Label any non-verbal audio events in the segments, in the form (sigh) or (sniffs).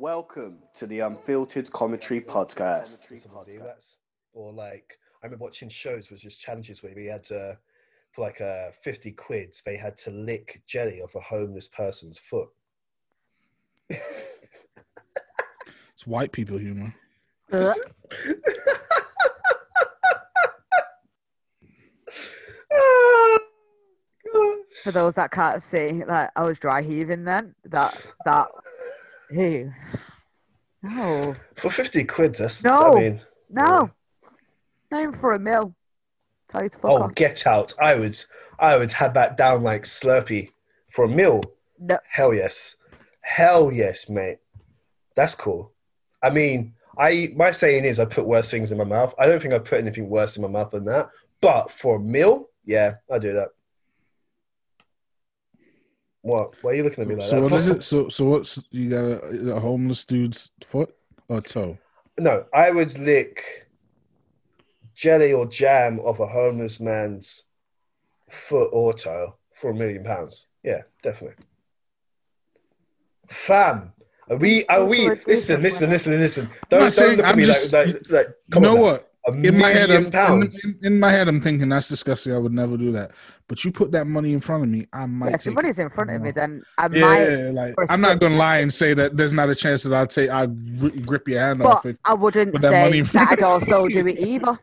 Welcome to the Unfiltered Commentary Podcast. See, or like I remember watching shows was just challenges where we had to for like uh, 50 quids they had to lick jelly off a homeless person's foot. It's white people humor. (laughs) For those that can't see, like I was dry heaving then. That that who? No, For 50 quid, that's No. I mean no, name for a mill. Tell you to fuck Oh off. get out. I would I would have that down like Slurpee for a meal. No, Hell yes. Hell yes, mate. That's cool. I mean, I my saying is I put worse things in my mouth. I don't think I've put anything worse in my mouth than that. But for a meal, yeah, I do that. What? Why are you looking at me like that? So that? what is (laughs) it? So so what's you got a, a homeless dude's foot or toe? No, I would lick jelly or jam off a homeless man's foot or toe for a million pounds. Yeah, definitely. Fam, are we? Are we? Listen, listen, listen, listen. Don't, not don't saying- look at I'm me just- like, like, like You come know on now. what? A In my head, I'm, pounds. in, in my head, I'm thinking that's disgusting. I would never do that. But you put that money in front of me, I might yeah, if the money's it. in front of me, then I Yeah, might. yeah, like for a I'm not gonna lie and say that there's not a chance that I'll take I'll grip your hand But off. If, I wouldn't that say in that front I'd also do it (laughs) either.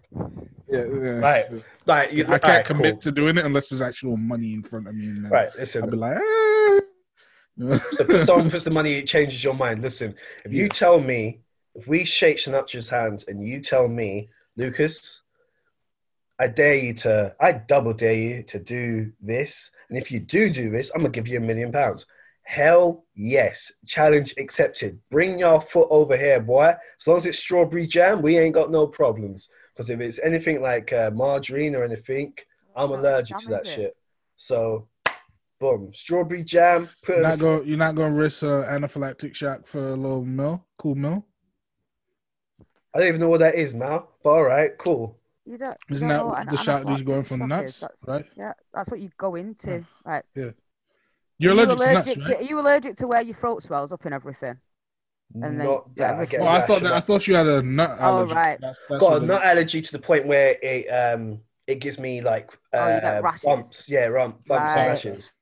yeah, yeah. Right, like I can't alright, commit cool. to doing it unless there's actual money in front of me. And then Right, I'll listen. be like, ah. if someone puts the money, it changes your mind. Listen, if you Yeah. tell me, if we shake Sinatra's hand and you tell me, Lucas, I dare you to, I double dare you to do this. And if you do do this, I'm going to give you a million pounds. Hell yes. Challenge accepted. Bring your foot over here, boy. As long as it's strawberry jam, we ain't got no problems. Because if it's anything like uh, margarine or anything, I'm What allergic to that it? shit. So, boom. Strawberry jam. Put You're in not going. You're not going to risk uh, anaphylactic shock for a little mill, cool mill. I don't even know what that is now, but all right, cool. You don't. you Isn't don't that know what what the an shot that going from shock nuts. That's- right? Yeah, that's what you go into. Right. Yeah. You're Are you allergic to nuts, right? Are you allergic to where your throat swells up and everything? And then- Not yeah. I get everything. Oh, I thought that, I thought you had a nut Oh, allergy. right. That's, that's got a nut allergy to the point where it um it gives me like Oh, you get uh, rashes. bumps. Yeah, rump, bumps and rashes.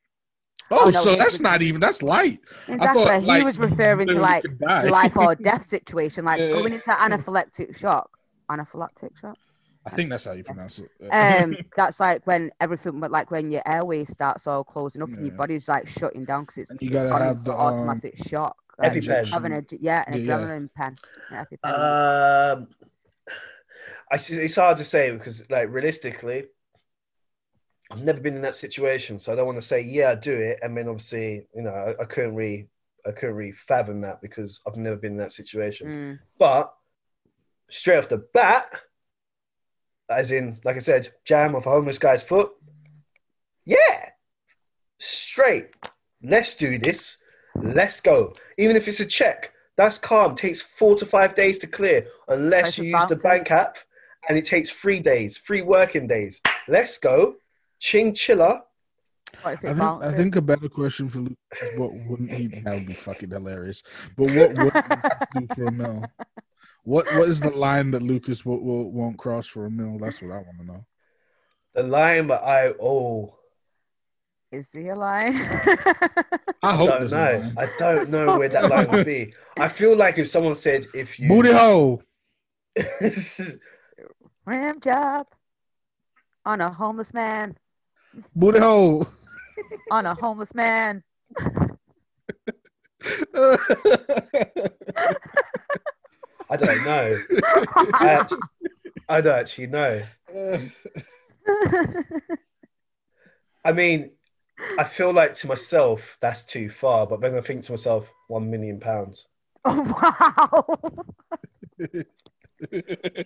Oh, Oh, no, so that's was- not even. That's light. Exactly. thought, he like, was referring to like life or (laughs) death situation, like Yeah. going into anaphylactic shock. Anaphylactic shock. I think that's how you pronounce it. (laughs) Um, that's like when everything, but like when your airways starts all closing up and your body's like shutting down because it's, And you it's gotta gone have into the, um, automatic shock. Like EpiPen. having a yeah, an Yeah, yeah. adrenaline pen. An EpiPen. Um, I, it's hard to say because, like, realistically, I've never been in that situation, so I don't want to say yeah, I do it, and then obviously, you know, I, I couldn't really, I couldn't really fathom that because I've never been in that situation. Mm. But straight off the bat, as in, like I said, jam off a homeless guy's foot. Yeah, straight. Let's do this. Let's go. Even if it's a check, that's calm. Takes four to five days to clear, unless you use the bank app, and it takes three days, three working days. Let's go. Ching chilla. What if it I think, I bounces? think a better question for Luke is what wouldn't he? That would be fucking hilarious. But what would he do for a mill? (laughs) What What is the line that Lucas will, will, won't cross for a mill? That's what I want to know. The line, but I oh, Is he a line? I I hope don't there's a know. line. I don't know where that (laughs) line would be. I feel like if someone said if you Booty hole. (laughs) Ram job on a homeless man. Booty hole. (laughs) On a homeless man. I don't know. I, act- I don't actually know. I mean, I feel like to myself that's too far, but then I think to myself, one million pounds. oh (laughs) wow.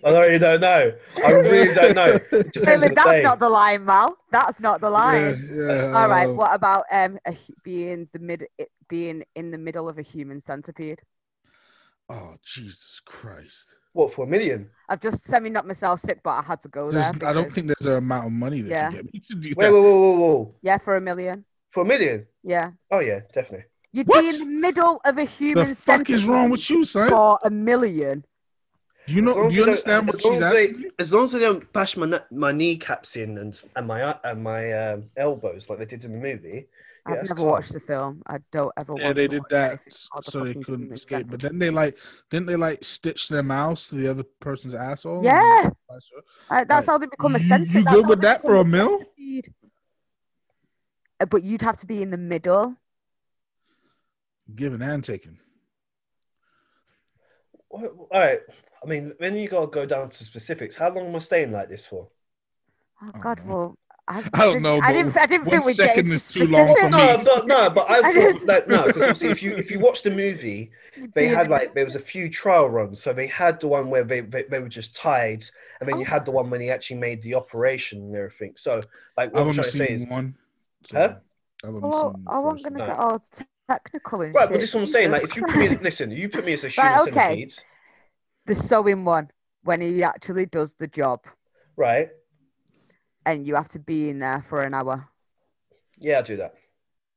I really don't know. I really don't know. It depends on the that's day. not the line, Mal. That's not the line. Yeah, yeah, All right. What about um a, being the mid being in the middle of a human centipede? Oh Jesus Christ! What for a million? I've just semi knocked myself sick, but I had to go There's, there. I don't think there's an amount of money that Yeah. can get me to do Wait, that. whoa, whoa, whoa, whoa! Yeah, for a million. For a million? Yeah. Oh yeah, definitely. You'd What? be in the middle of a human The fuck is wrong with you, son? for a million. Do you As know? Do you understand what as long she's as they- As long as they don't bash my ne- my kneecaps in and and my and my um, elbows like they did in the movie. Yeah, I've that's never calm. watched the film. I don't ever Yeah, want they to did watch that anything the so they couldn't human escape. But centipede. then they like, didn't they like stitch their mouths to the other person's asshole? Yeah. Vice? That's Right. how they become a You- you That's good with that for a mil? Uh, But you'd have to be in the middle. Giving and taking. What- All right. I mean, then you gotta go down to specifics. How long am I staying like this for? Oh don't God, well, I, I don't didn't- know, I but didn't. I didn't one think we'd second into is too long for specifics. me. No, but no, but I (laughs) I thought just- like no, because obviously if you if you watch the movie, (laughs) they had like there was a few trial runs. So they had the one where they they, they were just tied, and then you Oh. had the one when he actually made the operation and everything. So like what I've I'm only trying to say is one. so Huh? I've only well, seen I wasn't gonna one. get all technical and right, shit. but this is what I'm saying. Like if you put me (laughs) listen, you put me as a human Right, okay. centipede, the sewing one when he actually does the job, right? And you have to be in there for an hour Yeah, I'll do that.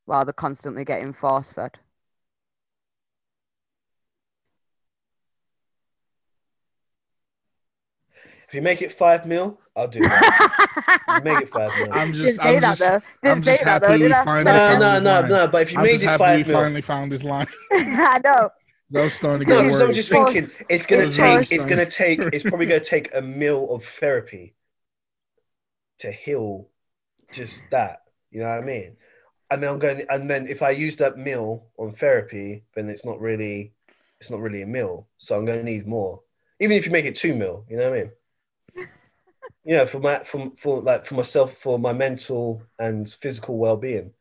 while they're constantly getting force fed. If you make it five mil, I'll do that. You make it five mil. (laughs) I'm just, I'm just, though. I'm say just that happy though. we finally No, found no, his no, line. no. But if you I'm made just it happy five we mil, finally found his line. (laughs) I know. That starting to get No, because I'm just thinking it's gonna force take it's gonna take it's (laughs) probably gonna take a meal of therapy to heal just that. You know what I mean? And then I'm going and then if I use that meal on therapy, then it's not really it's not really a meal. So I'm gonna need more. Even if you make it two mil, you know what I mean? (laughs) yeah, for my for, for like for myself, for my mental and physical well being.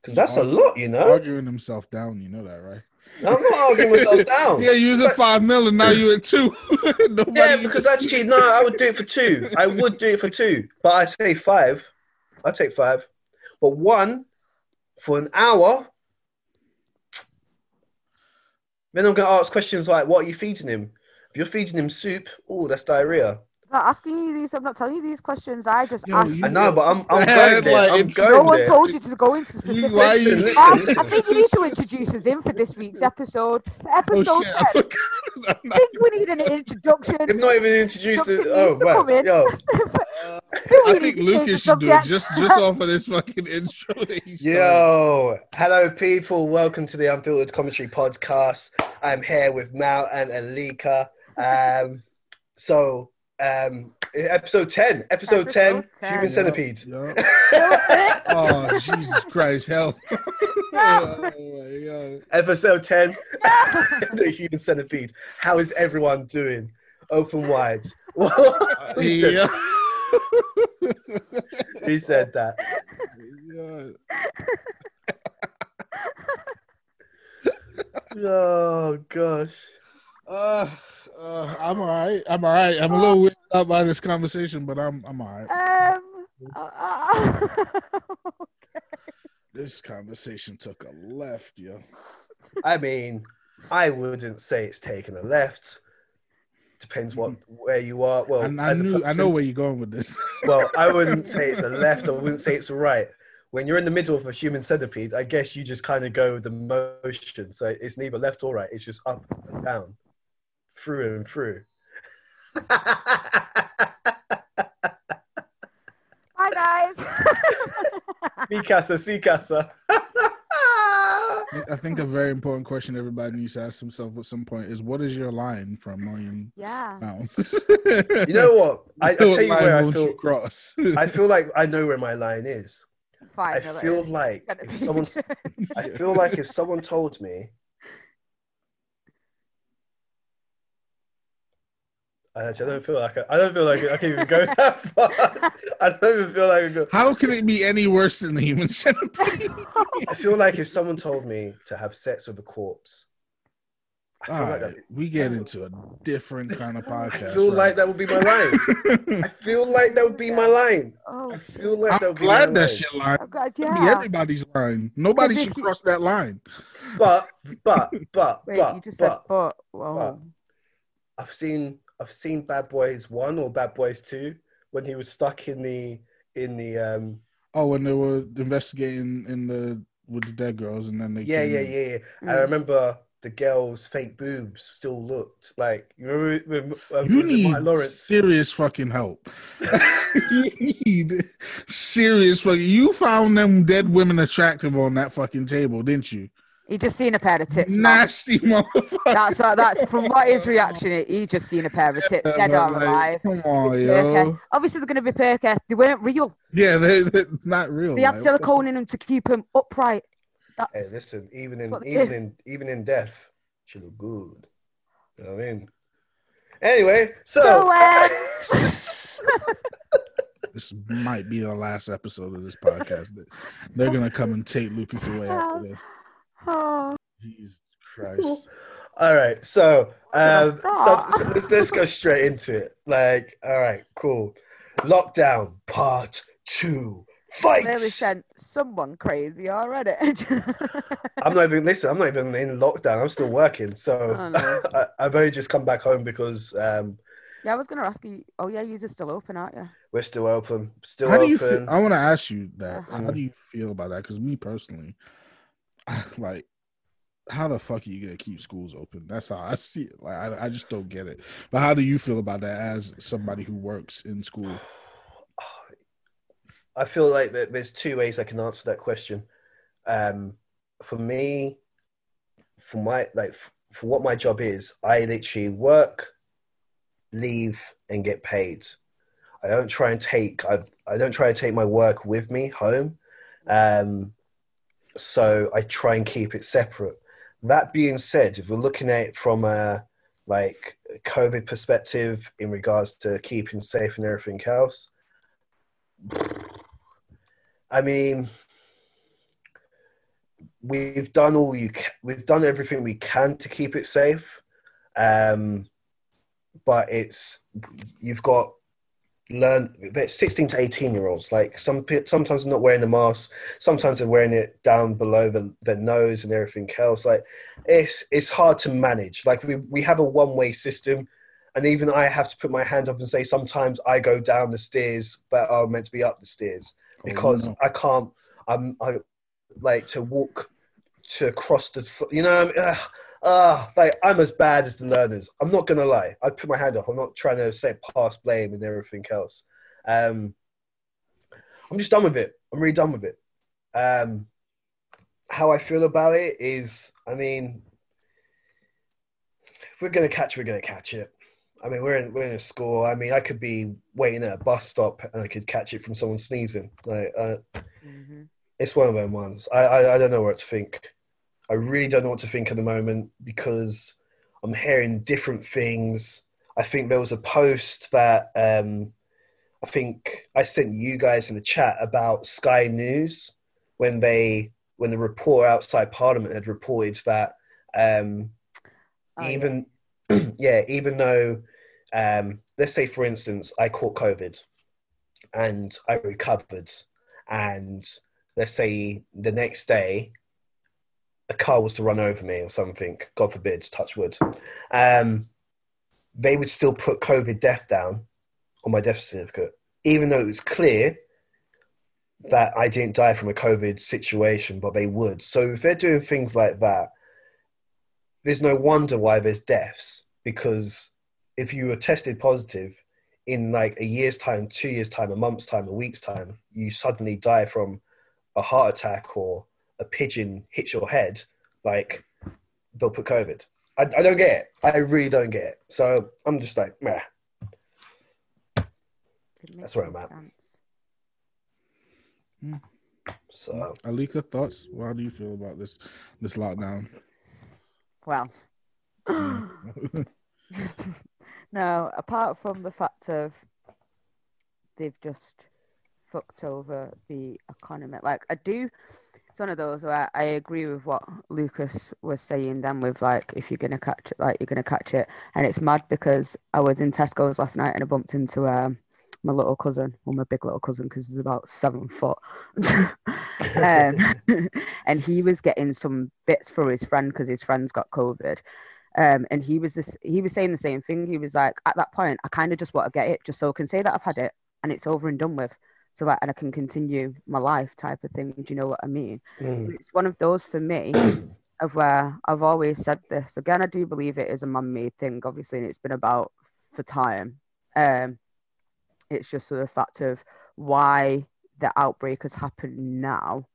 Because that's a lot, you know. Arguing himself down, you know that, right? I'm not arguing myself down. Yeah, you was at five mil and now you're at two. (laughs) Yeah, because actually, no, I would do it for two. I would do it for two, but I say five. I take five, but one for an hour. Then I'm going to ask questions like, "What are you feeding him? If you're feeding him soup, oh, that's diarrhea." I'm not asking you these. I'm not telling you these questions. I just Yo, asked. you- I know, but I'm, I'm going there. like, I'm going no one there. told you to go into specifics. why you- Listen, Ah, listen, I think you need to introduce us in for this week's episode. For Oh episode shit! 10. I forgot. I think we need an introduction. They've not even introduced it. Oh, needs to come right. in. (laughs) I think need to change the Lucas should do it just just off of this fucking (laughs) intro. That he started. Yo, hello people. Welcome to the Unfiltered Commentary Podcast. I'm here with Mal and Alika. Um, so, um, episode 10, episode, Episode 10, 10. Human Centipede. Yeah. (laughs) (laughs) oh (laughs) Jesus Christ! Hell. oh. Episode 10, the Human Centipede. How is everyone doing? Open wide. he, said, Yeah. he said that. Oh, gosh. Uh, uh, I'm all right. I'm all right. I'm a little weirded out by this conversation, but I'm I'm all right. Um. uh, (laughs) uh, This conversation took a left, yo. I mean, I wouldn't say it's taken a left. Depends what where you are. Well, And I as a knew I know where you're going with this. (laughs) Well, I wouldn't say it's a left. I wouldn't say it's a right. When you're in the middle of a human centipede, I guess you just kind of go with the motion. So it's neither left or right. It's just up and down, through and through. (laughs) Hi guys. (laughs) Mi casa, si casa. I think a very important question everybody needs to ask themselves at some point is what is your line for a million yeah. pounds? You know what? (laughs) I, I What tell you where I feel. cross. I feel like I know where my line is. Fine. I feel like if someone, I feel like if someone told me, I actually don't feel like I, I don't feel like I can even go that far. (laughs) I don't even feel like I go. How can it be any worse than the human centipede? I feel like if someone told me to have sex with a corpse, I feel All like right, we get into a different kind of podcast. (laughs) I podcast. feel like that would be my line. (laughs) I feel like that would be my line. oh, I feel like that I'm would be my glad line. that's your line. oh God, Be yeah. everybody's line. Nobody should cross that line. But but but Wait, but you just said but but. I've seen I've seen Bad Boys One or Bad Boys Two when he was stuck in the in the um Oh, when they were investigating in the with the dead girls, and then they Yeah, came yeah, in. yeah, yeah. I Mm. remember the girls' fake boobs still looked like you remember when, uh, You need Lawrence. serious fucking help. (laughs) you need serious fucking. You found them dead women attractive on that fucking table, didn't you? He just seen a pair of tits. man. Nasty motherfucker. That's what, that's from what his reaction is. He just seen a pair of tits, dead or Like, alive. Come on, Perky. yo. Obviously, they're going to be perky. They weren't real. Yeah, they, they're not real. They had like, silicone in them to keep them upright. That's Hey, listen, even in even in even in death, she looked good. You know what I mean? Anyway, so, So, uh, (laughs) This might be the last episode of this podcast. They're gonna come and take Lucas away after this. Oh, Jesus Christ. all right, so um, so, so let's, let's go straight into it. Like, all right, cool. Lockdown part two. clearly Fight. sent someone crazy already. (laughs) I'm not even listen. I'm not even in lockdown. I'm still working, so I know. (laughs) I, I've only just come back home because um, yeah, I was going to ask you. Oh, yeah, you're still open, aren't you? we're still open. Still How do you feel? I want to ask you that. Uh-huh. How do you feel about that? Because me personally, (laughs) like, how the fuck are you gonna keep schools open? That's how I see it. Like, I, I just don't get it. But how do you feel about that as somebody who works in school? I feel like there's two ways I can answer that question. Um, for me, for my like for what my job is, I literally work, leave, and get paid. I don't try and take I've, I don't try and take my work with me home. Um, so I try and keep it separate. That being said, if we're looking at it from a like COVID perspective in regards to keeping safe and everything else, I mean, we've done all you ca- we've done everything we can to keep it safe, um, but it's you've got learn but 16 to 18 year olds like some sometimes they're not wearing the mask sometimes they're wearing it down below the, the nose and everything else like it's it's hard to manage like we, we have a one-way system and even i have to put my hand up and say sometimes i go down the stairs that are meant to be up the stairs Oh, because no. I can't. I'm I like to walk to cross the. You know, uh, uh, like I'm as bad as the learners. I'm not gonna lie. I put my hand up. I'm not trying to say pass blame and everything else. Um, I'm just done with it. I'm really done with it. Um, how I feel about it is, I mean, if we're gonna catch, it, we're gonna catch it. I mean, we're in we're in a school. I mean, I could be waiting at a bus stop and I could catch it from someone sneezing. Like, uh, hmm it's one of them ones. I, I I don't know what to think. I really don't know what to think at the moment because I'm hearing different things. I think there was a post that um, I think I sent you guys in the chat about Sky News when they when the report outside Parliament had reported that um, Oh, yeah. even (clears throat) yeah, even though um, let's say for instance I caught COVID and I recovered, and let's say the next day a car was to run over me or something, God forbid, touch wood, um, they would still put COVID death down on my death certificate, even though it was clear that I didn't die from a COVID situation, but they would. So if they're doing things like that, there's no wonder why there's deaths because if you were tested positive in like a year's time, two years' time, a month's time, a week's time, you suddenly die from a heart attack or a pigeon hits your head, like they'll put COVID. I, I don't get it. I really don't get it. So I'm just like, meh. That's where I'm at. sense. Hmm. So Alika, thoughts? How do you feel about this this lockdown? Well, (laughs) no, apart from the fact of they've just fucked over the economy. Like I do, it's one of those where I agree with what Lucas was saying. Then with like, if you're gonna catch it, like you're gonna catch it, and it's mad because I was in Tesco's last night and I bumped into um, my little cousin, or my big little cousin, because he's about seven foot, (laughs) um, (laughs) and he was getting some bits for his friend because his friend's got COVID. Um, and he was this, he was saying the same thing. He was like, at that point, I kind of just want to get it just so I can say that I've had it and it's over and done with. To like, and I can continue my life type of thing. Do you know what I mean? Mm. It's one of those for me (coughs) of where I've always said this. Again, I do believe it is a man-made thing, obviously, and it's been about for time. Um, it's just sort of fact of why the outbreak has happened now,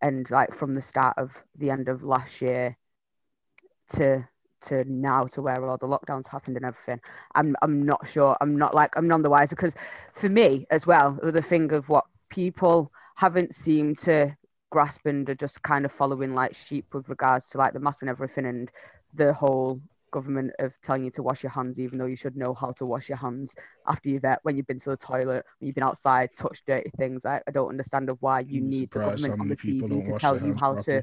and like from the start of the end of last year to to now to where all the lockdowns happened and everything. I'm I'm not sure. I'm not like I'm none the wiser because for me as well, the thing of what people haven't seemed to grasp and are just kind of following like sheep with regards to like the mask and everything and the whole government of telling you to wash your hands even though you should know how to wash your hands after you've uh, when you've been to the toilet when you've been outside touched dirty things I, I don't understand of why you I'm need the government on the TV to tell you how properly. to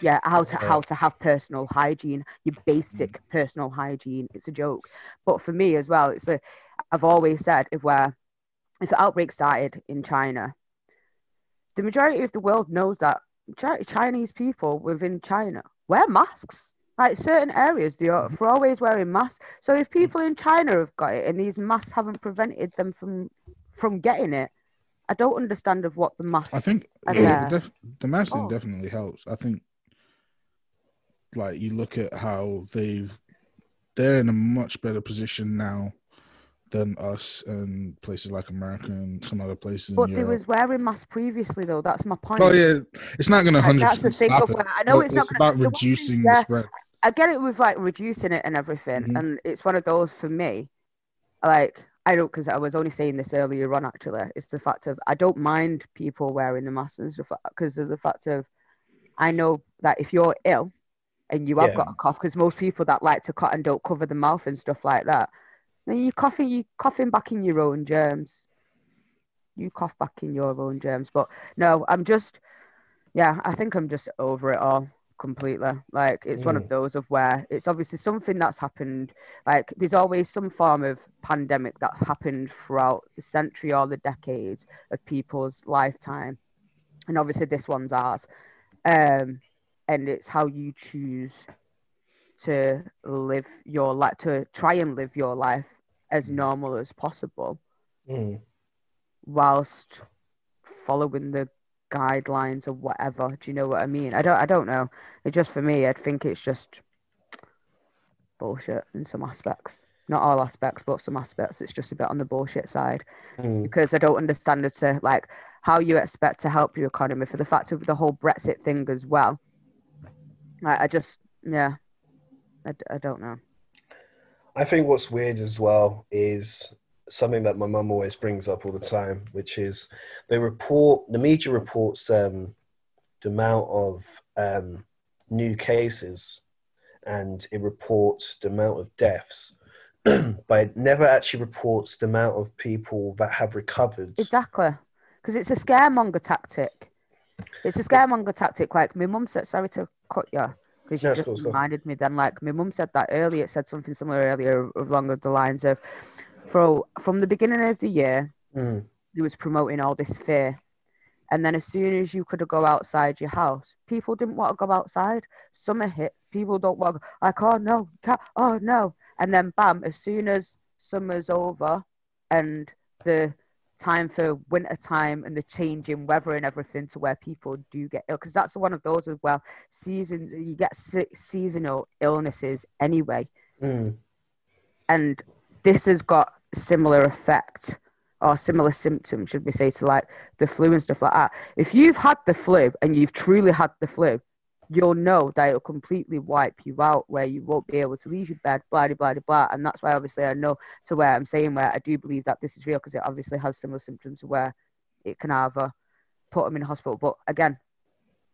yeah how to how uh, to have personal hygiene your mm. basic personal hygiene it's a joke. But for me as well it's a i've always said if where if the outbreak started in china the majority of the world knows that chinese people within china wear masks. Like certain areas they are mm-hmm. for always wearing masks. So if mm. people in china have got it and these masks haven't prevented them from from getting it i don't understand of what the mask I think the, uh, the mask oh. definitely helps. I think, like you look at how they've, they're in a much better position now than us and places like America and some other places but in they was wearing masks previously though that's my point Oh yeah, it's not going to hundred percent stop it. I know it's not it's gonna- about the thing- reducing yeah. the spread. I get it with like reducing it and everything, Mhm. and it's one of those for me. Like I don't because I was only saying this earlier on. Actually, it's the fact of I don't mind people wearing the mask and stuff because of the fact of I know that if you're ill and you have Yeah. got a cough, because most people that like to cut and don't cover the mouth and stuff like that, then you coughing, you coughing back in your own germs. You cough back in your own germs, but no, I'm just, yeah, I think I'm just over it all completely. Like it's one of Mm. those of where it's obviously something that's happened. Like there's always some form of pandemic that's happened throughout the century or the decades of people's lifetime, and obviously this one's ours. Um, and it's how you choose to live your life, to try and live your life as normal as possible Mm. whilst following the guidelines or whatever. Do you know what I mean? I don't I don't know. It just for me, I think it's just bullshit in some aspects. Not all aspects, but some aspects. It's just a bit on the bullshit side Mm. because I don't understand as to like how you expect to help your economy for the fact of the whole Brexit thing as well. Like, I just yeah, I, I don't know. I think what's weird as well is something that my mum always brings up all the time, which is they report the media reports um, the amount of um, new cases and it reports the amount of deaths, (clears throat) but it never actually reports the amount of people that have recovered. Exactly, because it's a scaremonger tactic. It's a scaremonger tactic. Like my mum said, sorry to cut you, because you just cool, it's cool. reminded me. Then, like my mum said that earlier. It said something similar earlier along the lines of, from from the beginning of the year, Mm, he was promoting all this fear. And then as soon as you could go outside your house, people didn't want to go outside. Summer hits, people don't want to, like, oh no, can't, oh no. And then bam, as soon as summer's over and the time for winter time and the change in weather and everything to where people do get ill, because that's one of those as well. Season, you get seasonal illnesses anyway mm, and this has got similar effect or similar symptoms, should we say, to like the flu and stuff like that. If you've had the flu and you've truly had the flu, you'll know that it'll completely wipe you out where you won't be able to leave your bed, blah, blah, blah, blah. And that's why obviously I know to where I'm saying where I do believe that this is real because it obviously has similar symptoms to where it can either put them in hospital. But again,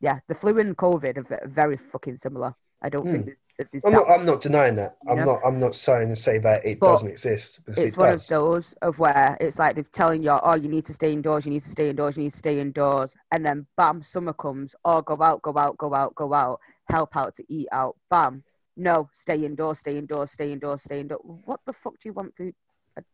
yeah, the flu and COVID are very fucking similar. I don't think hmm. There's, that there's I'm not. I'm not denying that. I'm Yeah. not. I'm not saying to say that it But doesn't exist because it's it one does. of those of where it's like they're telling you, oh, you need to stay indoors, you need to stay indoors, you need to stay indoors, and then bam, summer comes, oh, go out, go out, go out, go out, help out to eat out, bam, no, stay indoors, stay indoors, stay indoors, stay indoors. What the fuck do you want to?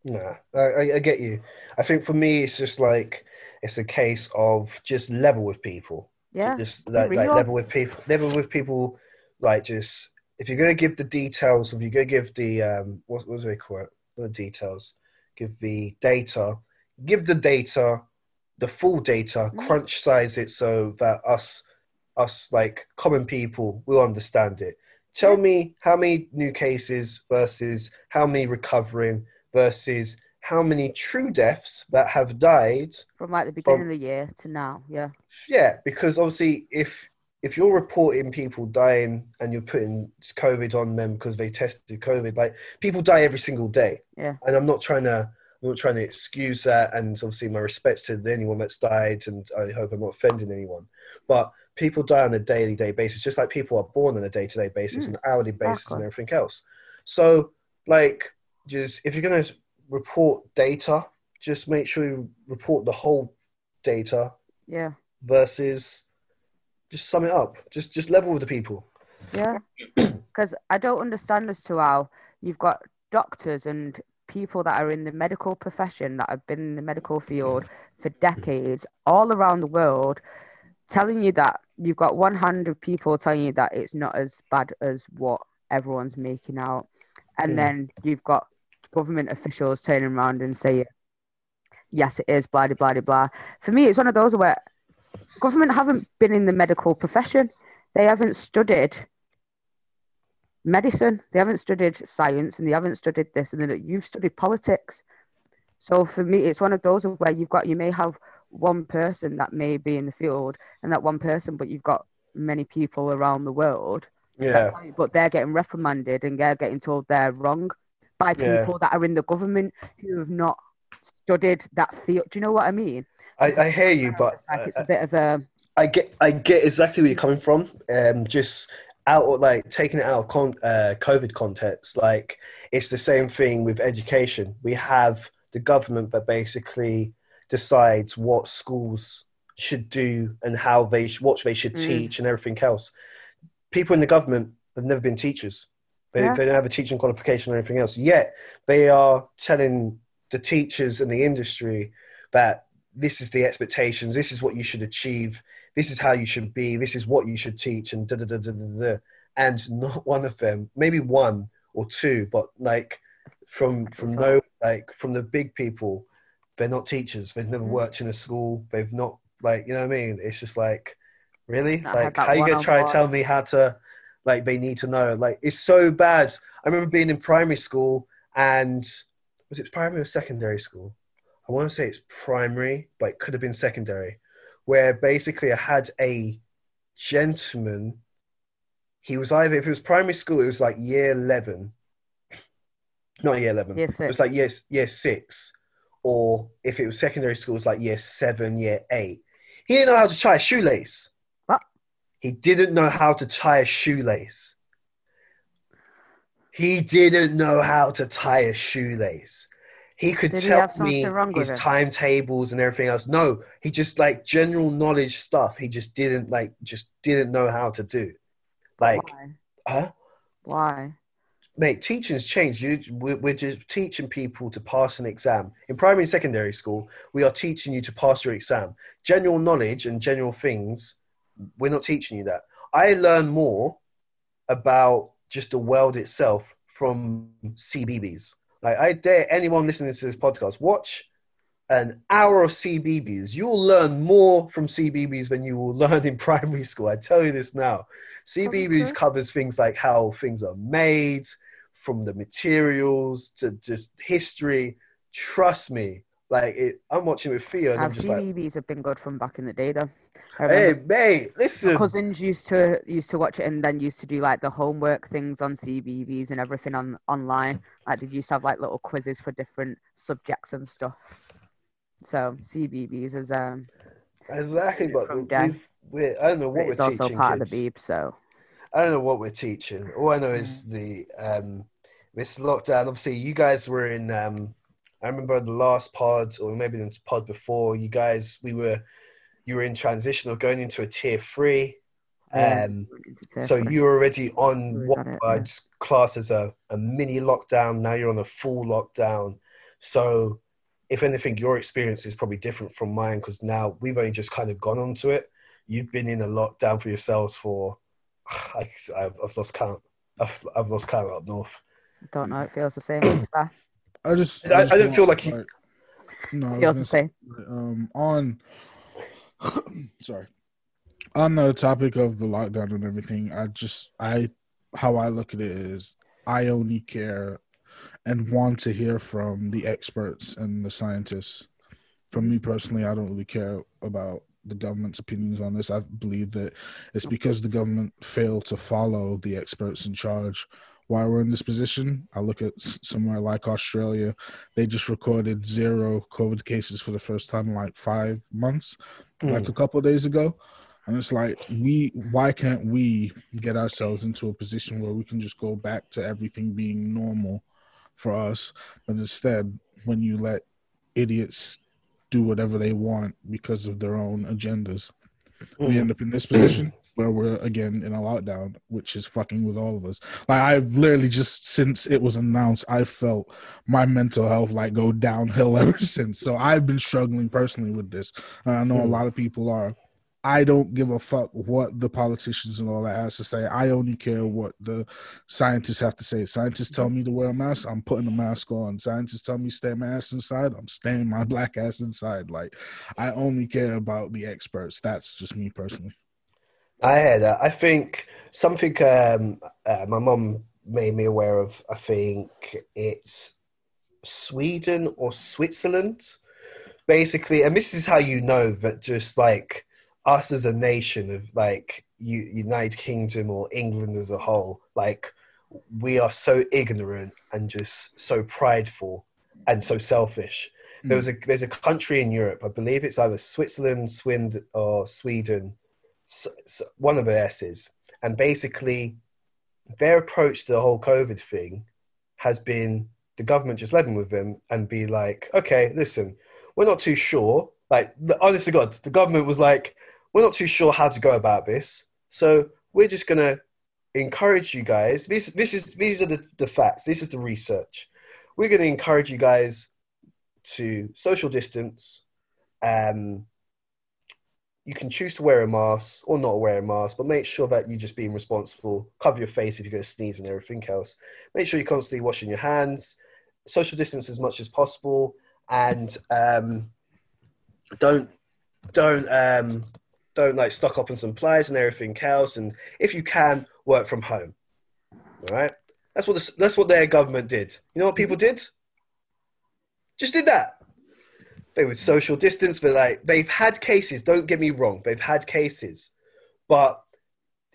Nah, I, I, I get you. I think for me, it's just like it's a case of just level with people. Yeah, Just like, like level with people. Level with people. Like just if you're gonna give the details, if you're gonna give the um, what, what do they call it? The details? Give the data. Give the data the full data, Mm. crunch size it so that us us like common people will understand it. Tell me how many new cases versus how many recovering versus how many true deaths that have died From like the beginning of the year to now, yeah. yeah, because obviously, if if you're reporting people dying and you're putting COVID on them because they tested COVID, like people die every single day. Yeah. And I'm not trying to I'm not trying to excuse that, and obviously my respects to anyone that's died, and I hope I'm not offending anyone. But people die on a daily day basis, just like people are born on a day to day basis, Mm, and hourly basis, and everything else. So, like, just if you're gonna report data, just make sure you report the whole data Yeah. versus just sum it up. Just just level with the people. Yeah. (clears throat) Because I don't understand as to how you've got doctors and people that are in the medical profession that have been in the medical field for (clears throat) decades all around the world telling you that you've got one hand of people telling you that it's not as bad as what everyone's making out. And Mm. then you've got government officials turning around and saying, yes, it is, blah, blah, blah, blah. For me, it's one of those where government haven't been in the medical profession. They haven't studied medicine. They haven't studied science, and they haven't studied this, and then you've studied politics. So for me, it's one of those where you've got you may have one person that may be in the field, and that one person, but you've got many people around the world. Yeah, But they're getting reprimanded and they're getting told they're wrong by Yeah. people that are in the government who have not studied that field. Do you know what I mean? I, I hear you, but It's like it's I, a bit of a I get I get exactly where you're coming from. Um, just out of, like taking it out of con- uh, COVID context, like it's the same thing with education. We have the government that basically decides what schools should do and how they sh- what they should Mm. teach and everything else. People in the government have never been teachers. They, Yeah. they don't have a teaching qualification or anything else. Yet they are telling the teachers in the industry that this is the expectations, this is what you should achieve, this is how you should be, this is what you should teach, and da da da da da. da. And not (laughs) one of them, maybe one or two, but like from from no like from the big people, they're not teachers. They've never Mm. worked in a school. They've not like you know what I mean. It's just like really Not like how you gonna try to tell me how to like they need to know like it's so bad. I remember being in primary school and was it primary or secondary school? I want to say it's primary, but it could have been secondary, where basically I had a gentleman. He was either, if it was primary school, it was like year 11. Not year 11. year It was like year, year six. Or if it was secondary school, it was like year seven, year eight. He didn't know how to tie a shoelace. What? He didn't know how to tie a shoelace. He didn't know how to tie a shoelace. He could Did tell something me his timetables and everything else. No, he just like general knowledge stuff. He just didn't like, just didn't know how to do. Like, Why? huh? Why? mate, teaching's changed. You, we're, we're just teaching people to pass an exam. In primary and secondary school, we are teaching you to pass your exam. General knowledge and general things, we're not teaching you that. I learn more about just the world itself from CBBC. Like, I dare anyone listening to this podcast, watch an hour of CBBC. You will learn more from CBBC than you will (laughs) learn in primary school. I tell you this now. CBBC true. Mm-hmm. covers things like how things are made, from the materials to just history. Trust me, like it, I'm watching with Theo, and I'm just like, CBBC have been good from back in the day, though. Hey, remember mate, my listen. cousins used to used to watch it and then used to do like the homework things on CBBC and everything on online. Like they used to have like little quizzes for different subjects and stuff. So CBBC is um, Exactly, but we, I don't know what it's we're also teaching part kids. of the Beeb. So I don't know what we're teaching. All I know Mm. is the um, this lockdown. Obviously, you guys were in. Um, I remember the last pod, or maybe the pod before. You guys, we were, you were in transition of going into a tier three. yeah, Um, tier so three. you were already on what got it, yeah. I'd class as a, a mini lockdown. Now you're on a full lockdown. So, if anything, your experience is probably different from mine because now we've only just kind of gone onto it. You've been in a lockdown for yourselves for, (sighs) I, I've, I've lost count. I've, I've lost count up north. don't know. It feels the same. to be fair. I just, I- I just don't feel like you- No, I was You gonna say um on (coughs) sorry. On the topic of the lockdown and everything i just i how i look at it is i only care and want to hear from the experts and the scientists. For me personally i don't really care about the government's opinions on this. I believe that it's because the government failed to follow the experts in charge why we're in this position i look at somewhere like australia they just recorded zero COVID cases for the first time in like five months, like hmm. a couple of days ago. And it's like, we, why can't we get ourselves into a position where we can just go back to everything being normal for us? But instead, when you let idiots do whatever they want because of their own agendas, we hmm. end up in this position where we're again in a lockdown, which is fucking with all of us. Like I've literally just since it was announced, I felt my mental health like go downhill (laughs) ever since. So I've been struggling personally with this. And I know a Mm. lot of people are. I don't give a fuck what the politicians and all that has to say. I only care what the scientists have to say. Scientists tell me to wear a mask, I'm putting a mask on. Scientists tell me stay my ass inside, I'm staying my (laughs) black ass inside. Like I only care about the experts. That's just me personally. I hear that. I think something um, uh, my mum made me aware of. I think it's Sweden or Switzerland, basically. And this is how you know that just like us as a nation of like U- United Kingdom or England as a whole, like we are so ignorant and just so prideful and so selfish. There was a there's a country in Europe, I believe it's either Switzerland, Swind, or Sweden s s one of the S's, and basically their approach to the whole COVID thing has been the government just living with them and be like, okay, listen, we're not too sure. Like, the, honest to God, the government was like, we're not too sure how to go about this, so we're just gonna encourage you guys. This this is these are the, the facts. This is the research. We're gonna encourage you guys to social distance. Um, you can choose to wear a mask or not wear a mask, but make sure that you're just being responsible. Cover your face if you're going to sneeze and everything else. Make sure you're constantly washing your hands, social distance as much as possible, and um, don't don't um, don't like stock up on supplies and everything else. And if you can, work from home. All right, that's what the, that's what their government did. You know what people did? Just did that they would social distance, but like they've had cases. Don't get me wrong, they've had cases, but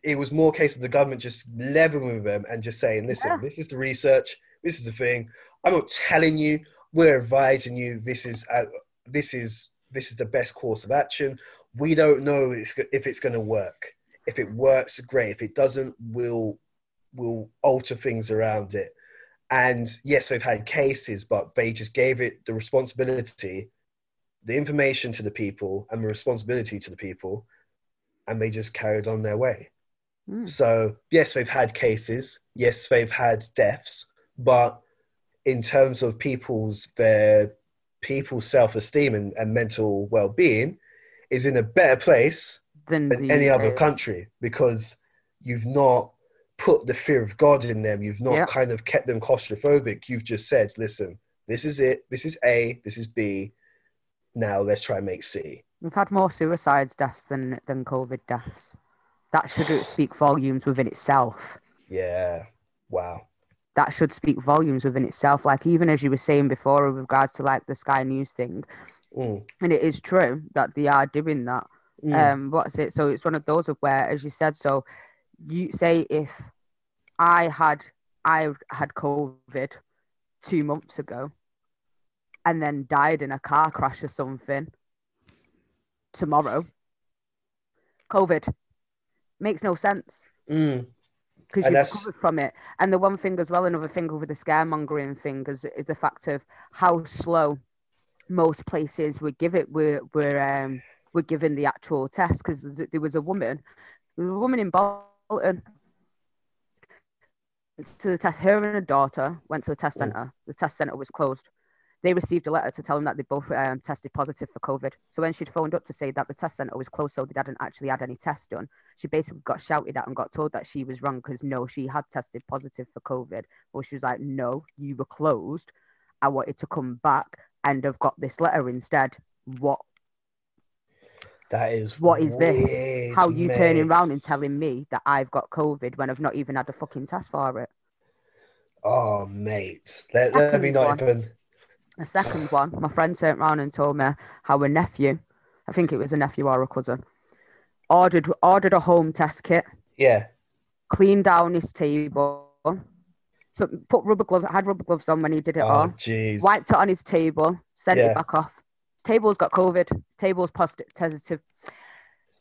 it was more case of the government just leveling with them and just saying, "Listen, Yeah. this is the research. This is the thing. I'm not telling you. We're advising you. This is uh, this is this is the best course of action. We don't know if it's, if it's going to work. If it works, great. If it doesn't, we'll we'll alter things around it." And yes, they've had cases, but they just gave it the responsibility the information to the people and the responsibility to the people, and they just carried on their way. Mm. So, yes, they've had cases, yes, they've had deaths, but in terms of people's their people's self-esteem and, and mental well-being is in a better place than than any other country because you've not put the fear of God in them. You've not Yeah. kind of kept them claustrophobic. You've just said, listen, this is it. This is A. This is B. Now let's try and make C. We've had more suicides deaths than than COVID deaths. That should speak volumes within itself. Yeah. Wow. That should speak volumes within itself. Like even as you were saying before, with regards to like the Sky News thing, Mm. and it is true that they are doing that. Mm. Um, what's it? So it's one of those of where, as you said, so you say if I had I had COVID two months ago, and then died in a car crash or something tomorrow, COVID makes no sense Mm. because you've that's- recovered from it. And the one thing as well, another thing with the scaremongering thing is, is the fact of how slow most places would give it were were um were given the actual test because there was a woman, there was a woman in Bolton. To the test, her and her daughter went to the test Mm. center. The test center was closed. They received a letter to tell them that they both um, tested positive for COVID. So when she'd phoned up to say that the test center was closed, so they hadn't actually had any tests done, she basically got shouted at and got told that she was wrong because no, she had tested positive for COVID. Well, she was like, no, you were closed. I wanted to come back and have got this letter instead. What That is what is this? weird, How you mate. turning around and telling me that I've got COVID when I've not even had a fucking test for it? Oh, mate. Let, let me not one. even. The second one, my friend turned around and told me how a nephew, I think it was a nephew or a cousin, ordered ordered a home test kit, Yeah. cleaned down his table, took, put rubber gloves, had rubber gloves on when he did it Oh, all, jeez. wiped it on his table, sent Yeah. it back off. His table's got COVID. His table's positive, positive,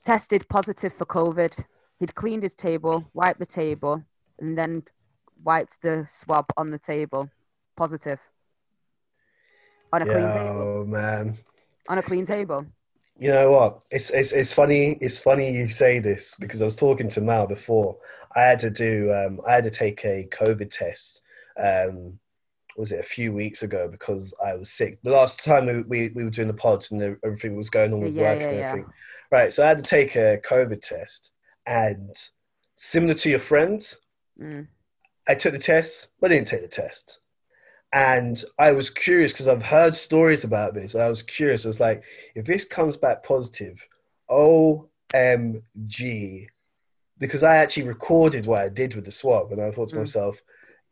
tested positive for COVID. He'd cleaned his table, wiped the table, and then wiped the swab on the table, positive. On a clean table. Oh, man. On a clean table. You know what? It's, it's it's funny. It's funny you say this because I was talking to Mal before. I had to do. Um, I had to take a COVID test. Um, was it a few weeks ago because I was sick. The last time we, we, we were doing the pods and everything was going on with Yeah, work yeah, and yeah. everything. Right. So I had to take a COVID test, and similar to your friend, Mm. I took the test, but I didn't take the test. And I was curious because I've heard stories about this. And I was curious. I was like, if this comes back positive, OMG. Because I actually recorded what I did with the swab. And I thought to Mm. myself,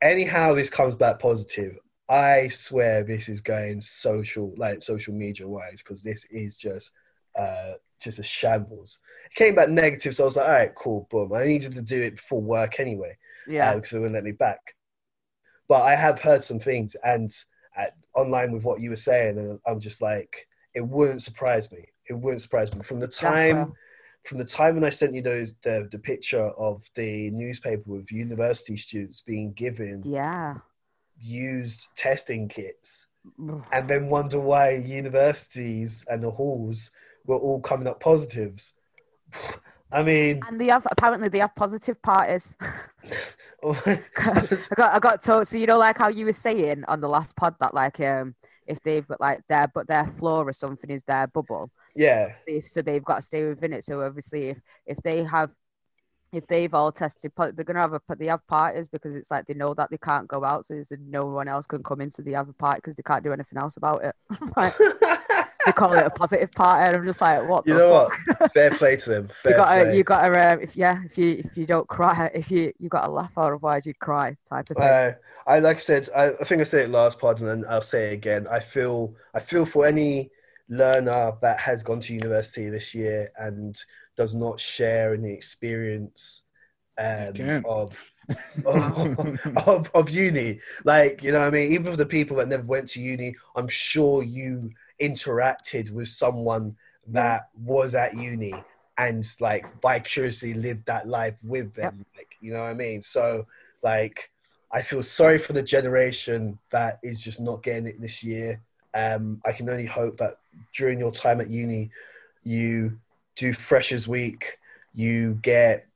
anyhow this comes back positive, I swear this is going social, like social media wise, because this is just uh, just a shambles. It came back negative, so I was like, all right, cool, boom. I needed to do it before work anyway Yeah. uh, because it wouldn't let me back. But I have heard some things, and at, online with what you were saying, and I'm just like, it wouldn't surprise me. It wouldn't surprise me from the time, Exactly. from the time when I sent you those the, the picture of the newspaper with university students being given yeah. used testing kits, and then wonder why universities and the halls were all coming up positives. I mean, And they have apparently they have positive parties. I (laughs) I got I got told so you know like how you were saying on the last pod that like um if they've got like their but their floor or something is their bubble. yeah, So, if, so they've got to stay within it. So obviously if if they have if they've all tested they're gonna have a they have parties because it's like they know that they can't go out so there's no one else can come into the other party because they can't do anything else about it. (laughs) like, (laughs) they call it a positive party and I'm just like what you know fuck? what? Fair play to them. Fair you got to play. you got to um, if yeah if you if you don't cry if you you got to laugh or otherwise you cry type of thing. Uh, I like I said, I, I think I said it last pod, and then I'll say it again. I feel I feel for any learner that has gone to university this year and does not share any experience um, of, (laughs) of, of of uni. Like you know, what I mean, even for the people that never went to uni, I'm sure you interacted with someone that was at uni and like vicariously lived that life with them. Like you know what I mean. So like I feel sorry for the generation that is just not getting it this year. Um, I can only hope that during your time at uni, you do Freshers Week, you get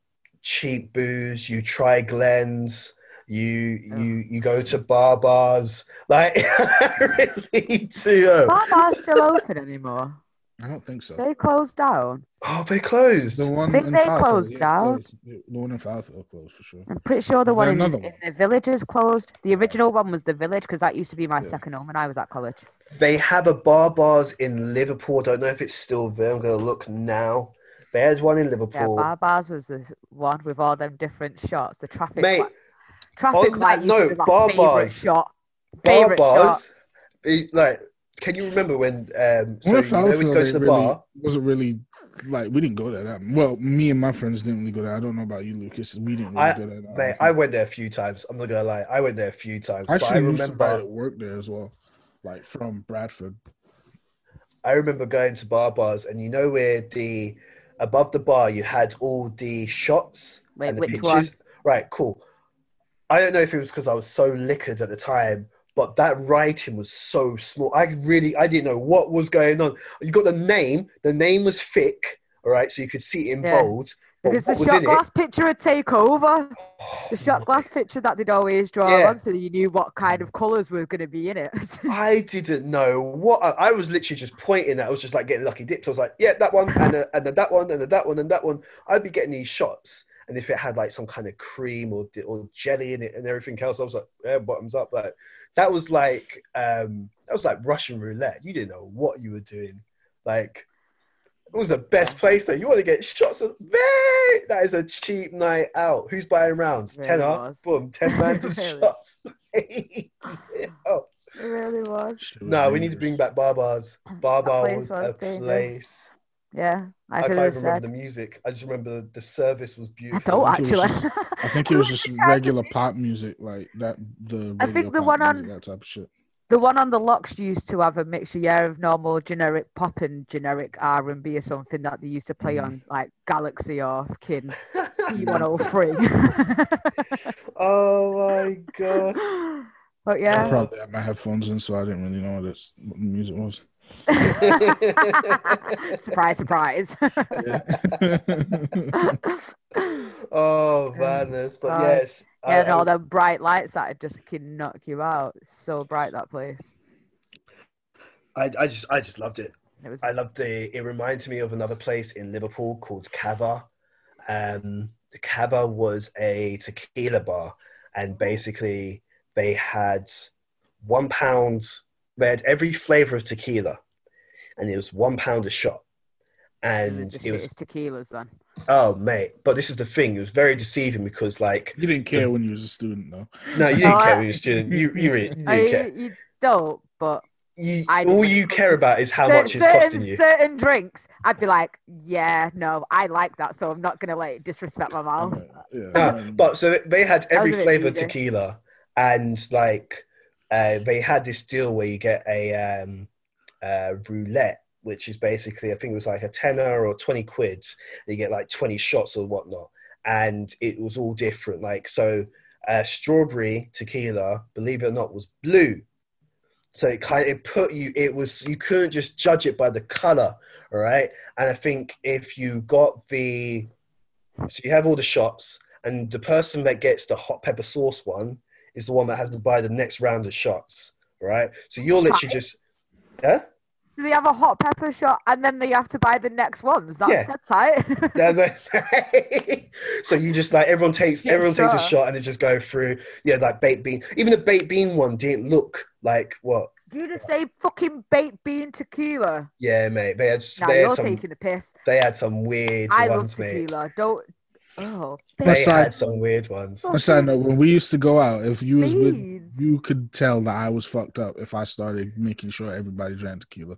cheap booze, you try Glens, you you you go to bar bars. Like I (laughs) really do. uh, Bar bars still open anymore? I don't think so. They closed down. Oh, they closed. The one I think in they Fallowfield, closed yeah, down. closed. The one in Fallowfield closed for sure. I'm pretty sure the one in, another in the village is closed. The original one was the village because that used to be my Yeah. second home when I was at college. They have a bar bars in Liverpool. I don't know if it's still there. I'm gonna look now. There's one in Yeah, Liverpool. bar bars was the one with all them different shots. The traffic Mate, light, traffic on light that used to note, be bar favorite bars. shot. bar Favorite shot. bars. it- like, can you remember when? Um, so Well, you know when you go to the really, bar. wasn't really like we didn't go there that well. Me and my friends didn't really go there. I don't know about you, Lucas. We didn't really I- go there. that Mate, often. I went there a few times. I'm not gonna lie. I went there a few times. I but I actually knew somebody remember. that worked there as well, like from Bradford. I remember going to bar bars, and you know where the above the bar you had all the shots Wait, and the which pictures. Right, cool. I don't know if it was because I was so liquored at the time, but that writing was so small. I really, I didn't know what was going on. You got the name. The name was thick. All right, so you could see it in Yeah. bold. Because the shot glass picture would take over. it? The shot glass picture that they'd always draw Yeah. on so that you knew what kind of colours were going to be in it. (laughs) I didn't know what I, I was literally just pointing at. I was just like getting lucky dips. I was like, yeah, that one, and uh, and then that one, and then that one, and that one. I'd be getting these shots, and if it had like some kind of cream or or jelly in it and everything else, I was like, yeah, bottoms up. Like that was like um, that was like Russian roulette. You didn't know what you were doing. Like it was the best place though. You want to get shots of mate. That is a cheap night out. Who's buying rounds? Really Tenner. was. Boom. Ten (laughs) man to Really. shots. (laughs) oh. It really was. Shit was No, we need to bring back Bar Bars. Bar Bar was, was a dangerous. place. Yeah, I I, can't even remember said. the music. I just remember the service was I beautiful. don't think it was actually. just- I (laughs) think it was just regular pop music, like that. The I think the pop one on- music, that type of shit. the one on the locks used to have a mixture, yeah, of normal generic pop and generic R and B or something that they used to play Mhm. on like Galaxy or fucking (laughs) P103. (laughs) oh my god. but I yeah, probably had my headphones in, so I didn't really know what, this, what the music was. (laughs) surprise, surprise. (laughs) oh madness. But Oh, yes. Yeah, and all the bright lights that just can knock you out. It's so bright that place. I, I just I just loved it. It was I loved the. It reminded me of another place in Liverpool called Cava. Um, the Cava was a tequila bar, and basically they had one pound. They had every flavor of tequila, and it was one pound a shot. And was it was shittest tequilas then. oh mate, but this is the thing. It was very deceiving because like You didn't care when you was a student, though. no, you didn't No, care I- when you were a student. You you, really, you (laughs) didn't care. you don't, but You, I all you care about is how cer- much it's costing you. certain drinks, I'd be like, yeah, no, I like that, so I'm not gonna like disrespect my mouth. Yeah, No, um, but so they had every was a bit flavor of tequila, and like uh, they had this deal where you get a um, uh, roulette, which is basically I think it was like a tenner or twenty quids. You get like twenty shots or whatnot, and it was all different. Like so, uh, strawberry tequila, believe it or not, was blue. So it kind it put you. It was you couldn't just judge it by the color, all right. And I think if you got the so you have all the shots, and the person that gets the hot pepper sauce one is the one that has to buy the next round of shots, right? So you're literally just, yeah. Do they have a hot pepper shot and then they have to buy the next ones? That's Yeah. tight. (laughs) (laughs) So you just like everyone takes Yeah, everyone takes a shot and it just go through. Yeah, like baked bean. Even the baked bean one didn't look like what. Do you just say fucking baked bean tequila? Yeah, mate. They had No, they you're some taking the piss. they had some weird I love ones, mate. tequila. Don't. Oh, They Aside- had some weird ones. On a side note, when we used to go out, if you was with, you could tell that I was fucked up if I started making sure everybody drank tequila.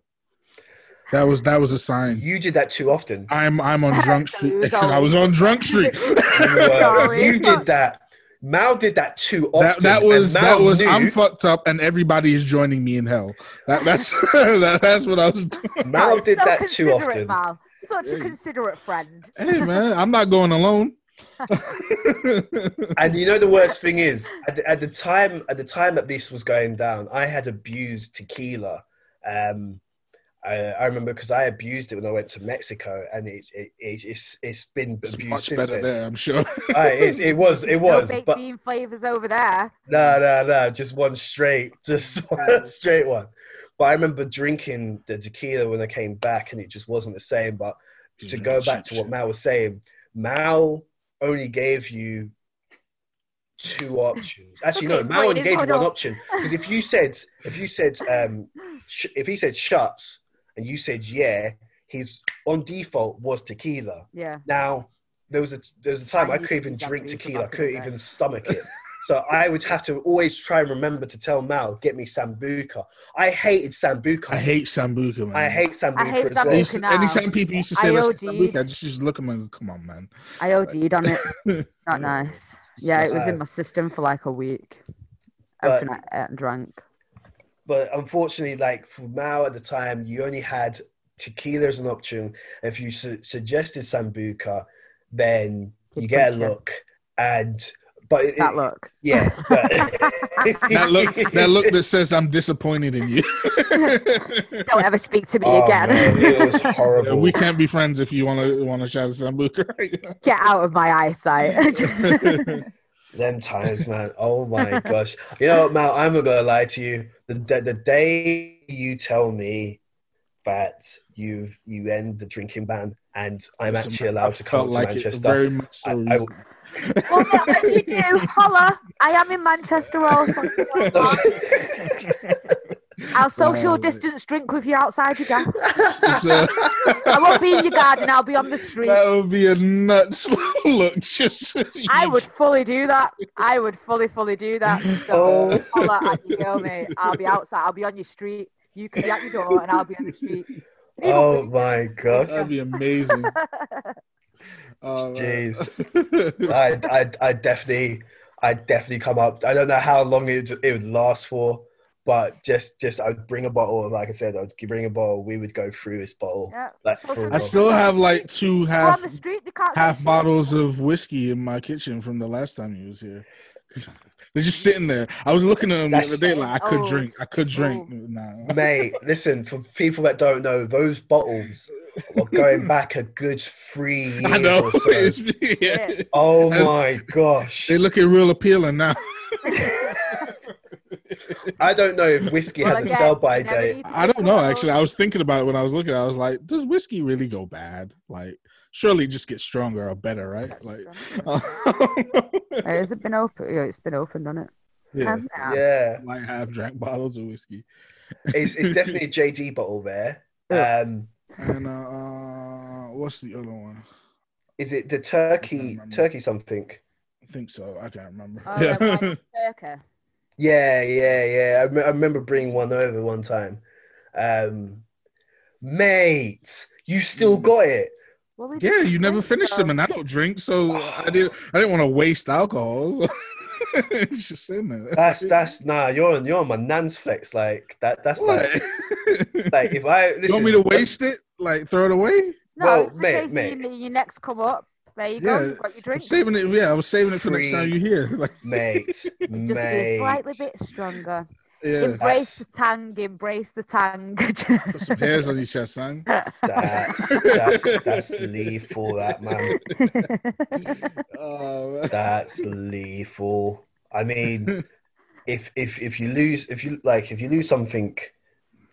That was that was a sign. You did that too often. I'm I'm on (laughs) drunk street because I was on drunk street. (laughs) You, were- Sorry. you did that. Mal did that too often. that that was Mal that was knew- I'm fucked up and everybody is joining me in hell. That, that's (laughs) that, that's what I was doing. Mal did so that too often. Mal. Such a considerate friend. Hey man, I'm not going alone. (laughs) And you know the worst thing is, at the, at the time, at the time that this was going down, I had abused tequila. Um, I, I remember because I abused it when I went to Mexico, and it, it, it it's it's been it's abused much since better then. there, I'm sure. (laughs) Ah, it, is, it was, it No was, baked but bean flavors over there. no, no, no, just one straight, just (laughs) one straight one. But I remember drinking the tequila when I came back, and it just wasn't the same. But to go back to what Mal was saying, Mal only gave you two (coughs) options. Actually, no, Okay, Mal only gave you hold one on. option because if you said if you said um, (coughs) sh- if he said shuts and you said yeah, his on default was tequila. Yeah. Now there was a there was a time I I couldn't even drink tequila. I back in the couldn't even stomach it. (laughs) So I would have to always try and remember to tell Mal, get me Sambuca. I hated Sambuca. I hate Sambuca, man. I hate Sambuca hate as well. I used to- now. anytime people used to say I let's Sambuca, I just, just look at them and go, come on, man. I OD'd on it. (laughs) Not nice. Yeah, it was Uh, in my system for like a week. But- Everything I ate and drank. But unfortunately, like for Mal at the time, you only had tequila as an option. If you su- suggested Sambuca, then you get a look. And but it, That it- look. yeah, (laughs) That look, that look that says I'm disappointed in you. (laughs) Don't ever speak to me Oh, again. man, it was (laughs) horrible. we can't be friends if you want to want to shout at Sambuca. Right Get out of my eyesight. Them times, man. Oh my gosh. You know, Mal, I'm not gonna lie to you. The, the the day you tell me that you've you end the drinking ban, and I'm Listen, actually I allowed to felt come to like it Manchester. Very much so. I- I- recently. Well, yeah, when you do, holla. I am in Manchester also. I'll social Wow. distance drink with you outside your gaff. It's, uh, I won't be in your garden. I'll be on the street. that would be a nuts (laughs) look. Just I would (laughs) fully do that. I would fully, fully do that. Oh. So, holla at your girl, mate. I'll be outside. I'll be on your street. You can be at your door, and I'll be on the street. oh my gosh. That'd be amazing. (laughs) Oh. Jeez. (laughs) I I I definitely I definitely come up. I don't know how long it it would last for, but just just I'd bring a bottle. Like I said, I'd bring a bottle. We would go through this bottle. Yeah. Like So I still have like two half the street. They half bottles of whiskey in my kitchen from the last time you was here. They're just sitting there. I was looking at them the other day, like I could Oh, drink. I could drink. oh. Nah. (laughs) Mate, listen, for people that don't know, those bottles are going back a good three years (laughs) I know. or so. Yeah. Yeah. Oh And- my gosh. They're looking real appealing now. (laughs) I don't know if whiskey Well, has a sell by date. I don't know. Actually, I was thinking about it when I was looking. I was like, does whiskey really go bad? Like, surely just get stronger or better, right? That's Like, true. (laughs) Has it been open? Yeah, it's been opened, hasn't it? yeah, yeah. Yeah. like half drank bottles of whiskey. It's, it's (laughs) definitely a JD bottle there. Um, And uh, uh, what's the other one? is it the turkey turkey something? I think so. I can't remember. Oh, yeah. (laughs) Wild Turkey. Yeah, yeah, yeah. I, me- I remember bringing one over one time. Um, mate, you still Mm. got it. Well, we Yeah, did you never finished so- them, and I don't drink, so I didn't. I didn't want to waste alcohol. So (laughs) it's just in there. That's that's nah. You're on you're on my nan's flex. Like that. That's what. like (laughs) like if I listen, you want me to waste it? Like throw it away? No, Well, it's mate, mate. You, your next come up. There you Yeah, go. You've got your I'm saving it. Yeah, I was saving it for next time Free. you hear. (laughs) Like, mate, Just be mate. slightly bit stronger. Yeah, Embrace That's- the tang. Embrace the tang. put some hairs on your chest, son. That's that's that's lethal. That man. (laughs) Oh, man. That's lethal. I mean, if if if you lose if you like if you lose something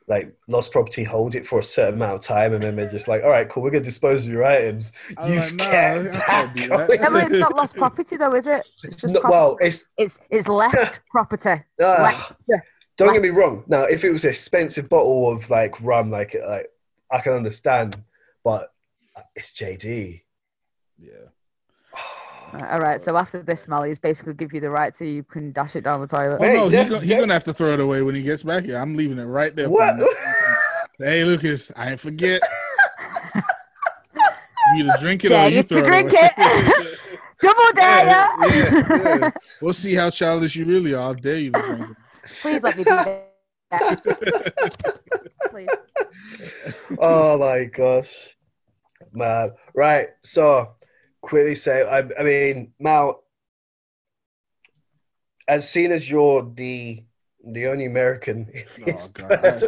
like lost property, hold it for a certain amount of time, and then they're just like, all right, cool, we're gonna dispose of your items. I'm You've like, nah, kept I can't that going. that. no, but it's not lost property though, is it? It's, It's not, property. well, it's it's it's left (laughs) property. ah, Left. Don't get me wrong. Now, if it was an expensive bottle of like rum, like like I can understand, but it's JD. Yeah. (sighs) All right. So after this, Mally is basically give you the right so you can dash it down the toilet. Oh Mate, no, he's gonna, he def- gonna have to throw it away when he gets back here. I'm leaving it right there. What? (laughs) Hey, Lucas, I ain't forget. you either drink it or Dare you you throw to drink away. it. (laughs) Double (laughs) dare Yeah, yeah, yeah. We'll see how childish you really are. I'll dare you to drink it. Please let me do that. Please. oh my gosh, man! Right, so quickly say, I, I mean, now, as seen as you're the the only American in Oh, this God. band-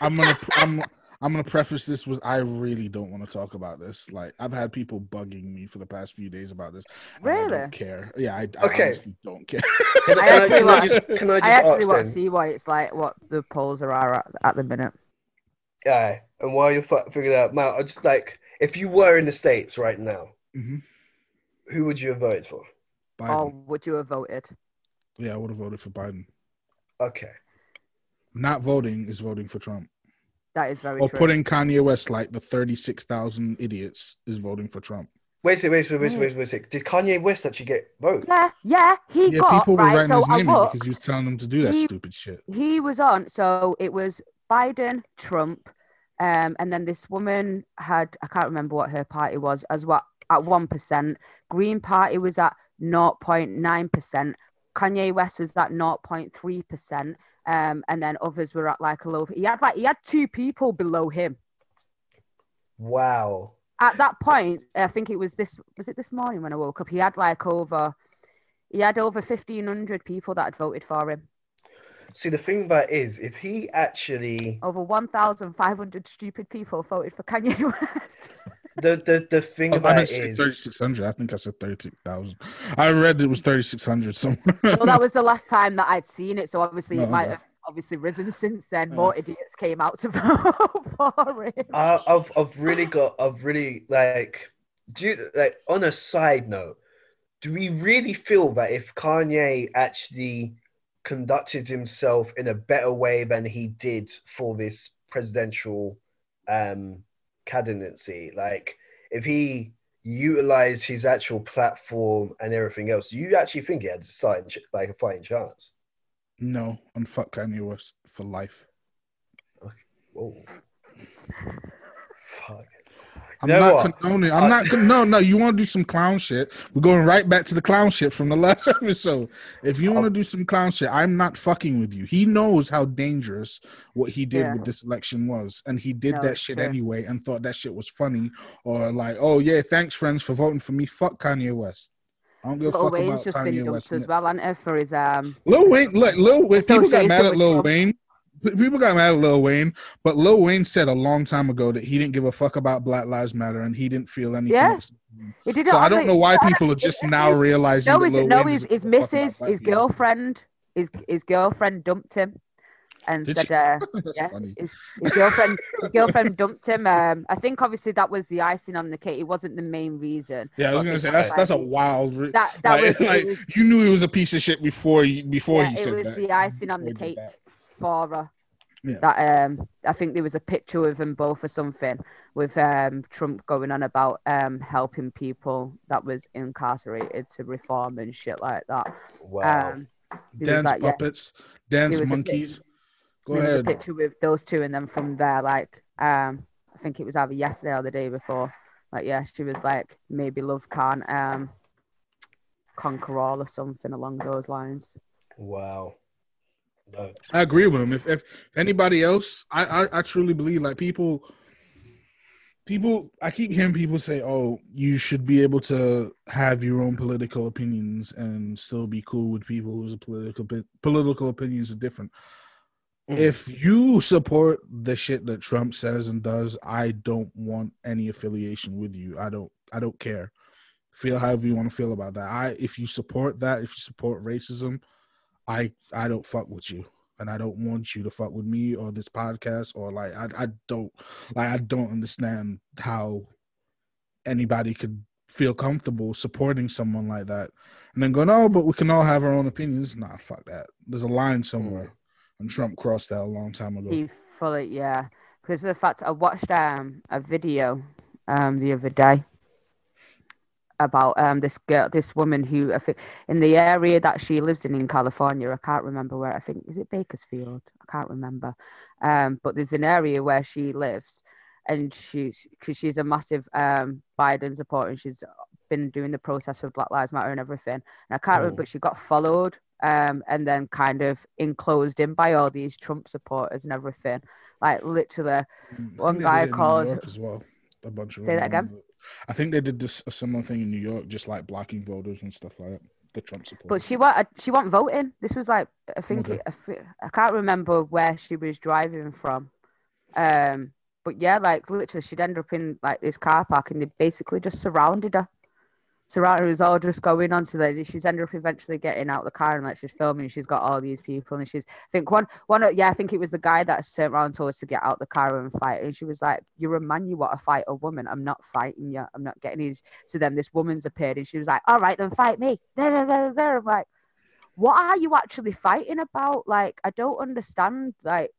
I'm gonna I'm I'm gonna preface this with I really don't want to talk about this. Like I've had people bugging me for the past few days about this. and I Really? don't care. Yeah, I, I Okay. honestly don't care. (laughs) (laughs) Can, I can I, actually can I want- just can I just I actually ask want to see what it's like, what the polls are at, at the minute. Yeah, and while you're figuring that out, Mal, I just like if you were in the states right now, Mhm. who would you have voted for? Biden. Or would you have voted? Yeah, I would have voted for Biden. Okay, Not voting is voting for Trump. That is very Or true. putting Kanye West like the thirty six thousand idiots is voting for Trump. wait a second, wait a second, wait a second, wait a second. Did Kanye West actually get votes? yeah, yeah, he Yeah, got people were right. writing So his name in looked. because he was telling them to do that He- stupid shit. he was on so it was biden trump um and then this woman had i can't remember what her party was as what at 1% green party was at 0.9% kanye west was at 0.3% um and then others were at like a low he had like he had two people below him Wow. at that point i think it was this was it this morning when i woke up he had like over he had over 1500 people that had voted for him See, the thing about it is, if he actually over 1,500 stupid people voted for Kanye (laughs) West. The the the thing I about meant it to say is, 3600. I think I said 36,000. I read it was 3600 somewhere. well, that was the (laughs) last time that I'd seen it, so obviously Oh, it might okay. have obviously risen since then. Yeah. More idiots came out to (laughs) vote for him. I, I've I've really got I've really like do you, like on a side note, do we really feel that if Kanye actually conducted himself in a better way than he did for this presidential um candidacy, like if he utilized his actual platform and everything else, do you actually think he had a ch- like a fighting chance? No, and fuck Kanye West for life. Whoa. Fuck. I'm not what? condoning. I'm Uh, not. Con- no, no. You want to do some clown shit? We're going right back to the clown shit from the (laughs) last episode. If you want to do some clown shit, I'm not fucking with you. He knows how dangerous what he did Yeah. with this election was, and he did No, that shit true. anyway, and thought that shit was funny, or like, oh yeah, thanks friends for voting for me. Fuck Kanye West. I don't give a Lil fuck Wayne's about just Kanye been West. as well, hasn't for his um. Lil Wayne, look, Lil Wayne. People got mad at Lil Trump. Wayne. People got mad at Lil Wayne, but Lil Wayne said a long time ago that he didn't give a fuck about Black Lives Matter and he didn't feel anything. Yeah. It. So I don't know why people are just now realizing. No, that his no, his, his give a fuck about missus, his girlfriend, his his girlfriend dumped him, and Did said, uh, (laughs) yeah, his, his girlfriend, (laughs) his girlfriend dumped him. Um, I think obviously that was the icing on the cake. It wasn't the main reason. Yeah, I was gonna say that's like that's a wild. Re- That that like, was, (laughs) like, was you knew he was a piece of shit before he before yeah, he it was that. the icing on the cake that. For her. Yeah. That um, I think there was a picture of them both or something with um Trump going on about um helping people that was incarcerated to reform and shit like that. Wow. Um, Dance like, yeah, puppets, dance There was monkeys. Go there was a ahead. picture with those two, and then from there, like, um, I think it was either yesterday or the day before. Like, yeah, she was like, maybe love can't um conquer all or something along those lines. wow. I agree with him. If if anybody else, I, I I truly believe like people, people. I keep hearing people say, "Oh, you should be able to have your own political opinions and still be cool with people whose political political opinions are different." Mm. If you support the shit that Trump says and does, I don't want any affiliation with you. I don't. I don't care. Feel however you want to feel about that. I if you support that, if you support racism, I I don't fuck with you, and I don't want you to fuck with me or this podcast or like I I don't like I don't understand how anybody could feel comfortable supporting someone like that, and then go no, but we can all have our own opinions. Nah, fuck that. There's a line somewhere, and Trump crossed that a long time ago. He fully, yeah, because of the fact I watched um a video um the other day about um this girl, this woman who I think in the area that she lives in in California. I can't remember where. I think is it Bakersfield. I can't remember. Um, but there's an area where she lives, and she's because she's a massive um Biden supporter. And she's been doing the protest for Black Lives Matter and everything. And I can't remember, Mm. but she got followed um, and then kind of enclosed in by all these Trump supporters and everything. Like literally, Mm, one guy did it in New called- as well. A bunch of Say that again? I think they did this a similar thing in New York, just like blocking voters and stuff like that. The Trump supporters. but she wa- she wasn't voting. This was like I think Okay. it, I can't remember where she was driving from. Um, but yeah, like literally, she'd end up in like this car park, and they basically just surrounded her. Surrounded her was all just going on, so that she's ended up eventually getting out the car and like she's filming. She's got all these people, and she's I think one one yeah, I think it was the guy that turned around and told us to get out the car and fight, and she was like, "You're a man, you want to fight a woman. I'm not fighting you. I'm not getting these." So then this woman's appeared, and she was like, "All right, then fight me." There, there, there. I'm like, what are you actually fighting about? Like, I don't understand. Like,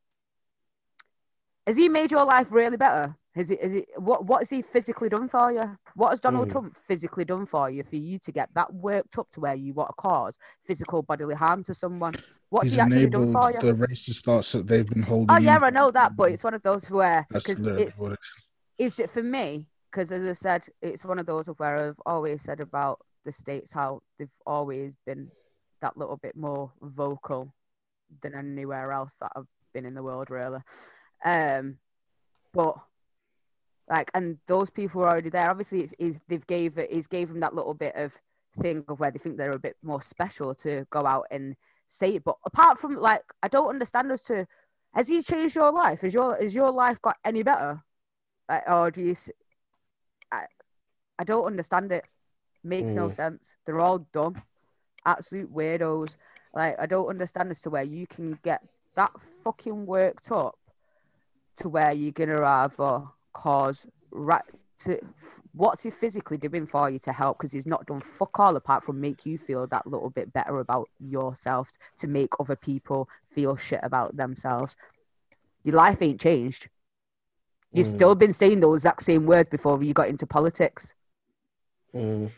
has he made your life really better? Has it? Is it? What? What has he physically done for you? What has Donald Mm. Trump physically done for you for you to get that worked up to where you want to cause physical bodily harm to someone? What's He's he actually done for you? the racist thoughts that they've been holding. Oh yeah. I know that, but it's one of those where That's it's what it is it for me because as i said it's one of those where i've always said about the states how they've always been that little bit more vocal than anywhere else that i've been in the world really um but like and those people were already there obviously it's, it's they've gave it he's gave them that little bit of thing of where they think they're a bit more special to go out and say it but apart from like i don't understand as to has he changed your life has your has your life got any better like, or do you? I, I don't understand it. Makes no Mm. sense. They're all dumb, absolute weirdos. Like I don't understand as to where you can get that fucking worked up to where you're gonna rather cause right to what's he physically doing for you to help? Because he's not done fuck all apart from make you feel that little bit better about yourself to make other people feel shit about themselves. Your life ain't changed. You've Mm. still been saying those exact same words before you got into politics. Mm.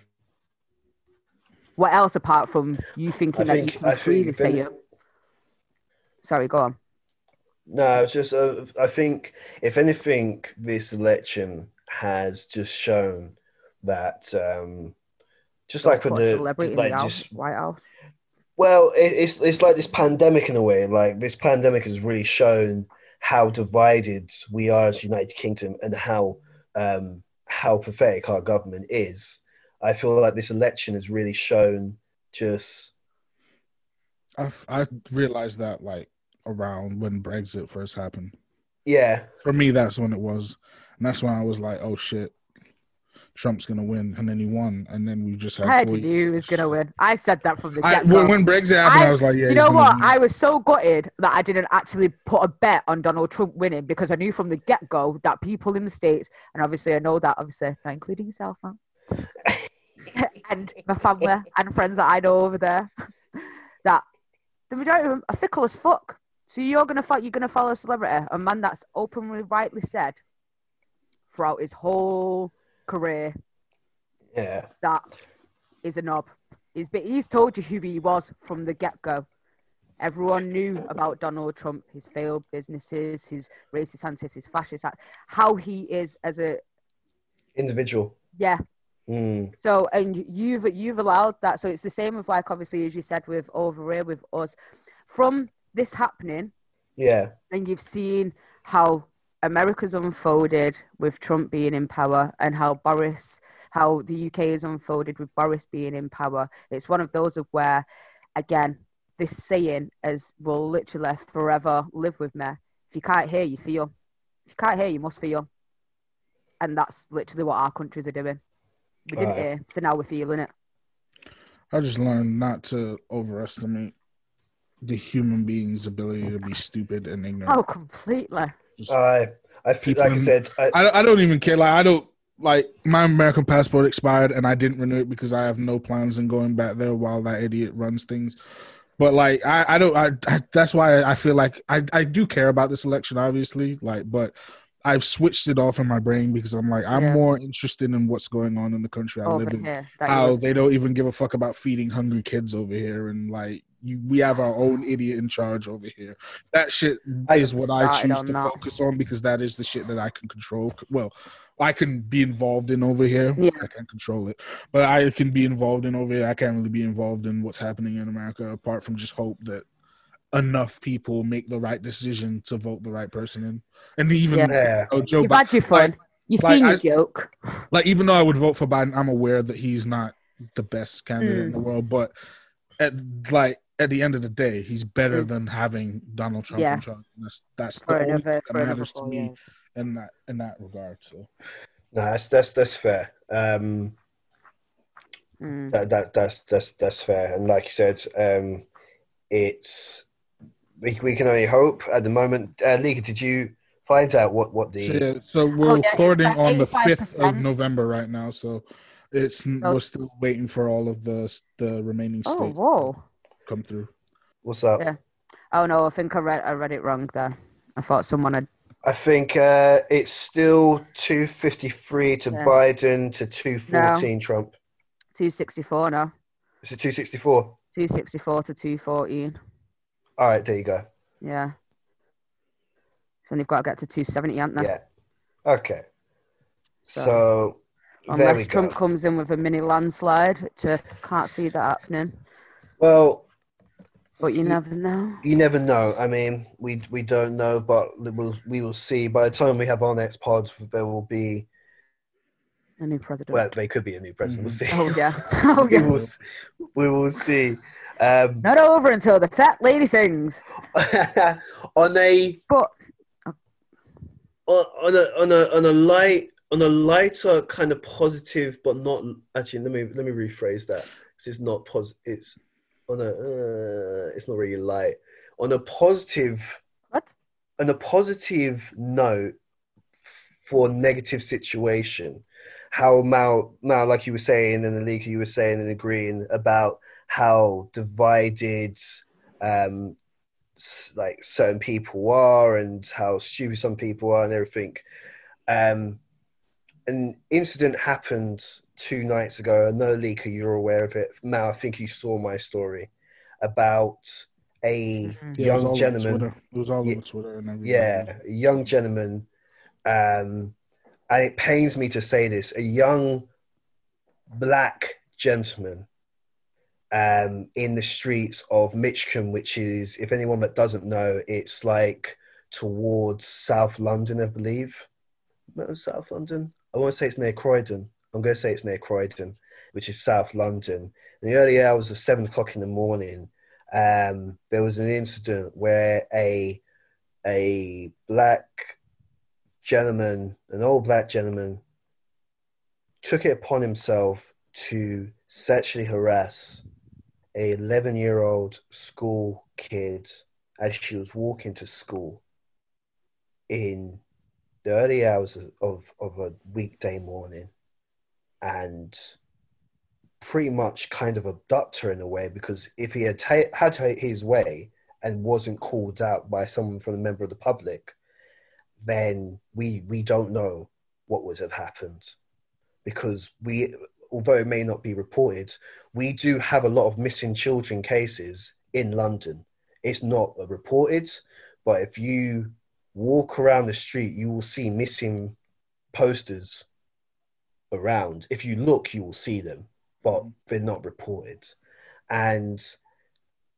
what else apart from you thinking I that think- you can freely say it? Sorry go on No, it's just uh, I think if anything, this election has just shown that um, just like with the like the just White House well, it, it's it's like this pandemic in a way. Like this pandemic has really shown how divided we are as United Kingdom and how um, how pathetic our government is. I feel like this election has really shown just I've I realized that like around when Brexit first happened. yeah For me, that's when it was, and that's when I was like, "Oh shit, Trump's gonna win," and then he won, and then we just had. I four knew he was gonna win. I said that from the I, get when, when Brexit happened, I, I- was like, "Yeah." you know what? win. I was so gutted that I didn't actually put a bet on Donald Trump winning because I knew from the get go that people in the States, and obviously I know that, obviously, not including yourself, man, (laughs) and my family and friends that I know over there, (laughs) that the majority of them are fickle as fuck. So you're gonna fight, you're gonna follow a celebrity, a man that's openly rightly said throughout his whole career yeah that is a knob. He's he's told you who he was from the get go. Everyone knew about Donald Trump, his failed businesses, his racist antics, his fascist act, how he is as a individual. yeah. Mm. So and you've you've allowed that. So it's the same with like obviously as you said with over here with us. From this happening, Yeah, and you've seen how America's unfolded with Trump being in power and how Boris, how the UK is unfolded with Boris being in power. It's one of those of where, again, this saying is will literally forever live with me. If you can't hear, you feel. If you can't hear, you must feel. And that's literally what our countries are doing. We didn't Right. hear, so now we're feeling it. I just learned not to overestimate the human being's ability to be stupid and ignorant. Oh, completely. Just- I I feel People like I said I, I, I don't even care. Like I don't like my American passport expired and I didn't renew it because I have no plans in going back there while that idiot runs things. But like I, I don't I, I that's why I feel like I, I do care about this election obviously like but I've switched it off in my brain because I'm like I'm Yeah. more interested in what's going on in the country I Over live in. here. How they don't even give a fuck about feeding hungry kids over here and like you, we have our own idiot in charge over here. That shit is what I choose to that. focus on because that is the shit that I can control. Well, I can be involved in over here. Yeah. I can't control it, but I can be involved in over here. I can't really be involved in what's happening in America apart from just hope that enough people make the right decision to vote the right person in. And even Yeah. yeah. oh, Joe You've Biden, had your fun. You've like, seen I- your joke. like even though I would vote for Biden, I'm aware that he's not the best candidate in Mm. the world. But at like at the end of the day, he's better Is- than having Donald Trump Yeah. in charge. And that's that's for the only another, thing that matters to me years. in that in that regard. So No, that's that's that's fair. Um, Mm. that, that that's that's that's fair. And like you said, um, it's we, we can only hope at the moment. Uh, Liga, did you find out what what the so, yeah, so we're Oh, yeah, recording it's on the fifth of November right now. So it's Oh. we're still waiting for all of the the remaining states. Oh, states whoa. To come through. what's up? Yeah. Oh, no, I think I read, I read it wrong there. I thought someone had. I think uh, it's still two fifty three to Yeah. Biden to two fourteen Trump. 264 now. Is it two sixty four? 264 to 214. All right, there you go. Yeah. So they've got to get to 270, haven't they? Yeah. Okay. So- So, there we Unless go. Trump comes in with a mini landslide, which I can't see that happening. Well, But you never know. You never know. I mean, we we don't know, but we'll we will see. By the time we have our next pod, there will be A new president. well, they could be a new president. We'll see. oh, yeah. (laughs) Oh, we yeah. will. We will see. Um, Not over until the fat lady sings. (laughs) on a But on on a on a on a light on a lighter kind of positive, but not actually. Let me let me rephrase that because it's not positive. It's on a. Uh, it's not really light. on a positive What? on a positive note for a negative situation, how Mal, Mal, like you were saying, and Alika, you were saying and agreeing about how divided, um, like certain people are, and how stupid some people are, and everything. Um, an incident happened two nights ago. I know, Alika, you're aware of it. Mal, I think you saw my story about a Mhm. Yeah, it young over gentleman. It was all Yeah. over Twitter and everything. Yeah, a young gentleman. Um, and it pains me to say this: a young black gentleman um, in the streets of Mitcham, which is, if anyone that doesn't know, it's like towards South London, I believe. South London. I want to say it's near Croydon. I'm going to say it's near Croydon, which is South London. In the early hours of seven o'clock in the morning, um, there was an incident where a a black gentleman, an old black gentleman, took it upon himself to sexually harass a 11 year old school kid as she was walking to school in the early hours of, of, of a weekday morning and pretty much kind of abduct her in a way because if he had ta- had his way and wasn't called out by someone from a member of the public, then we we don't know what would have happened. Because we although it may not be reported we do have a lot of missing children cases in london. It's not reported but if you walk around the street you will see missing posters around. If you look you will see them but they're not reported. And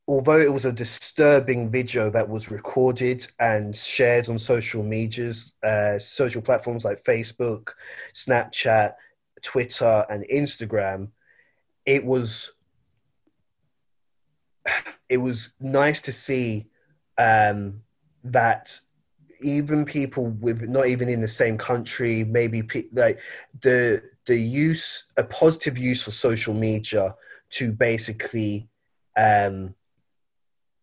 although it was a disturbing video that was recorded and shared on social medias, uh, social platforms like Facebook, Snapchat, Twitter, and Instagram, it was (sighs) it was nice to see um, that even people with not even in the same country, maybe pe- like the the use a positive use for social media to basically um,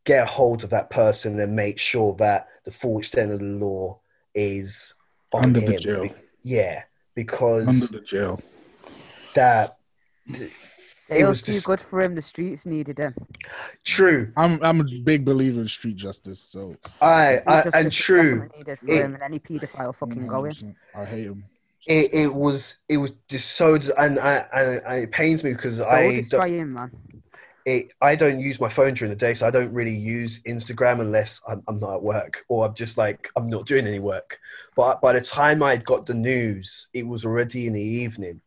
get a hold of that person and make sure that the full extent of the law is Under the jail. Yeah, because Under the jail. that It was was too dis- good for him. The streets needed him. true. I'm I'm a big believer in street justice. So I, I and true. Needed for It- him and any paedophile fucking going. I hate him. It, it was it was just so and I and, and it pains me because So I don't, destroying, man. it, I don't use my phone during the day, so I don't really use Instagram unless I'm, I'm not at work or I'm just like I'm not doing any work. But by the time I got the news, it was already in the evening.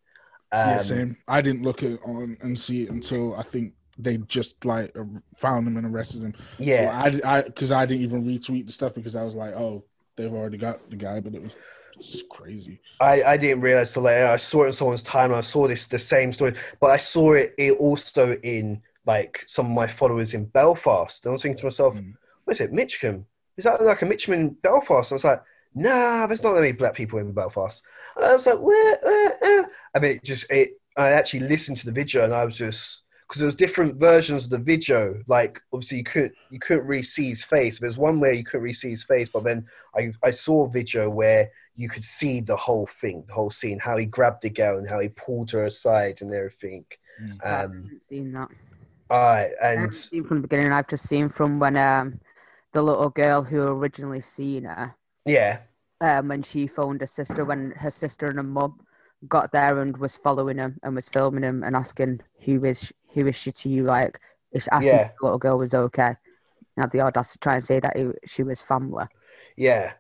Um, yeah, same. I didn't look it on and see it until I think they just like found him and arrested him. yeah, So I I because I didn't even retweet the stuff because I was like, oh, they've already got the guy, but it was just crazy. I, I didn't realize till later. I saw it in someone's time. I saw this the same story, but I saw it, it also in like some of my followers in Belfast. And I was thinking to myself, Mm. what is it, Mitcham? Is that like a Mitcham in Belfast? And I was like, nah, there's not many black people in Belfast. And I was like, where? Uh, uh. I mean, it just it. I actually listened to the video, and I was just because there was different versions of the video. Like obviously, you couldn't you couldn't really see his face. There's one where you couldn't really see his face, but then I I saw a video where you could see the whole thing, the whole scene, how he grabbed the girl and how he pulled her aside and everything. Mm. I Um, haven't seen that. I I haven't seen from the beginning. I've just seen from when um the little girl who originally seen her yeah, um when she phoned her sister when her sister and her mum got there and was following him and was filming him and asking who is who is she to you like is asking Yeah. if the little girl was okay. And had the audacity to try and say that he, she was family. yeah.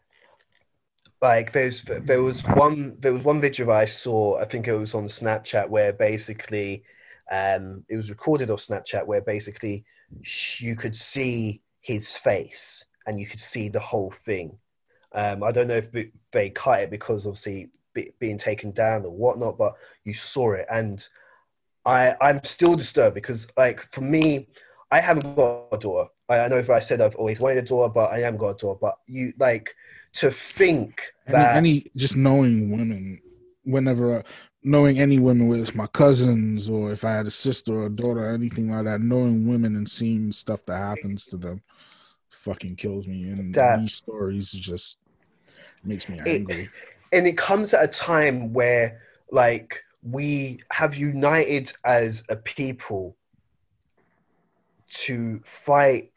Like there's there was one there was one video I saw. I think it was on Snapchat where basically um, it was recorded off Snapchat where basically sh- you could see his face and you could see the whole thing. Um, I don't know if they cut it because obviously be- being taken down or whatnot, but you saw it, and I I'm still disturbed because like for me, I haven't got a daughter. I, I know if I said I've always wanted a daughter, but I haven't got a daughter. But you like to think Any, that any just knowing women, whenever uh, knowing any women, whether it's my cousins or if I had a sister or a daughter or anything like that, knowing women and seeing stuff that happens to them, fucking kills me. And That- these stories just makes me It- angry. and it comes at a time where like we have united as a people to fight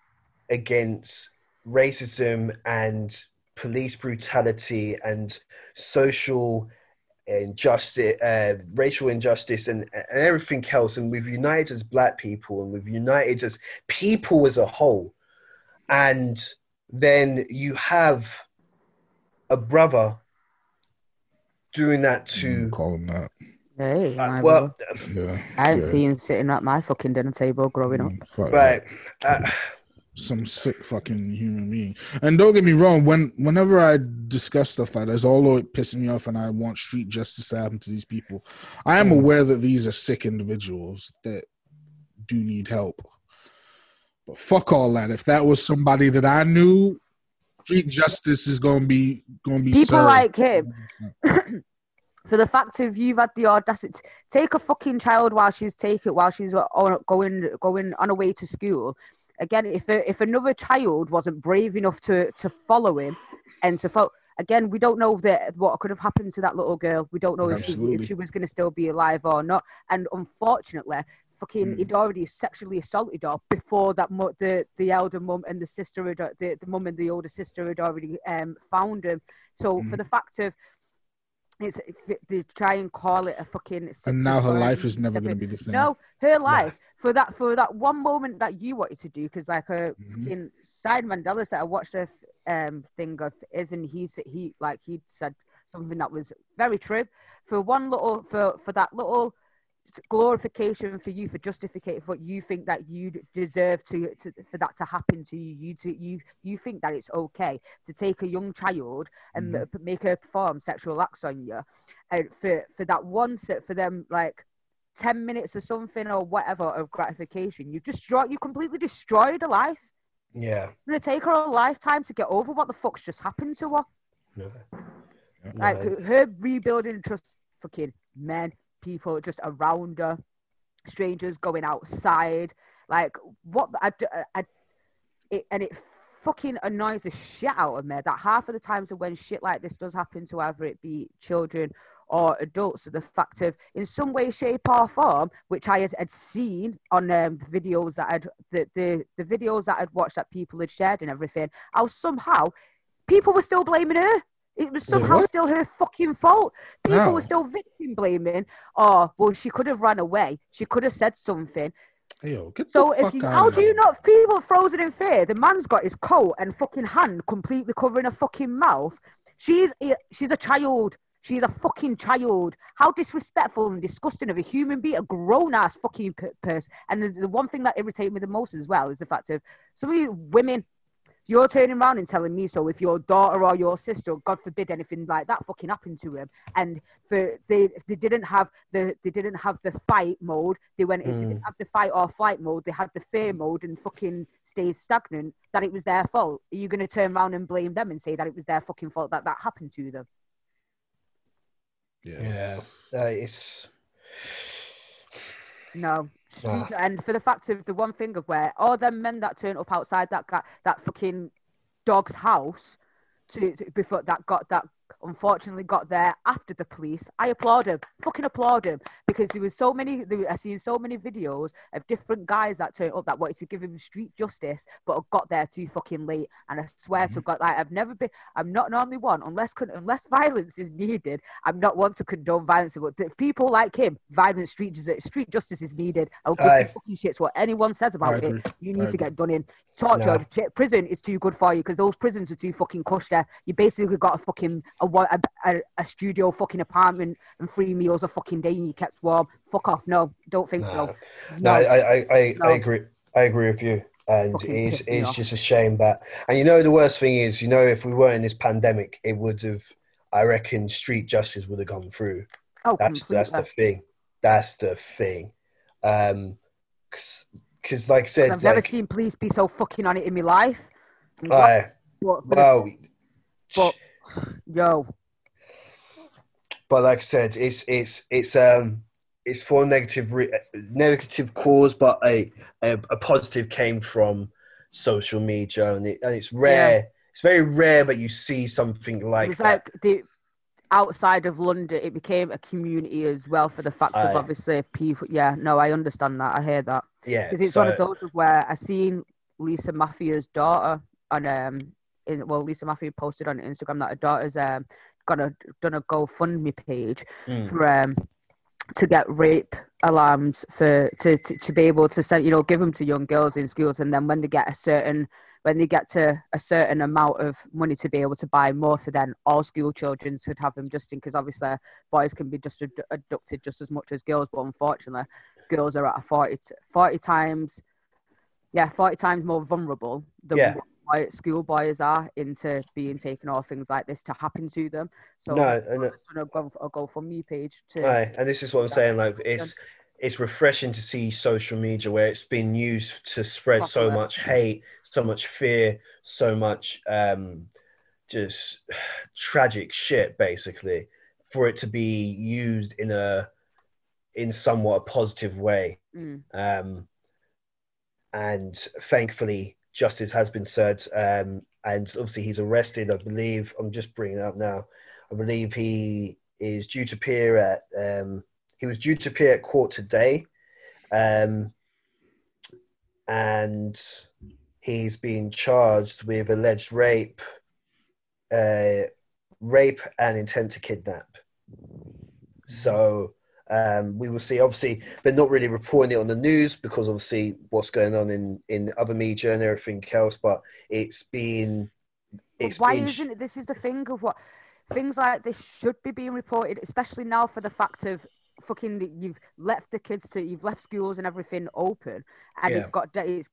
against racism and police brutality and social injustice uh, racial injustice and, and everything else and we've united as black people and we've united as people as a whole and then you have a brother doing that to call him that. Hey, uh, my well brother. Yeah. I didn't yeah. see him sitting at my fucking dinner table growing up. Mm, fuck right uh, some sick fucking human being. And don't get me wrong, when whenever I discuss stuff like that, it's all pissing me off, and I want street justice to happen to these people. I am Mm. aware that these are sick individuals that do need help. But fuck all that. If that was somebody that I knew, street justice is gonna be gonna be People served. like him. (clears throat) For the fact of you've had the audacity, to take a fucking child while she's take it while she's uh, on, going going on her way to school. Again, if a, if another child wasn't brave enough to to follow him and to follow, again, we don't know that what could have happened to that little girl. We don't know if she, if she was going to still be alive or not. And unfortunately, fucking, Mm. he'd already sexually assaulted her before that. Mu- the the elder mum and the sister had uh, the the mum and the older sister had already um found him. So for Mhm. the fact of it's if they try and call it a fucking and now her life is never gonna be the same. no, her life for that for that one moment that you wanted to do because like a Mhm. fucking side Mandela said I watched a f- um thing of is and he said he like he said something that was very true for one little for for that little glorification for you for justification for what you think that you deserve to, to for that to happen to you. You to you you think that it's okay to take a young child and Mhm. make her perform sexual acts on you and for for that one set for them like 10 minutes or something or whatever of gratification you destroy you completely destroyed her life. Yeah. It's gonna take her a lifetime to get over what the fuck's just happened to her. No, like her rebuilding trust fucking men people just around her strangers going outside. Like what I, it, and it fucking annoys the shit out of me that half of the times when shit like this does happen to either it be children or adults the fact of in some way shape or form which i had, seen on um, the videos that i'd the, the the videos that i'd watched that people had shared and everything how somehow people were still blaming her it was somehow what? still her fucking fault. People How? were still victim blaming. Oh, well, she could have run away. She could have said something. Yo, get So the if you, how do you not? People frozen in fear. The man's got his coat and fucking hand completely covering her fucking mouth. She's a- she's a child. She's a fucking child. How disrespectful and disgusting of a human being, a grown ass fucking person. And the, the one thing that irritated me the most as well is the fact of some of these women. You're turning around and telling me so if your daughter or your sister, God forbid, anything like that fucking happened to him, and for they they didn't have the they didn't have the fight mode. They went they didn't have the fight or flight mode. They had the fear mode and fucking stays stagnant. That it was their fault. Are you going to turn around and blame them and say that it was their fucking fault that that happened to them? yeah uh, it's No. Nah. And for the fact of the one thing of where all them men that turned up outside that guy, that fucking dog's house to, to before that got that unfortunately got there after the police. I applaud him, fucking applaud him, because there was so many. There, I seen so many videos of different guys that turned up that wanted to give him street justice, but got there too fucking late. And I swear to God, like I've never been. I'm not normally one unless unless violence is needed. I'm not one to condone violence, but if people like him, violent street justice, street justice is needed. I don't give fucking shits what anyone says about it. You need to get done in. Torture, Nah. prison is too good for you because those prisons are too fucking cush there. You basically got a fucking a, a, a, studio fucking apartment and three meals a fucking day and you kept warm. Fuck off. No, don't think so. no, no I, I, I, No. I agree I agree with you and Fucking it's, it's off. just a shame that and you know the worst thing is you know if we weren't in this pandemic it would have I reckon street justice would have gone through Oh, That's completely. that's the thing. That's the thing. Um, because like I said, I've never seen police be so fucking on it in my life. I well, but yo, but like I said, it's it's it's um it's for a negative re- negative cause, but a, a a positive came from social media, and, it, and it's rare. It's very rare, but you see something like it was that. like the outside of London, it became a community as well for the fact Aye. of obviously people. Yeah, no, I understand that. I hear that yeah, because it's so, one of those where I seen Lisa Matthews' daughter on um, in, well, Lisa Matthews posted on Instagram that her daughter's um got a done a GoFundMe page Mm, for um to get rape alarms for to, to to be able to send you know give them to young girls in schools. And then when they get a certain when they get to a certain amount of money to be able to buy more for then all school children should have them just in because obviously boys can be just ad- abducted just as much as girls. But unfortunately girls are at a 40, t- 40 times yeah 40 times more vulnerable than Yeah. Boy- schoolboys are into being taken or things like this to happen to them so No, and, on a go a GoFundMe page to Aye, and this is what I'm saying. Like it's it's refreshing to see social media where it's been used to spread so much hate, so much fear, so much um, just (sighs) tragic shit, basically, for it to be used in a in somewhat a positive way. Mm. Um, and thankfully, justice has been served. Um, and obviously, he's arrested. I believe. I'm just bringing it up now. I believe he is due to appear at. Um, he was due to appear at court today, um, and he's been charged with alleged rape, uh, rape and intent to kidnap. So um, we will see. Obviously, they're not really reporting it on the news because obviously what's going on in in other media and everything else. But it's been. It's why been, isn't it? This is the thing of what things like this should be being reported, especially now for the fact of fucking that you've left the kids to you've left schools and everything open, and Yeah. it's got it's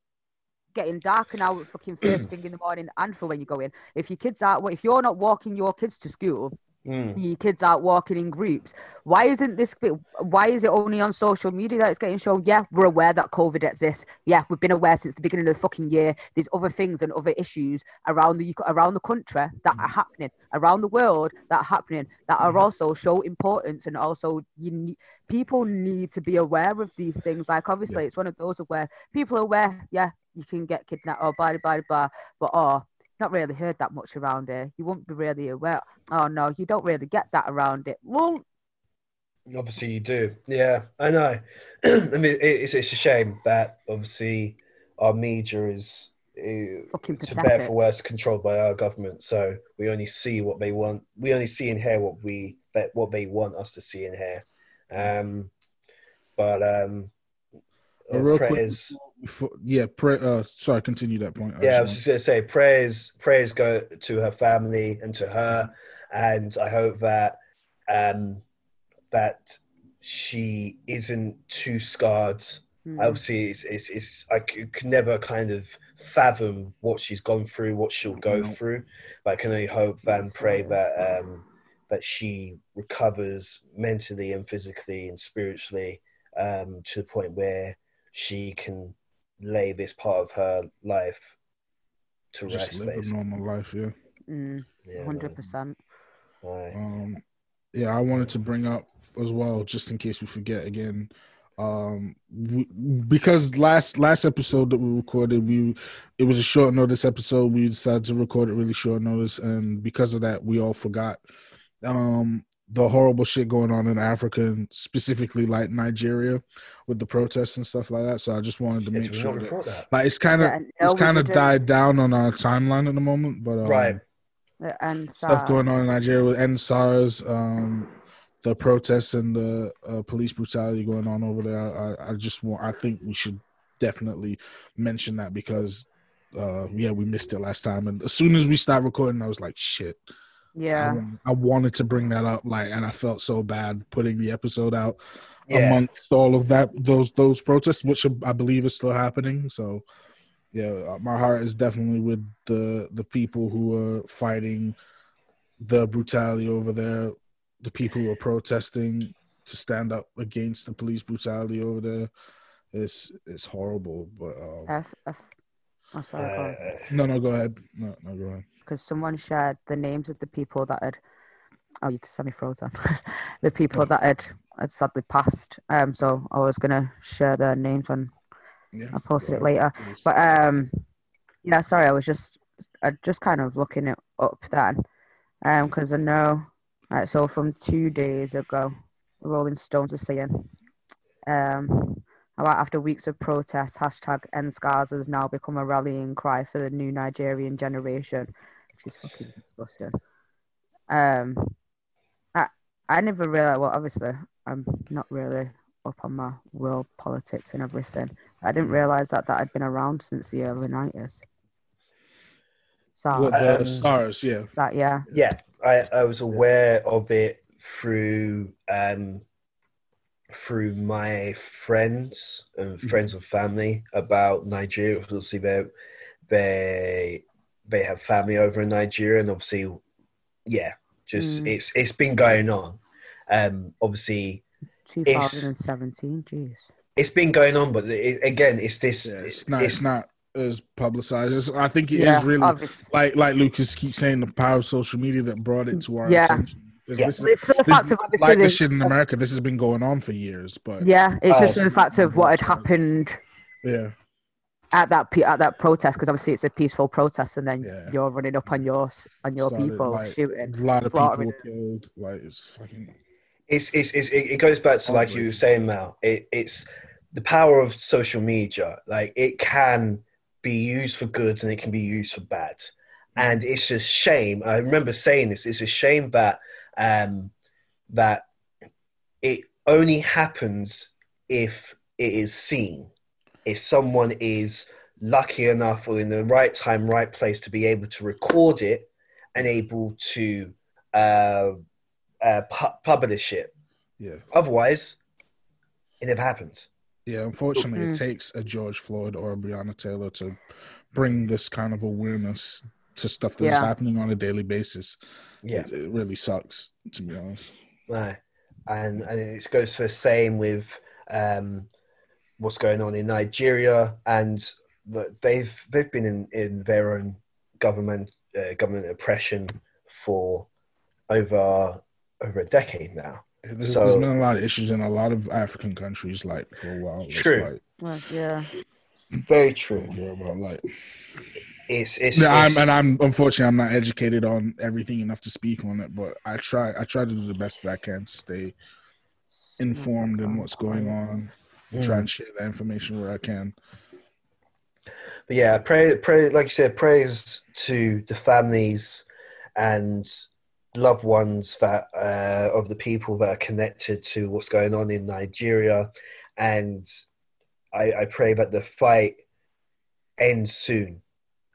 getting darker now. Fucking first thing in the morning, and for when you go in, if your kids are if you're not walking your kids to school, Mm, your kids out walking in groups. Why isn't this? Why is it only on social media that it's getting shown? Yeah, we're aware that COVID exists. Yeah, we've been aware since the beginning of the fucking year. There's other things and other issues around the around the country that are happening around the world that are happening that are also show importance and also you need, people need to be aware of these things. Like obviously, it's one of those where people are aware. Yeah, you can get kidnapped or blah blah blah, but oh not really heard that much around here. You won't be really aware. Oh no, you don't really get that around it. Well, obviously, you do. Yeah, I know. (clears throat) I mean, it's it's a shame that obviously our media is. uh, to better for worse controlled by our government so we only see what they want we only see and hear what we that what they want us to see and hear um but um real quick, prayers Before, yeah, pray, uh, sorry, continue that point. I yeah i just was just gonna say prayers prayers go to her family and to her and i hope that um that she isn't too scarred Hmm. obviously it's, it's, it's i c- could never kind of fathom what she's gone through what she'll go No. through but i can only hope and pray that um that she recovers mentally and physically and spiritually um to the point where she can lay this part of her life to just rest live a normal life. Yeah. Mm, Yeah, hundred man. percent. Aye. Um, yeah, I wanted to bring up as well, just in case we forget again, um, we, because last last episode that we recorded, we it was a short notice episode. We decided to record it really short notice, and because of that, we all forgot um, the horrible shit going on in Africa, and specifically like Nigeria with the protests and stuff like that. So I just wanted to make we sure that that? like it's kind of Yeah, it's kind of died down on our timeline at the moment, but um, Right. And stuff going on in Nigeria with End SARS, um, the protests and the uh, police brutality going on over there. I, I just want, I think we should definitely mention that because, uh, yeah, we missed it last time. And as soon as we start recording, I was like, shit. I, Yeah. want- I wanted to bring that up, like, and I felt so bad putting the episode out Yeah. amongst all of that, those those protests, which I believe is still happening. So, yeah, uh, my heart is definitely with the the people who are fighting the brutality over there, the people who are protesting to stand up against the police brutality over there. It's it's horrible, but um, F, F, oh, sorry. Uh, no, no, go ahead. No, no, go ahead. Because someone shared the names of the people that had oh you semi frozen (laughs) the people that had had sadly passed um so i was gonna share their names when Yeah, i posted it later. But um Yeah, sorry, I was just I just kind of looking it up then, um, because I know, like, so from two days ago, Rolling Stones were saying, um, about after weeks of protests, hashtag End SARS has now become a rallying cry for the new Nigerian generation, which is fucking disgusting. Um, I I never realized. Well, obviously, I'm not really up on my world politics and everything. I didn't realize that that had been around since the early nineties. So What, the Um, SARS, yeah. that yeah, Yeah, I, I was aware of it through um, through my friends and friends of family about Nigeria. Obviously, they they they have family over in Nigeria, and obviously, yeah, just Mm. it's it's been going on. Um, obviously, 2017. Jeez. it's been going on, but it, again, it's this. yeah it's not it's not as publicized. It's, I think it is Yeah, really obviously. like like Lucas keeps saying the power of social media that brought it to our yeah. attention. Yeah. This, this, this, like this shit in America, this has been going on for years, but Yeah, it's Oh. just for the fact of what had happened yeah, at that at that protest because obviously it's a peaceful protest and then Yeah. you're running up on your s- on your Started, people like, shooting. a lot of slaughtering people killed. Like it's fucking it's, it's, it's it it goes back to like you were saying Mal. It, it's the power of social media. Like it can be used for good and it can be used for bad. And it's a shame. I remember saying this. It's a shame that um, that it only happens if it is seen. If someone is lucky enough or in the right time, right place to be able to record it and able to uh, uh, pu- publish it. yeah. Otherwise, it never happens. Yeah, unfortunately, Mm. it takes a George Floyd or a Breonna Taylor to bring this kind of awareness to stuff that's Yeah. happening on a daily basis. Yeah, It, it really sucks, to be honest. no. and and it goes for the same with um, what's going on in Nigeria, and they've they've been in, in their own government uh, government oppression for over over a decade now. There's, So- there's been a lot of issues in a lot of African countries, like for a while. True. Like, Well, yeah, Very true. don't hear about like. It's it's, Yeah, I'm, and I'm unfortunately I'm not educated on everything enough to speak on it, but I try I try to do the best that I can to stay informed in what's going on. Mm. Try and share that information where I can. But yeah, pray, pray, like you said, prayers to the families and loved ones that uh, of the people that are connected to what's going on in Nigeria, and I, I pray that the fight ends soon.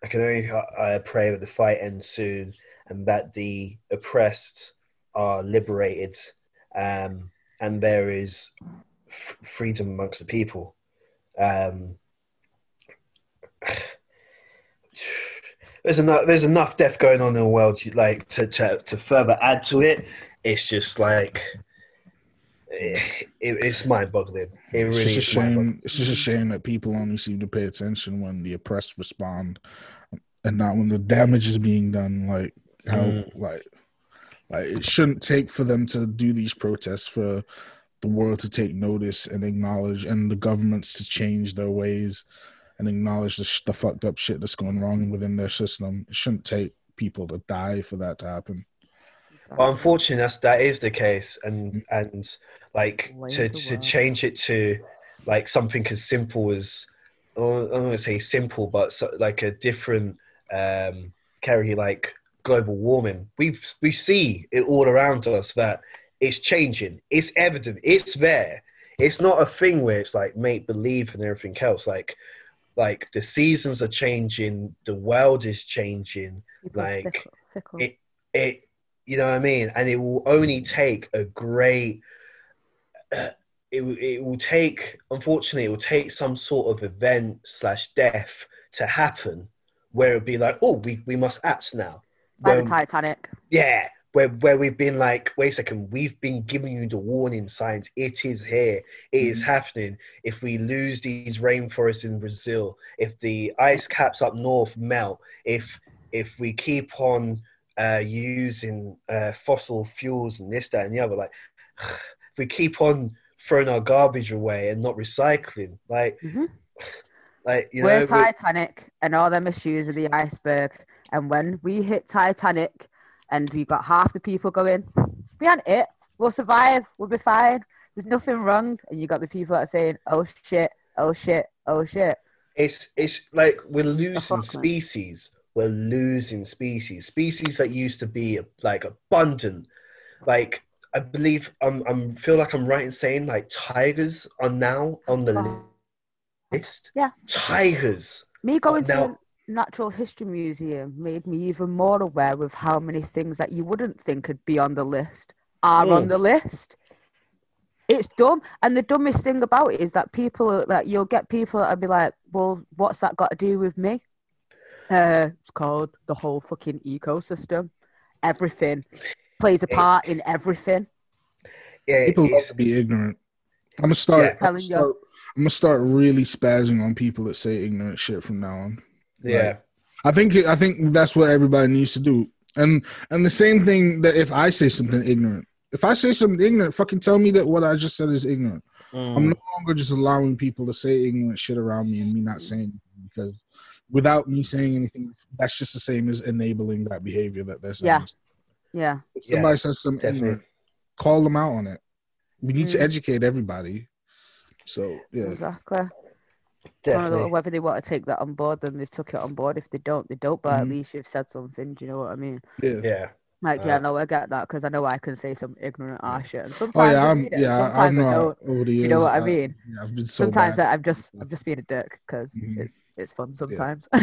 I can only uh, pray that the fight ends soon and that the oppressed are liberated, um, and there is f- freedom amongst the people. Um, (sighs) there's enough there's enough death going on in the world like to, to, to further add to it it's just like it, it's mind-boggling it it's just a shame. It's just a shame that people only seem to pay attention when the oppressed respond, and not when the damage is being done. Like how, Mm. like, like it shouldn't take for them to do these protests for the world to take notice and acknowledge, and the governments to change their ways and acknowledge the, sh- the fucked up shit that's going wrong within their system. It shouldn't take people to die for that to happen. But unfortunately that's that is the case and and like Way to, to change it to like something as simple as oh, I'm going to say simple but so, like a different um carry like global warming we've we see it all around us that it's changing. It's evident. It's there. It's not a thing where it's like make believe and everything else. Like like the seasons are changing. The world is changing. People like, fickle- fickle. it it you know what I mean? And it will only take a great it, will- it will take unfortunately it will take some sort of event slash death to happen where it'll be like oh we, we must act now. Like When- the Titanic. yeah where, where we've been like wait a second we've been giving you the warning signs it is here it is happening if we lose these rainforests in brazil if the ice caps up north melt if if we keep on uh, using uh, fossil fuels and this that and the other like (sighs) if we keep on throwing our garbage away and not recycling like Mhm. (sighs) Like you We're know, Titanic, and all them issues are the iceberg. And when we hit Titanic, and we got half the people going, we aren't it. We'll survive. We'll be fine. There's nothing wrong. And you got the people that are saying, "Oh shit! Oh shit! Oh shit!" it's it's like we're losing species. We're losing species. Species that used to be like abundant. Like I believe I'm I'm feel like I'm right in saying like tigers are now on the Oh. list. Yeah. Tigers. Me going now- to Natural History Museum made me even more aware of how many things that you wouldn't think would be on the list are on Mm. the list. It's dumb, and the dumbest thing about it is that people that you'll get people that'll be like, "Well, what's that got to do with me?" Uh, it's called the whole fucking ecosystem. Everything plays a It- part in everything. Yeah, People love to be ignorant. I'm gonna start. Yeah. I'm, gonna start I'm gonna start really spazzing on people that say ignorant shit from now on. Yeah. I think I think that's what everybody needs to do. And and the same thing that if I say something ignorant, if I say something ignorant, fucking tell me that what I just said is ignorant. Mm. I'm no longer just allowing people to say ignorant shit around me and me not saying anything because without me saying anything, that's just the same as enabling that behavior that they're saying. Yeah. Yeah, If Yeah, somebody says something definitely. ignorant, call them out on it. We need to Mm. educate everybody. So yeah, exactly. I don't know whether they want to take that on board, then they've took it on board. If they don't, they don't. But at Mhm. least you've said something. Do you know what I mean? yeah. Yeah. Like, yeah, Uh, no, I get that because I know I can say some ignorant ass shit, and Oh sometimes yeah, I I'm read it, yeah, I sometimes I know don't. over the years. you know what I mean? yeah, I've been so sometimes bad. I, I'm just I'm just being a dick because Mhm. it's it's fun sometimes. (laughs)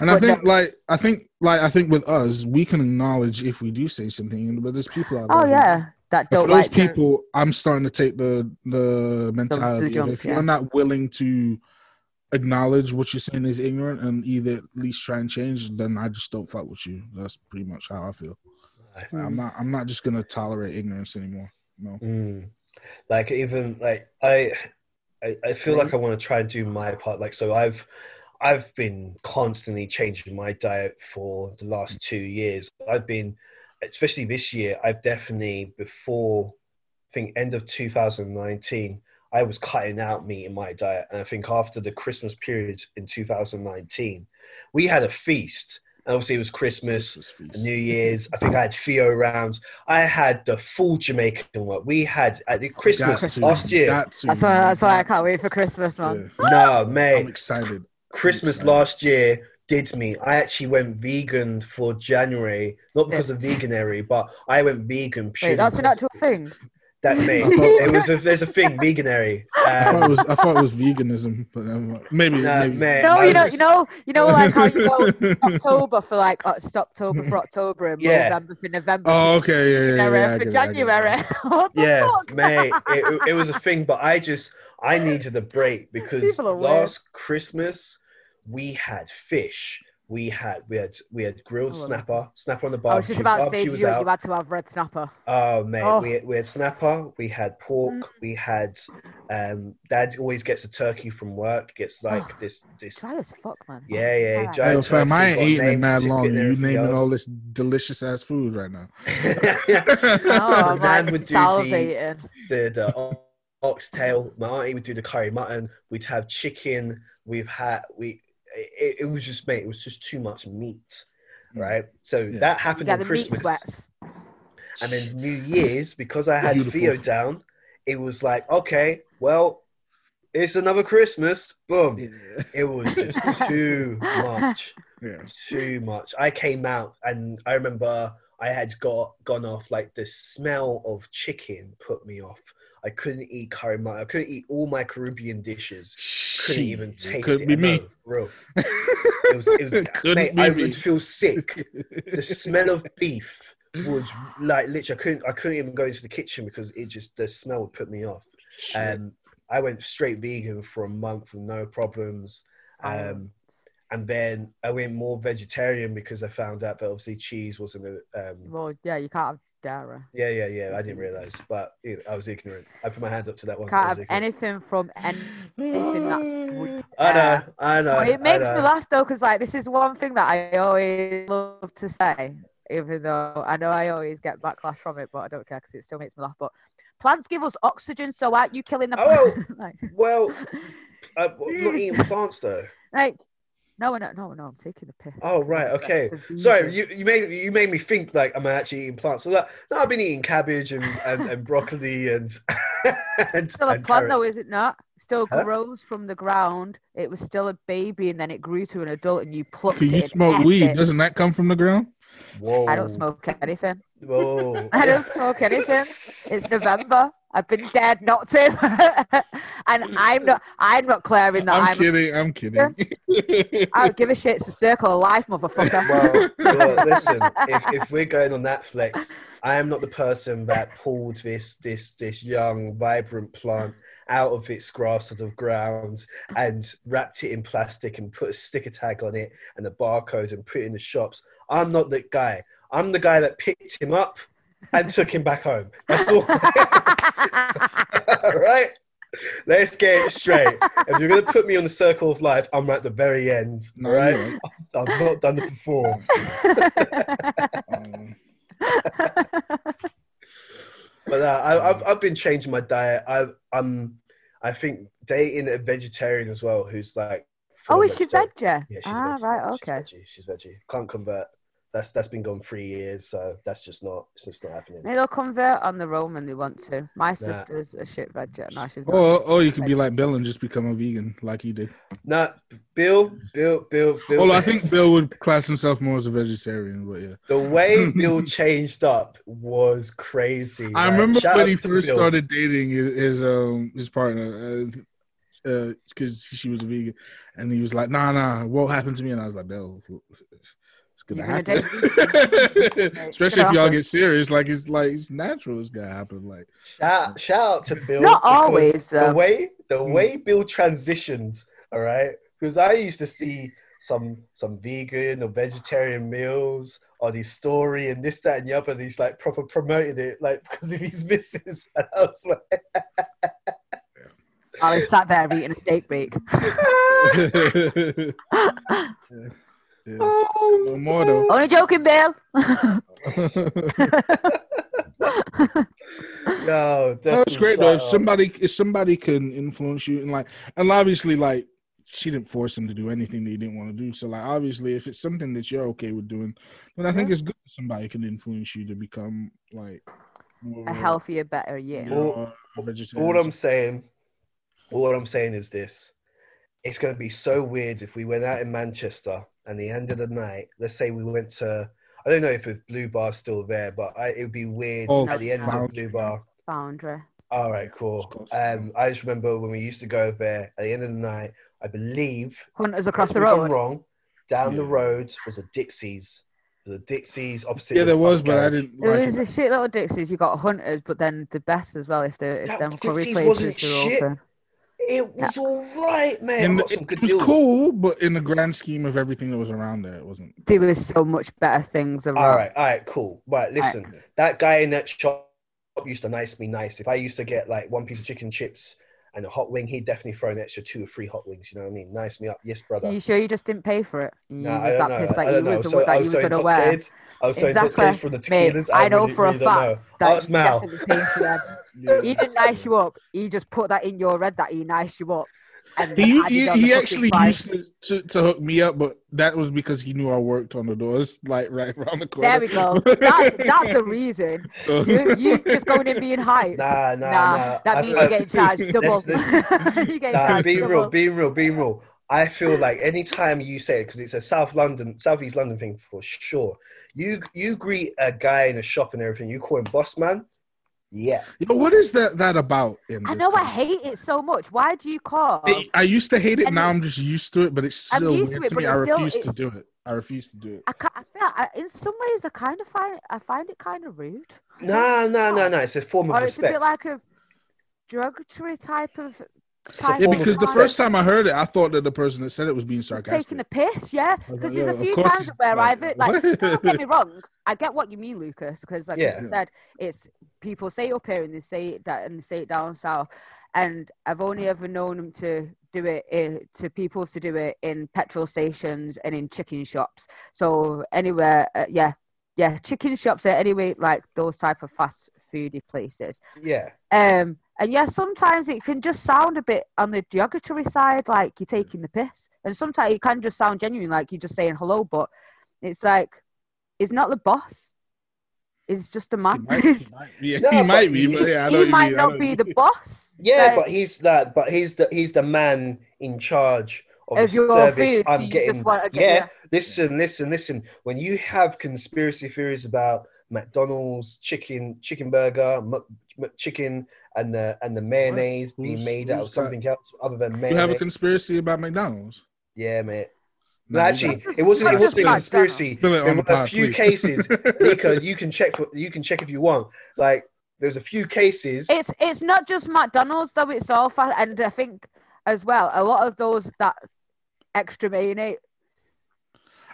And I think like I think like I think with us, we can acknowledge if we do say something, but there's people out there. oh yeah, that But for don't those like to- people, I'm starting to take the the mentality jump, of if yeah. you're not willing to acknowledge what you're saying is ignorant and either at least try and change, then I just don't fuck with you. That's pretty much how I feel. Like, I'm not I'm not just gonna tolerate ignorance anymore. No. Mm. Like even like I, I, I feel like I want to try and do my part. Like so, I've, I've been constantly changing my diet for the last two years. I've been, especially this year, I've definitely before, I think end of 2019, I was cutting out meat in my diet, and I think after the Christmas period in 2019, we had a feast. And obviously, it was Christmas. Christmas. New Year's. I think I had Theo around. I had the full Jamaican one. We had at the Christmas Got to, last year. got to, That's why that's why I can't wait for Christmas, man. Yeah. No, mate. I'm excited. Christmas excited. last year did me. I actually went vegan for January, not because of Veganuary, but I went vegan. Wait, that's an actual thing. That's (laughs) me. Thought- it was a, there's a thing Veganuary. I thought it Um, was I thought it was veganism, but um, maybe Nah, maybe. mate. No, you know, was- you know, you know, like how you go (laughs) October for like uh, October for October and Yeah. November for November. Oh, okay, yeah, yeah, yeah. Yeah, for it, I get it. January. (laughs) Yeah, fuck? mate. It, it was a thing, but I just I needed a break because People are weird. last Christmas we had fish. We had we had we had grilled Oh, snapper, snapper on the bar. I was just about to say to you, out. you had to have red snapper. Oh mate, Oh. we had, we had snapper, we had pork, Mm. we had um dad always gets a turkey from work, gets like Oh. this this Dry as fuck, man. Yeah, yeah, Alright. giant Hey, fam, I ain't eating it names, mad long. You naming else. all this delicious ass food right now. (laughs) Oh, I'm like would do the- salivating. the the oxtail. My auntie would do the curry mutton. We'd have chicken. We've had we. It, it was just mate. It was just too much meat, Mm. right? So Yeah. that happened get on the meat Christmas, and then New Year's because I had Beautiful. Theo down. It was like okay, well, it's another Christmas. Boom. Yeah. It was just (laughs) too much. yeah. too much. I came out and I remember I had got gone off like the smell of chicken put me off. I couldn't eat curry mutton. I couldn't eat all my Caribbean dishes. Couldn't even Shit, taste Could it. be me. real. (laughs) It was, it was Couldn't mate, be I me. would feel sick. The smell of (laughs) beef was like literally. I couldn't. I couldn't even go into the kitchen because it just the smell would put me off. Um, I went straight vegan for a month with no problems. Um, and then I went more vegetarian because I found out that obviously cheese wasn't a. Um, Well, yeah, you can't have dairy. yeah, yeah, yeah. I didn't realize, but I was ignorant. I put my hand up to that one. Can't have anything from anything that's. (sighs) I know, I know. But it makes I me laugh though, because like this is one thing that I always love to say, even though I know I always get backlash from it, but I don't care because it still makes me laugh. But plants give us oxygen, so aren't you killing the Oh, (laughs) like, Well, (laughs) Uh, not eating plants though. Like, no, no, no, no. I'm taking the piss. Oh right, okay. Sorry, you, you made you made me think like am I'm actually eating plants. So that, no, I've been eating cabbage and, and, and broccoli and (laughs) and, Still a and plant, though, is it not? Still Huh? grows from the ground. It was still a baby, and then it grew to an adult, and you plucked Can it. you and smoke weed? it. Doesn't that come from the ground? Whoa. I don't smoke anything. Whoa. (laughs) I don't smoke anything. It's November. I've been dead not to, (laughs) and I'm not. I'm not clearing that. I'm, I'm. kidding. I'm kidding. (laughs) I don't give a shit. It's a circle of life, motherfucker. Well, well, listen. If, if we're going on Netflix, I am not the person that pulled this this this young vibrant plant out of its grass sort of ground and wrapped it in plastic and put a sticker tag on it and a barcode and put it in the shops. I'm not that guy. I'm the guy that picked him up and (laughs) took him back home. That's all. (laughs) right. Let's get it straight. If you're gonna put me on the circle of life, I'm at the very end. All right. I've not done it before. (laughs) Um, But uh, I, I've I've been changing my diet. I I'm I think dating a vegetarian as well, who's like. oh, is she veggie? Yeah, she's ah, veggie. right. She's Okay. veggie. She's veggie. Can't convert. That's that's been gone three years, so that's just not. It's just not happening. Maybe they'll convert on their own when they want to. My sister's a shit veggie. No, she's not. or, or you could be like Bill and just become a vegan, like he did. No, Bill, Bill, Bill, Bill. Although I think Bill would class himself more as a vegetarian, but yeah. the way (laughs) Bill changed up was crazy. I Like, remember shout when he first Bill. started dating his his, um his partner, because uh, she was a vegan, and he was like, "Nah, nah, what happened to me?" And I was like, "Bill, it's gonna You're gonna happen." (laughs) Especially if y'all get serious, like it's like it's natural. It's gonna happen. Like Shout, shout out to Bill. Not because always, The though. way the Hmm. way Bill transitioned, all right, because I used to see some some vegan or vegetarian meals on his story and this, that, and the other. And he's like proper promoted it, like (laughs) because of his missus. (laughs) And I was like, I was sat there eating a steak bake. Yeah. Yeah. oh, No more though. Only joking, Bill. no, (laughs) (laughs) No, it's great though. If somebody if somebody can influence you and like and obviously like she didn't force him to do anything that he didn't want to do. So like obviously if it's something that you're okay with doing, then I think mm-hmm. it's good that somebody can influence you to become like more a healthier, better you. you know. know, vegetarian. All I'm saying, all I'm saying is this: it's going to be so weird if we went out in Manchester and the end of the night. Let's say we went to. I don't know if the Blue Bar's still there, but I, it would be weird Oh, at the end of Foundry. Blue Bar. Boundary. All right, cool. Um, I just remember when we used to go there at the end of the night. I believe Hunters across the correct me if road. Wrong. Down the road was a Dixie's. The Dixie's opposite. yeah, the there was, bus but I didn't There like was a shit little Dixies. You got Hunters, but then the best as well if the if that, them Dixies wasn't shit. open. It was all right, man. And I got some it, good was deals. cool, but in the grand scheme of everything that was around there, it wasn't. There was so much better things around. All right, all right, cool. Right, listen, that guy in that shop used to nice me nice. If I used to get like one piece of chicken chips and a hot wing, he'd definitely throw an extra two or three hot wings. You know what I mean? Nice me up, yes, brother. Are you sure you just didn't pay for it? You No, was I don't that know. pissed that I don't know. I so, that I was so unaware. intoxicated. I was so intoxicated from the Mate, tequilas. I know really, for a really don't fact that Ask he Mal. definitely paid for them. (laughs) He didn't nice you up. He just put that in your head that he nice you up. And He he, he actually price. used to, to, to hook me up, but that was because he knew I worked on the doors, like right around the corner. There we go. That's that's the reason. (laughs) So- You you just going in being hyped. Nah, nah, Nah, nah. that I- means I- you're getting charged (laughs) double. Let's- (laughs) you're getting Nah, charged being double. real, being real, being real. I feel like anytime you say it, because it's a South London, Southeast London thing for sure. You you greet a guy in a shop and everything, you call him boss man. Yeah. Yo, what is that that about? In I this know I hate it so much. Why do you call? I- I used to hate it. And Now I'm just used to it, but it's I'm still used weird to to, me. I it's still- refuse to do it. I refuse to do it. I, I feel I, in some ways I kind of find I find it kind of rude. No, no, no, no. It's a form of Or it's a bit like a derogatory type of. Yeah, form of of because the first time I heard it, I thought that the person that said it was being sarcastic. taking the piss, yeah. Because there's a few times where like, I've like, what? don't get me (laughs) wrong, I get what you mean, Lucas, because like Yeah. you said, it's people say it up here and they say it that and they say it down south, and I've only ever known them to do it in, to people to do it in petrol stations and in chicken shops. So anywhere, uh, yeah, yeah, chicken shops are anyway like those type of fast foody places. yeah. Um, And yeah, sometimes it can just sound a bit on the derogatory side, like you're taking the piss. And sometimes it can just sound genuine, like you're just saying hello. But it's like, it's not the boss. It's just a He man. might, he (laughs) might, yeah, No, he might be. But yeah, he might mean, not be the boss. Yeah, Like, but he's that. But he's the he's the man in charge of, Of the your service. food, I'm getting. just wanna get- yeah, yeah. listen, listen, listen. When you have conspiracy theories about McDonald's chicken, chicken burger, Mc, chicken, and the and the mayonnaise being made out of who's that? something else other than mayonnaise. You have a conspiracy about McDonald's? yeah, mate. No, actually, it wasn't. It wasn't a conspiracy. Spill There were a pod, few please. cases. (laughs) Nika, you can check for you can check if you want. Like there's a few cases. It's it's not just McDonald's though itself, and I think as well a lot of those that extra mayonnaise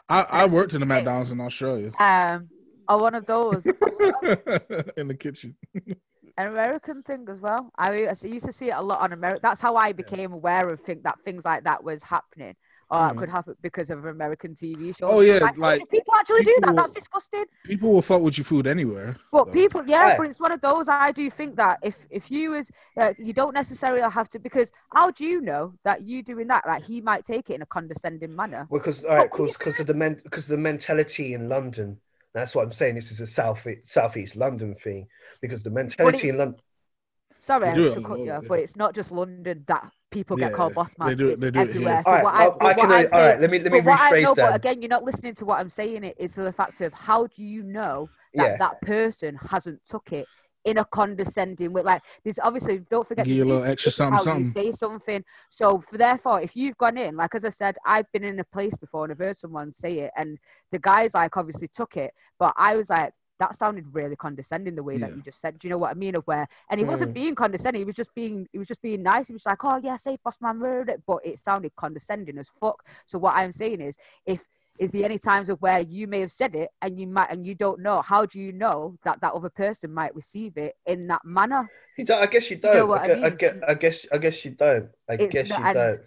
I, I worked in the McDonald's in Australia um are one of those (laughs) in the kitchen. (laughs) an American thing as well. I, mean, I used to see it a lot on America. That's how I became aware of think that things like that was happening. Or Mhm. that could happen because of American TV shows. Oh, yeah, Like, like, people actually do that. people- That's disgusting. People will fuck with your food anywhere. But though. people, yeah, Right. but it's one of those. I do think that if if you was, uh, you don't necessarily have to because how do you know that you doing that? Like he might take it in a condescending manner. Because all right, because because of the men, because the mentality in London. That's what I'm saying. This is a south southeast London thing because the mentality in it's- London. Sorry, I do it to cut you, off, but it's not just London that people get Yeah, called boss man. they man. do it- they do it here. everywhere. All right, so what I, I what can. I'm All right, let me let me but what I rephrase know, that. but again, you're not listening to what I'm saying. It is the fact of how do you know that Yeah. that person hasn't took it in a condescending way? Like there's obviously don't forget to Give you a little extra this something, you say something. So for therefore, if you've gone in, like as I said, I've been in a place before and I've heard someone say it, and the guys like obviously took it, but I was like. That sounded really condescending the way that you just said. Do you know what I mean? Of where, and he wasn't Mm. being condescending. He was just being, he was just being nice. He was like, "Oh yeah, say boss man," blah," but it sounded condescending as fuck. So what I'm saying is, if is there any times of where you may have said it and you might and you don't know, how do you know that that other person might receive it in that manner? You don't, I guess you You know don't. what I, I I, mean? gue- I guess I guess you don't. I It's guess not- you don't.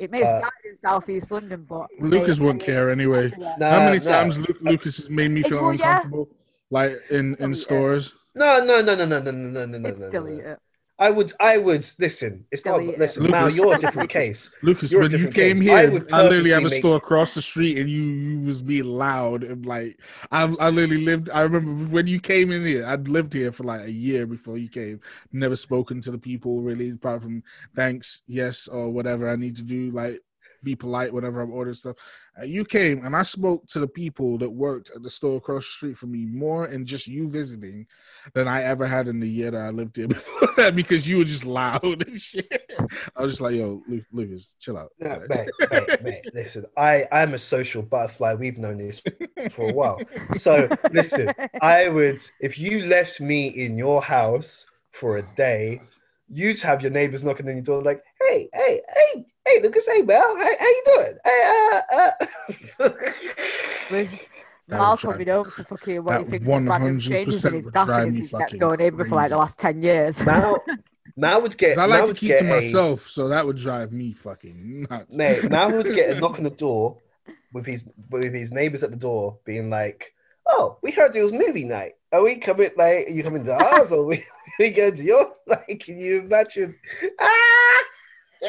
It may have Uh, started in southeast London, but Lucas they- won't care anyway. Nah, How many nah. times Luke, Lucas has made me feel Well, yeah. uncomfortable? Like in, in stores. No, no, no, no, no, no, no, no, no, It's no, still no, eat no. It. I would, I would listen. It's Still not. eat it. Listen, now Lucas. you're a (laughs) different case. Lucas, You're a when you different came case. here, I I, would literally have a purposely make- store across the street, and you, you was being loud and like I, I literally lived. I remember when you came in here. I'd lived here for like a year before you came. Never spoken to the people really, apart from thanks, yes, or whatever I need to do. Like be polite whenever I'm ordering stuff. Uh, you came and I spoke to the people that worked at the store across the street from me more in just you visiting than I ever had in the year that I lived here (laughs) before that because you were just loud and (laughs) shit. I was just like, yo, Lu- Lucas, chill out. No, mate, (laughs) mate, mate, listen. I, I'm a social butterfly. We've known this for a while. So listen, I would if you left me in your house for a day, you'd have your neighbors knocking on your door like, "Hey, hey, hey, hey, Lucas, hey, Mel, hey, how you doing? Hey, uh, uh. (laughs) With That Mal would drive coming me home to fucking what you think of random strangers in 100% his would gaff drive and me he's next fucking door neighbour for like the last ten years. Mal, Mal would get. 'Cause I like Mal to keep get to a- myself, so that would drive me fucking nuts. Mate, Mal would get a knock on the (laughs) door with his with his neighbors at the door, being like, "Oh, we heard it was movie night. Are we coming? Like, are you coming to ours, or we (laughs) we going to your? (laughs) Like, can you imagine? Ah! (laughs)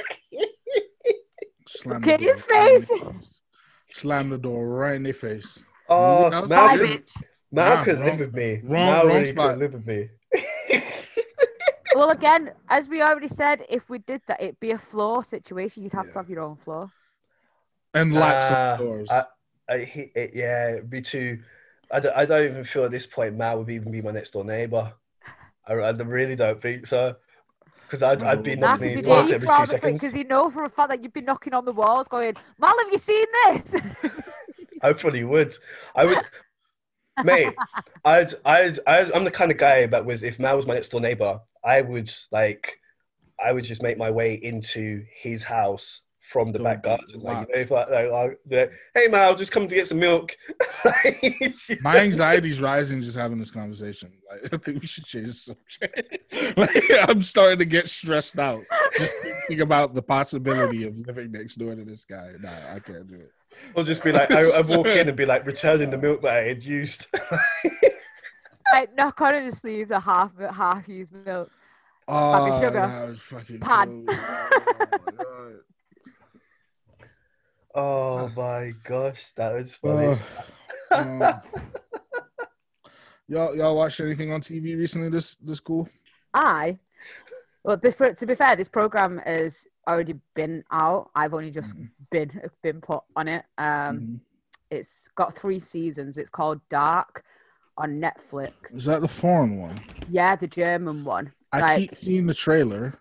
Slam Look at the his door right in face. their face. Slam the door right in their face. Oh, Mal- Mal, Bye, Mal- could, Nah, couldn't wrong- live with me. wrong- Mal wrong really spot. couldn't live with me. Well, again, as we already said, if we did that, it'd be a floor situation. You'd have Yeah. to have your own floor. And locks Ah, on doors. I, I, it, yeah, it'd be too. I don't, I don't even feel at this point Mal would even be my next door neighbor. I, I really don't think so. Because I'd, I'd be No. Nah, knocking because his he door every two seconds. because he know for a fact that you'd be knocking on the walls, going, "Mal, have you seen this?" (laughs) I probably would. I would, mate. I'd, I'd, I'd, I'm the kind of guy that was if Mal was my next door neighbor, I would like, I would just make my way into his house from the Don't back be garden. Like, you locked. know, if I, like, I'll be like, hey Mal, just come to get some milk. (laughs) My anxiety's rising just having this conversation. Like, I think we should change the subject. (laughs) like, I'm starting to get stressed out just thinking about the possibility of living next door to this guy. Nah, I can't do it. I'll just be like, I, I walk in and be like, returning the (laughs) milk that I had used. I knock on and just leave the half half used milk. Oh, Sugar. that was fucking Pan. Oh cool. Oh, my (laughs) God. My gosh, that was funny. Uh, (laughs) um, y'all, y'all watched anything on TV recently? This, this cool. I, well, this to be fair, this program has already been out. I've only just Mhm. been been put on it. Um, Mhm. it's got three seasons. It's called Dark on Netflix. Is that the foreign one? Yeah, the German one. I Like, keep seeing the trailer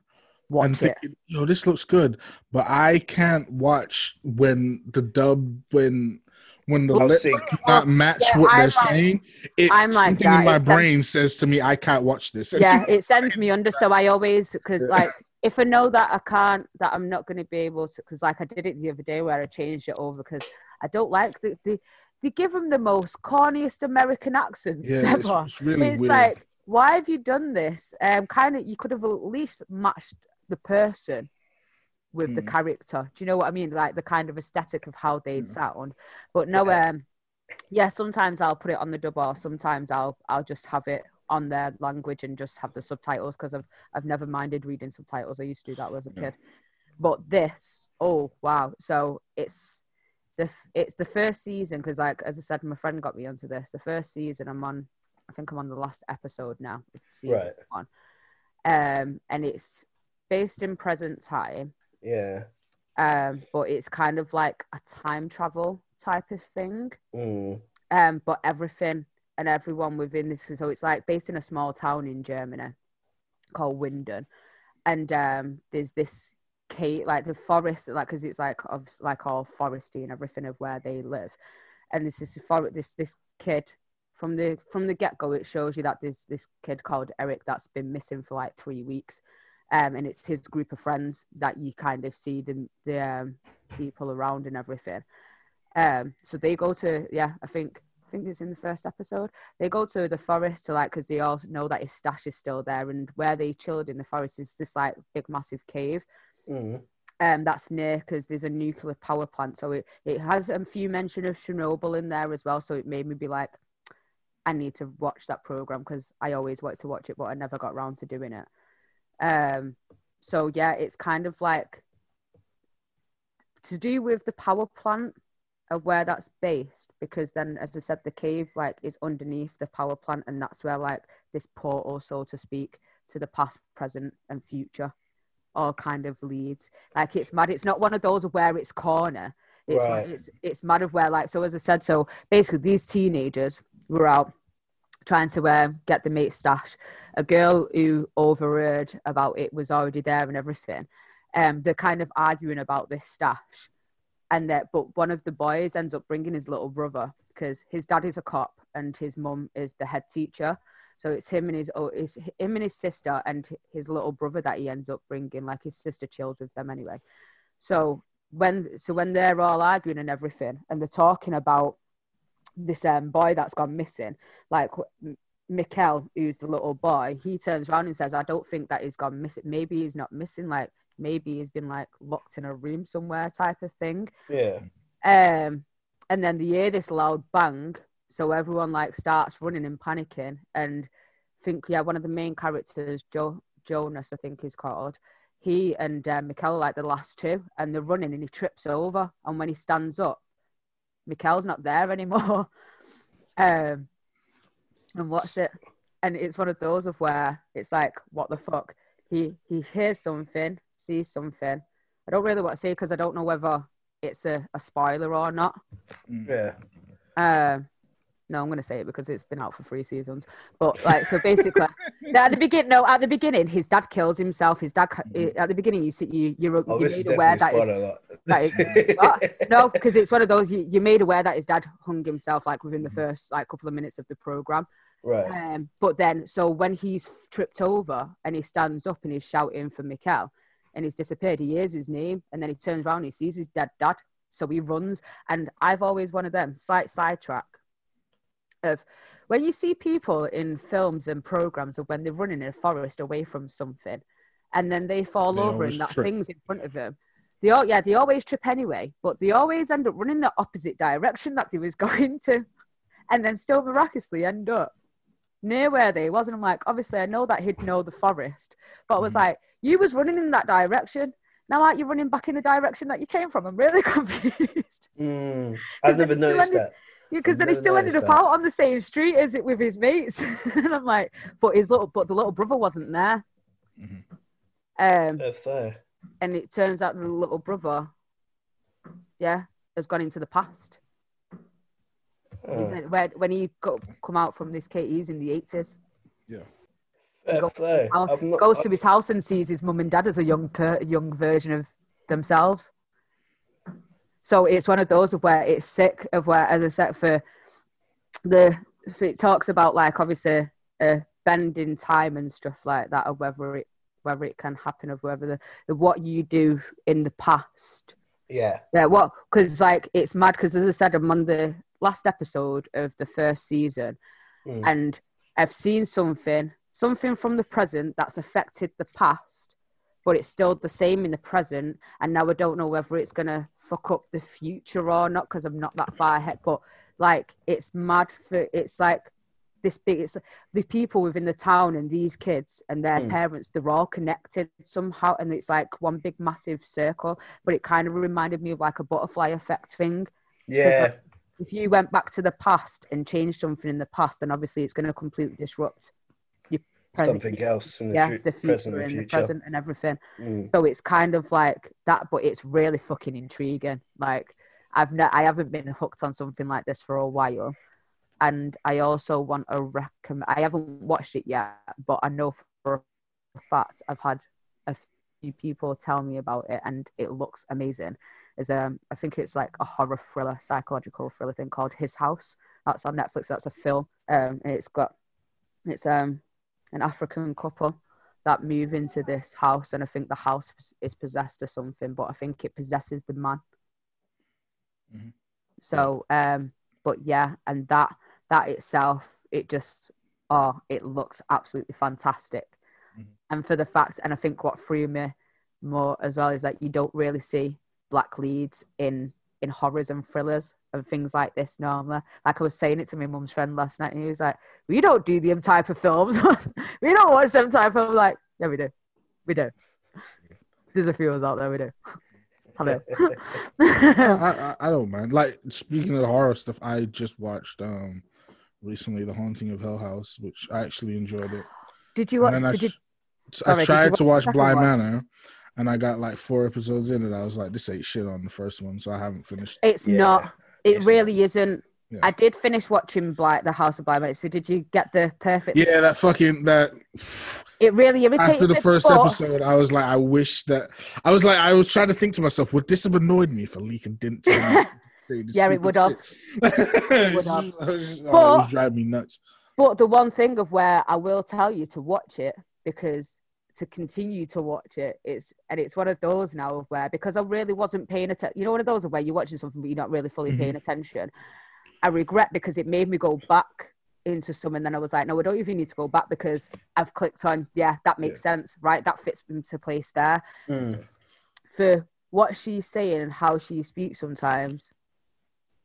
and Watch it. thinking, yo, this looks good, but I can't watch when the dub when when the sync. not match Yeah, what I'm they're like- saying. It, I'm like something that. in my It brain says to me, I can't watch this. yeah, (laughs) it sends me under. So I always because Yeah. like if I know that I can't, that I'm not going to be able to, because like I did it the other day where I changed it over because I don't like the, the they give them the most corniest American accents Yeah, it's, ever. it's really it's like why have you done this? Um, kind of you could have at least matched the person with the Mm. character. Do you know what I mean? Like the kind of aesthetic of how they'd Mm. sound. But no, um, yeah. Sometimes I'll put it on the dub, or sometimes I'll I'll just have it on their language and just have the subtitles because I've I've never minded reading subtitles. I used to do that as a Yeah. kid. But this, oh wow! So it's the it's the first season because like as I said, my friend got me onto this. The first season, I'm on. I think I'm on the last episode now. of Season Right. one, um, and it's based in present time Yeah. um, but it's kind of like a time travel type of thing. Mm. Um, but everything and everyone within this, so it's like based in a small town in Germany called Winden, and um, there's this cave, like the forest, like because it's like of like all foresty and everything of where they live, and this is for this this kid. From the from the get go, it shows you that there's this kid called Erik that's been missing for like three weeks, um, and it's his group of friends that you kind of see the the um, people around and everything. Um, so they go to yeah, I think I think it's in the first episode. They go to the forest to like because they all know that his stash is still there, and where they chilled in the forest is this like big massive cave. Mm. Um, that's near because there's a nuclear power plant, so it it has a few mention of Chernobyl in there as well. So it made me be like, I need to watch that program because I always wanted to watch it, but I never got around to doing it. Um, so yeah, it's kind of like to do with the power plant of where that's based because then as i said the cave like is underneath the power plant and that's where like this portal so to speak to the past present and future all kind of leads. Like it's mad. It's not one of those where it's corner. It's Right. it's it's mad of where like so as i said so basically these teenagers were out trying to uh, get the mate stash a girl who overheard about it was already there and everything um they're kind of arguing about this stash. And that but one of the boys ends up bringing his little brother because his dad is a cop and his mum is the head teacher. So it's him and his oh it's him and his sister and his little brother that he ends up bringing like his sister chills with them anyway. So when so when they're all arguing and everything and they're talking about this um boy that's gone missing like M- Mikkel, who's the little boy, he turns around and says, I don't think that he's gone missing. Maybe he's not missing. Like, maybe he's been like locked in a room somewhere type of thing. Yeah. Um, and then they hear this loud bang. So everyone like starts running and panicking. And I think, yeah, one of the main characters, Joe, Jonas, I think he's called, he and uh, Mikkel are like the last two. And they're running and he trips over. And when he stands up, Mikkel's not there anymore. (laughs) um, and what's it? And it's one of those of where it's like, what the fuck? He he hears something, sees something. I don't really want to say because I don't know whether it's a, a spoiler or not. Yeah. Um, no, I'm gonna say it because it's been out for three seasons. But like, so basically, (laughs) at the beginning, no, at the beginning, his dad kills himself. His dad, at the beginning, you see, you you're, Oh, you're made aware (laughs) that, is, that is, no, because it's one of those you, you're made aware that his dad hung himself like within the first like couple of minutes of the program. Right. Um, but then, so when he's tripped over and he stands up and he's shouting for Mikkel and he's disappeared, he hears his name and then he turns around and he sees his dead dad. So he runs. And I've always one of them, slight sidetrack of when you see people in films and programs of when they're running in a forest away from something and then they fall They over and that trip. thing's in front of them. They all, yeah, they always trip anyway, but they always end up running the opposite direction that they was (laughs) going to, and then still miraculously end up near where they was, and I'm like, obviously, I know that he'd know the forest, but I was Mhm. like, you was running in that direction. Now, aren't you running back in the direction that you came from? I'm really (laughs) confused. Mm, I've never noticed ended- that. Yeah, because then he still ended up that. out on the same street as it with his mates, (laughs) and I'm like, but his little, but the little brother wasn't there. Mhm. Um, Fair play. and it turns out the little brother, yeah, has gone into the past. He's- Where, when he got come out from this case, he's in the eighties. fair go- play. I've not, Goes to his house and sees his mum and dad as a young per, young version of themselves. So it's one of those of where it's sick of where, as I said, for the it talks about like obviously uh, bending time and stuff like that, or whether it whether it can happen, of whether the, the what you do in the past yeah. yeah, what? Because like it's mad. Because as I said, I'm on the last episode of the first season, Mm. and I've seen something, something from the present that's affected the past, but it's still the same in the present. And now I don't know whether it's gonna fuck up the future or not because I'm not that far ahead. But like, it's mad for it's like this big. It's the people within the town and these kids and their Mm. parents. They're all connected somehow, and it's like one big massive circle but it kind of reminded me of like a butterfly effect thing. Yeah. If you went back to the past and changed something in the past, then obviously it's going to completely disrupt Something else in the, yeah, the future present and and future. the present and everything. Mm. So it's kind of like that, but it's really fucking intriguing. Like I've ne- I haven't been hooked on something like this for a while, and I also want to recommend. I haven't watched it yet, but I know for a fact I've had a few people tell me about it, and it looks amazing. Is um I think it's like a horror thriller, psychological thriller thing called His House. That's on Netflix. That's a film. Um, it's got it's um an African couple that move into this house, and I think the house is possessed or something, but I think it possesses the man. Mhm. So, um, but yeah, and that that itself, it just oh, it looks absolutely fantastic. Mhm. And for the fact, and I think what threw me more as well is that you don't really see black leads in in horrors and thrillers and things like this normally. Like I was saying it to my mum's friend last night, and he was like, "We don't do them type of films. (laughs) we don't watch them type of." I'm like, yeah, we do, we do. There's a few of us out there. We do. Hello. (laughs) I, I I don't mind. Like speaking of horror stuff, I just watched um recently The Haunting of Hill House, which I actually enjoyed it. did you watch? And then I, Did you, sh- sorry, I did tried watch to watch second Bly one? Manor, and I got like four episodes in, and I was like, "This ain't shit on the first one," so I haven't finished. it's Yeah, not. It really isn't. Yeah. I did finish watching Blight, the House of Blind Men. So did you get the perfect? Yeah, that fucking that. It really irritated After the me, first episode, I was like, I wish that I was like, I was trying to think to myself, would this have annoyed me if a leak and didn't tell me? (laughs) Yeah, (laughs) it would have. shit? It would have. I was oh, it But- was driving me nuts. But the one thing of where I will tell you to watch it because to continue to watch it, it's and it's one of those now of where because I really wasn't paying attention. You know, one of those of where you're watching something but you're not really fully Mhm. paying attention. I regret because it made me go back into some, and then I was like, no, I don't even need to go back because I've clicked on. Yeah, that makes sense, right? That fits into place there Mm. for what she's saying and how she speaks sometimes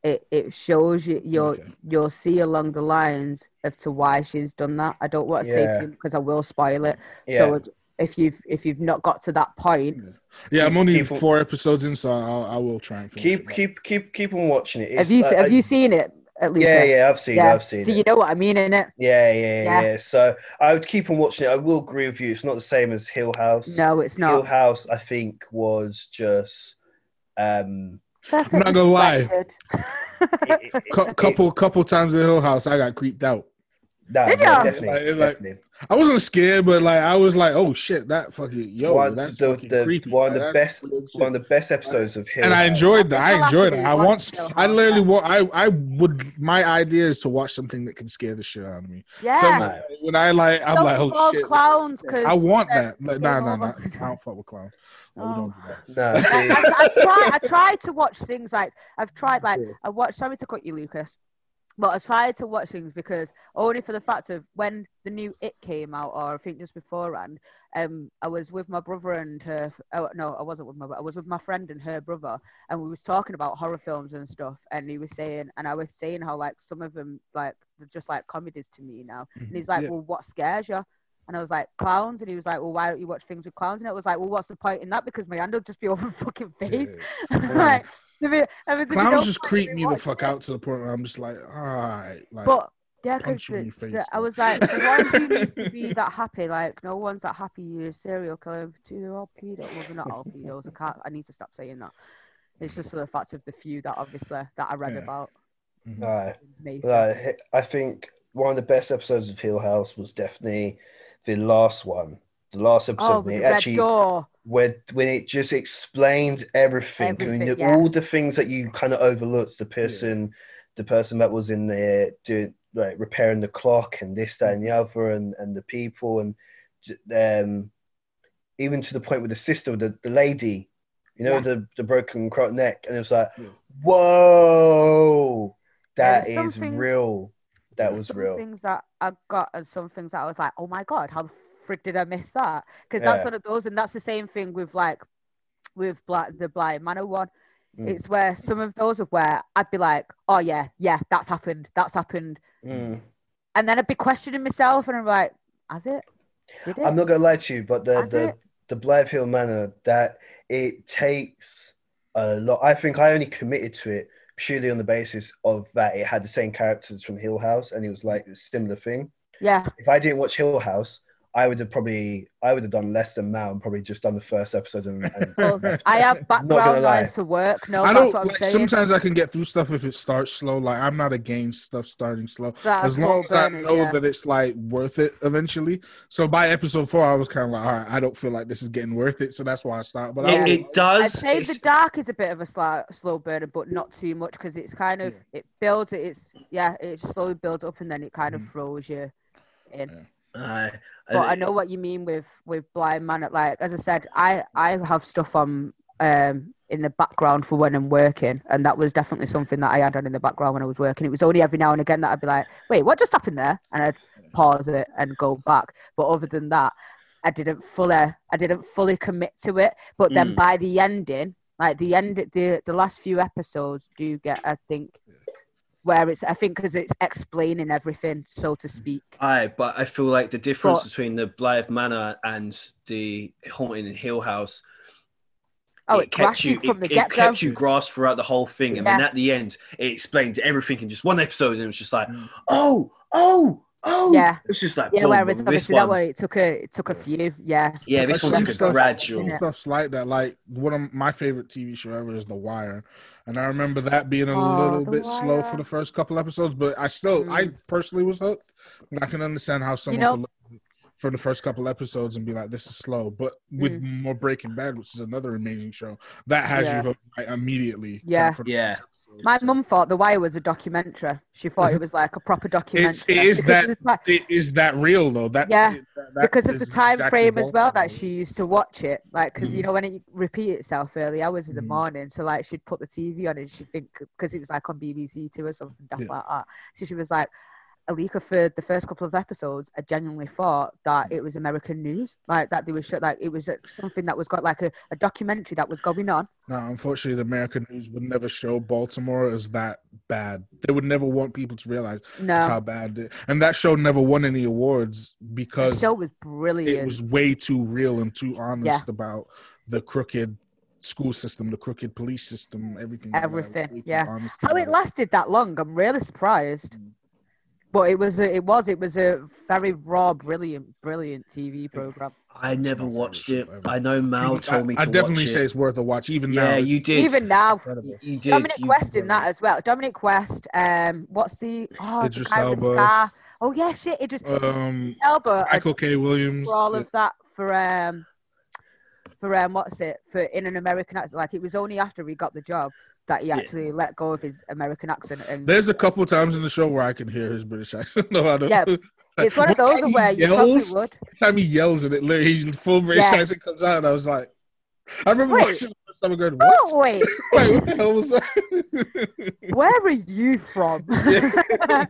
it it shows you you'll Okay. you'll see along the lines as to why she's done that i don't want to say to you because i will spoil it Yeah. so if you've if you've not got to that point Yeah, I'm only Keep- four episodes in, so I'll, I will try and finish keep it. keep keep keep on watching it. have you like- have I- you seen it at least Yeah, yeah, I've seen it. I've seen so it. you know what i mean in it Yeah, yeah, Yeah. yeah, So I would keep on watching it. I will agree with you. It's not the same as Hill House. no it's not. Hill House, I think, was just um Perfectly not gonna lie. splendid. (laughs) it- it- Cou- it- couple couple times at Hill House, I got creeped out. no, Did no, ya? definitely, Like- like- definitely. I wasn't scared, but like I was like, oh shit, that fucking yo, one, that's the, fucking the, creepy. one of the that's best one of the best episodes of Hill and I enjoyed that. I enjoyed it. I watch want. I literally yeah. want. I I would. My idea is to watch something that can scare the shit out of me. yeah So No. when I like, I'm Don't like, oh shit. clowns 'cause I want that. Like, no, no, nah, nah, all- nah. I don't fuck with clowns. No, we Oh. don't do that. No, I, see, I, I try. I try to watch things like I've tried. Like I watched. Sorry to cut you, Lucas. But I tried to watch things because only for the fact of when the new It came out, or I think just beforehand, um, I was with my brother and her. Oh, no, I wasn't with my. I was with my friend and her brother, and we was talking about horror films and stuff. And he was saying, and I was saying how like some of them like they're just like comedies to me now. And he's like, Yeah. "Well, what scares you?" And I was like, "Clowns." And he was like, "Well, why don't you watch things with clowns?" And it was like, "Well, what's the point in that? Because my hand will just be (laughs) over my fucking face." (laughs) like, I mean, I mean, there's no Clowns just point creep me the fuck it. out to the point where I'm just like, all right, like, But yeah, because you in your face, I was like, so why do you need to be (laughs) that happy? Like, no one's that happy. You're a serial killer. Two, they're all pedo. Well, they're not all pedos. I can't. I need to stop saying that. It's just for the fact of the few that obviously that I read Yeah. about. Aye. Mason. Like, I think one of the best episodes of Hill House was definitely the last one. The last episode Oh, when with it the red actually door. When when it just explained everything, Everything, and yeah. all the things that you kind of overlooked. The person, the person that was in there doing like repairing the clock and this, that, and the other, and and the people, and um, even to the point with the sister, the the lady, you know, Yeah. the the broken neck, and it was like, Yeah. whoa, that There's some is things- real. That There's was some real. things that I got and some things that I was like, oh my god, how the frick did I miss that? Because that's Yeah. one of those, and that's the same thing with like with Black the Bly Manor one. Mm. It's where some of those of where I'd be like, oh yeah, yeah, that's happened, that's happened, Mm. and then I'd be questioning myself, and I'm like, has it? It? I'm not gonna lie to you, but the Has the it? the Blythe Hill Manor that it takes a lot. I think I only committed to it purely on the basis of that it had the same characters from Hill House, and it was like a similar thing. yeah, If I didn't watch Hill House, I would have probably I would have done less than Mal and probably just done the first episode and, and (laughs) well. I have gonna background lie. noise for work. No, I don't what I'm like, sometimes I can get through stuff if it starts slow. Like I'm not against stuff starting slow. That as long as I know yeah. that it's like worth it eventually. So by episode four, I was kind of like, all right, I don't feel like this is getting worth it, so that's why I stopped. But I Yeah. It, will- it does. I'd say the dark is a bit of a slow, slow burner, but not too much because it's kind of it builds. It's yeah, it slowly builds up and then it kind of Mhm. throws you in. Aye. But I know what you mean with with blind man. Like as I said, I I have stuff on um in the background for when I'm working, and that was definitely something that I had on in the background when I was working. It was only every now and again that I'd be like, "Wait, what just happened there?" and I'd pause it and go back. But other than that, I didn't fully I didn't fully commit to it. But then Mm. by the ending, like the end, the the last few episodes do get, I think. Where it's, I think, because it's explaining everything, so to speak. Aye, but I feel like the difference But- between the Blythe Manor and the Haunting in Hill House, Oh, it, kept you, you from it, the it get go. kept you grasped throughout the whole thing, and then at the end, it explained everything in just one episode, and it was just like, Mm. oh, oh, oh, Yeah. It's just like, Yeah, boom, whereas but this obviously that one, one it took a it took a few. Yeah. yeah, I this see one took a stuff- gradual. Yeah. stuff's like that. Like one of my favorite TV show ever is The Wire, and I remember that being a Oh, little The bit slow for the first couple episodes, but I still, I Mm. personally was hooked. And I can understand how someone know- could look for the first couple episodes and be like, "This is slow," but with more Breaking Bad, which is another amazing show, that has Mm. Yeah. you hooked like, immediately. Yeah. for the Yeah. My mum thought The Wire was a documentary. She thought it was like a proper documentary. (laughs) It's, it is that. It is that real though? That Yeah, that- that because of the time exactly frame as well that she used to watch it. Like, because you Mhm. know when it repeat itself early hours in the Mhm. morning, so like she'd put the TV on and she'd think because it was like on BBC Two or something daft Yeah. like that. So she was like. Alika for the first couple of episodes, I genuinely thought that it was American news, like that they were sh- like it was something that was got like a, a documentary that was going on. No, unfortunately, the American news would never show Baltimore as that bad. They would never want people to realize No, how bad it. And that show never won any awards because the show was brilliant. it was way too real and too honest Yeah. about the crooked school system, the crooked police system, everything. like that. It was Everything, yeah. How it lasted that long, I'm really surprised. Mm. But it was a, it was it was a very raw, brilliant, brilliant TV program. I never watched it. I know Mal told me I, to I definitely watch say it. it's worth a watch, even now. Yeah, it's you did. Even now, incredible. You did. Dominic you- West in that as well. Dominic West, um, what's the oh the Idris guy the Elba. scar? Oh yeah, shit, Idris Um, Elba. and Michael K. Williams. for all of that for um for um what's it for in an American accent. Like it was only after he got the job that he Yeah. actually let go of his American accent. And There's a couple times in the show where I can hear his British accent. (laughs) no, I don't. Yeah, (laughs) it's one of those where you probably yells, would. Time he yells and it literally his full British Yeah. accent comes out, and I was like, I remember Wait. watching the summer going, what? Oh wait, (laughs) Like, what the hell was that? where are you from? yeah,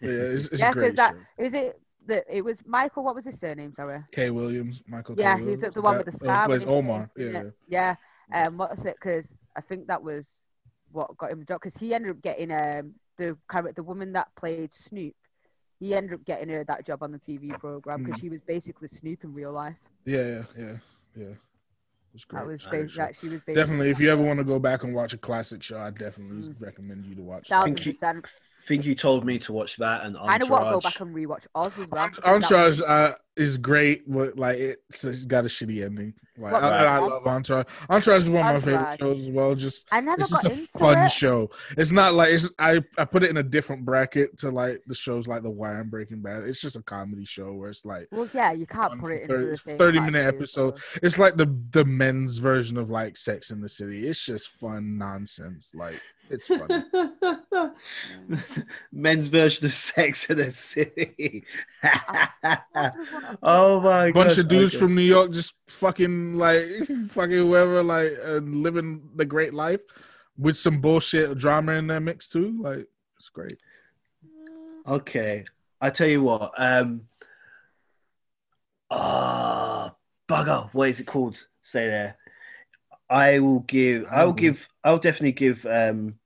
it's, it's Yeah, great that- show. Is it that it was Michael? What was his surname? Sorry. K. Williams, Michael. K. Yeah, Williams, he's the one that- with the uh, scar. plays Omar. Yeah, yeah. Um, what's it? Because I think that was what got him the job. Because he ended up getting um the character, the woman that played Snoop. He ended up getting her that job on the TV program because Mm. she was basically Snoop in real life. yeah, yeah, yeah, yeah. Was great. That was great ba- that she was basically Definitely, if you ever want to go back and watch a classic show, I definitely Mm. recommend you to watch. thousand Think you- percent. think you told me to watch that and Entourage. I know what to go back and rewatch Oz as well. that. Entourage uh, is great, but like it's, it's got a shitty ending. Like What, I, I, I love Entourage. Entourage is one of my favorite shows as well. Just I never it's just a fun it. show. It's not like it's I I put it in a different bracket to like the shows like The Wire and Breaking Bad. It's just a comedy show where it's like Well, yeah, you can't put for it into 30 the same 30 minute episode. so- it's like the the men's version of like Sex in the City. It's just fun nonsense. Like it's funny. (laughs) Men's version of Sex in the City. What was one of oh my god! bunch of dudes from New York just fucking like (laughs) fucking whoever like and living the great life with some bullshit drama in their mix too. Like it's great. Okay, I tell you what. Um, ah, bugger. What is it called? Stay there. I will give. I will Mhm. give. I'll definitely give um,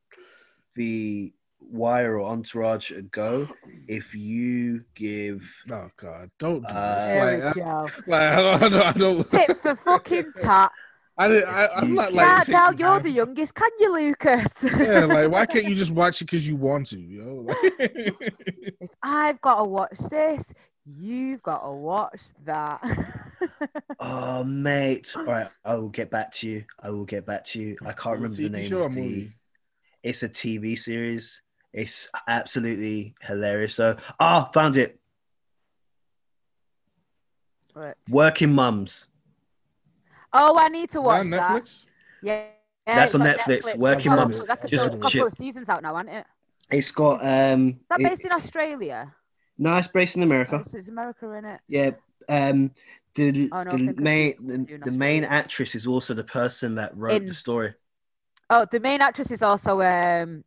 the Wire or Entourage a go if you give. Oh god, don't do Uh, this. Like, we I, go. (laughs) like I don't, I don't, Tit (laughs) for fucking tat. I, didn't- I I'm not like Can't you you're the youngest, can you, Lucas? (laughs) yeah, like why can't you just watch it because you want to? You know, like, if I've got to watch this, you've got to watch that. Oh, mate. All right, I will get back to you. I will get back to you. I can't remember the name of the. movie? It's a TV series. It's absolutely hilarious. So, ah, found it. Right. Working Mums. Oh, I need to Is that watch that. Netflix? Yeah. yeah, That's on on Netflix, Working Got a Mums. couple Just episodes- couple chip. of seasons out now, isn't it? It's got um. Is that it- based in Australia? no, it's based in America. It's, it's America in it. Yeah. Um. The Oh, no, the main the, the main actress is also the person that wrote In- the story. Oh, the main actress is also um,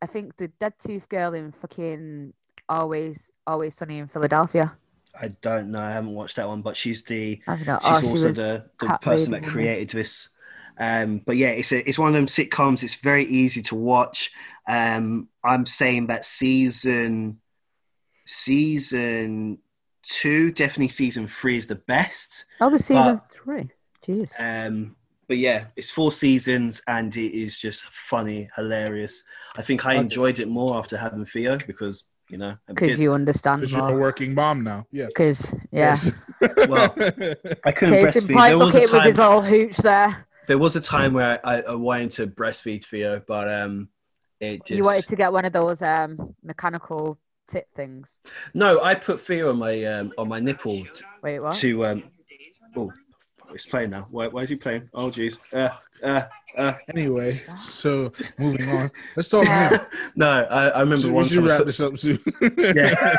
I think the dead tooth girl in fucking Always Always Sunny in Philadelphia. I don't know. I haven't watched that one, but she's the she's oh, also was the, the person that created this. Um, but yeah, it's a, it's one of them sitcoms. It's very easy to watch. Um, I'm saying that season season two, definitely season three is the best. Oh, the season But- three. Jeez. Um, but yeah, it's four seasons and it is just funny, hilarious. I think I enjoyed it more after having Theo because you know Because you understand Because you're a working mom now. Yeah. Because yeah. Well, I couldn't Case in breastfeed. There was a at with time. his old hooch there. There was a time where I, I wanted to breastfeed Theo, but um, it just You wanted to get one of those um mechanical tit things. no. I put Theo on my um on my nipple t- Wait, what? to um. Oh, it's playing now. Why, why is he playing? Oh, jeez. Uh, uh, uh. anyway, so moving on. Let's talk (laughs) music. no, I, I remember Should- we one should time. I wrap put- this up soon. Yeah.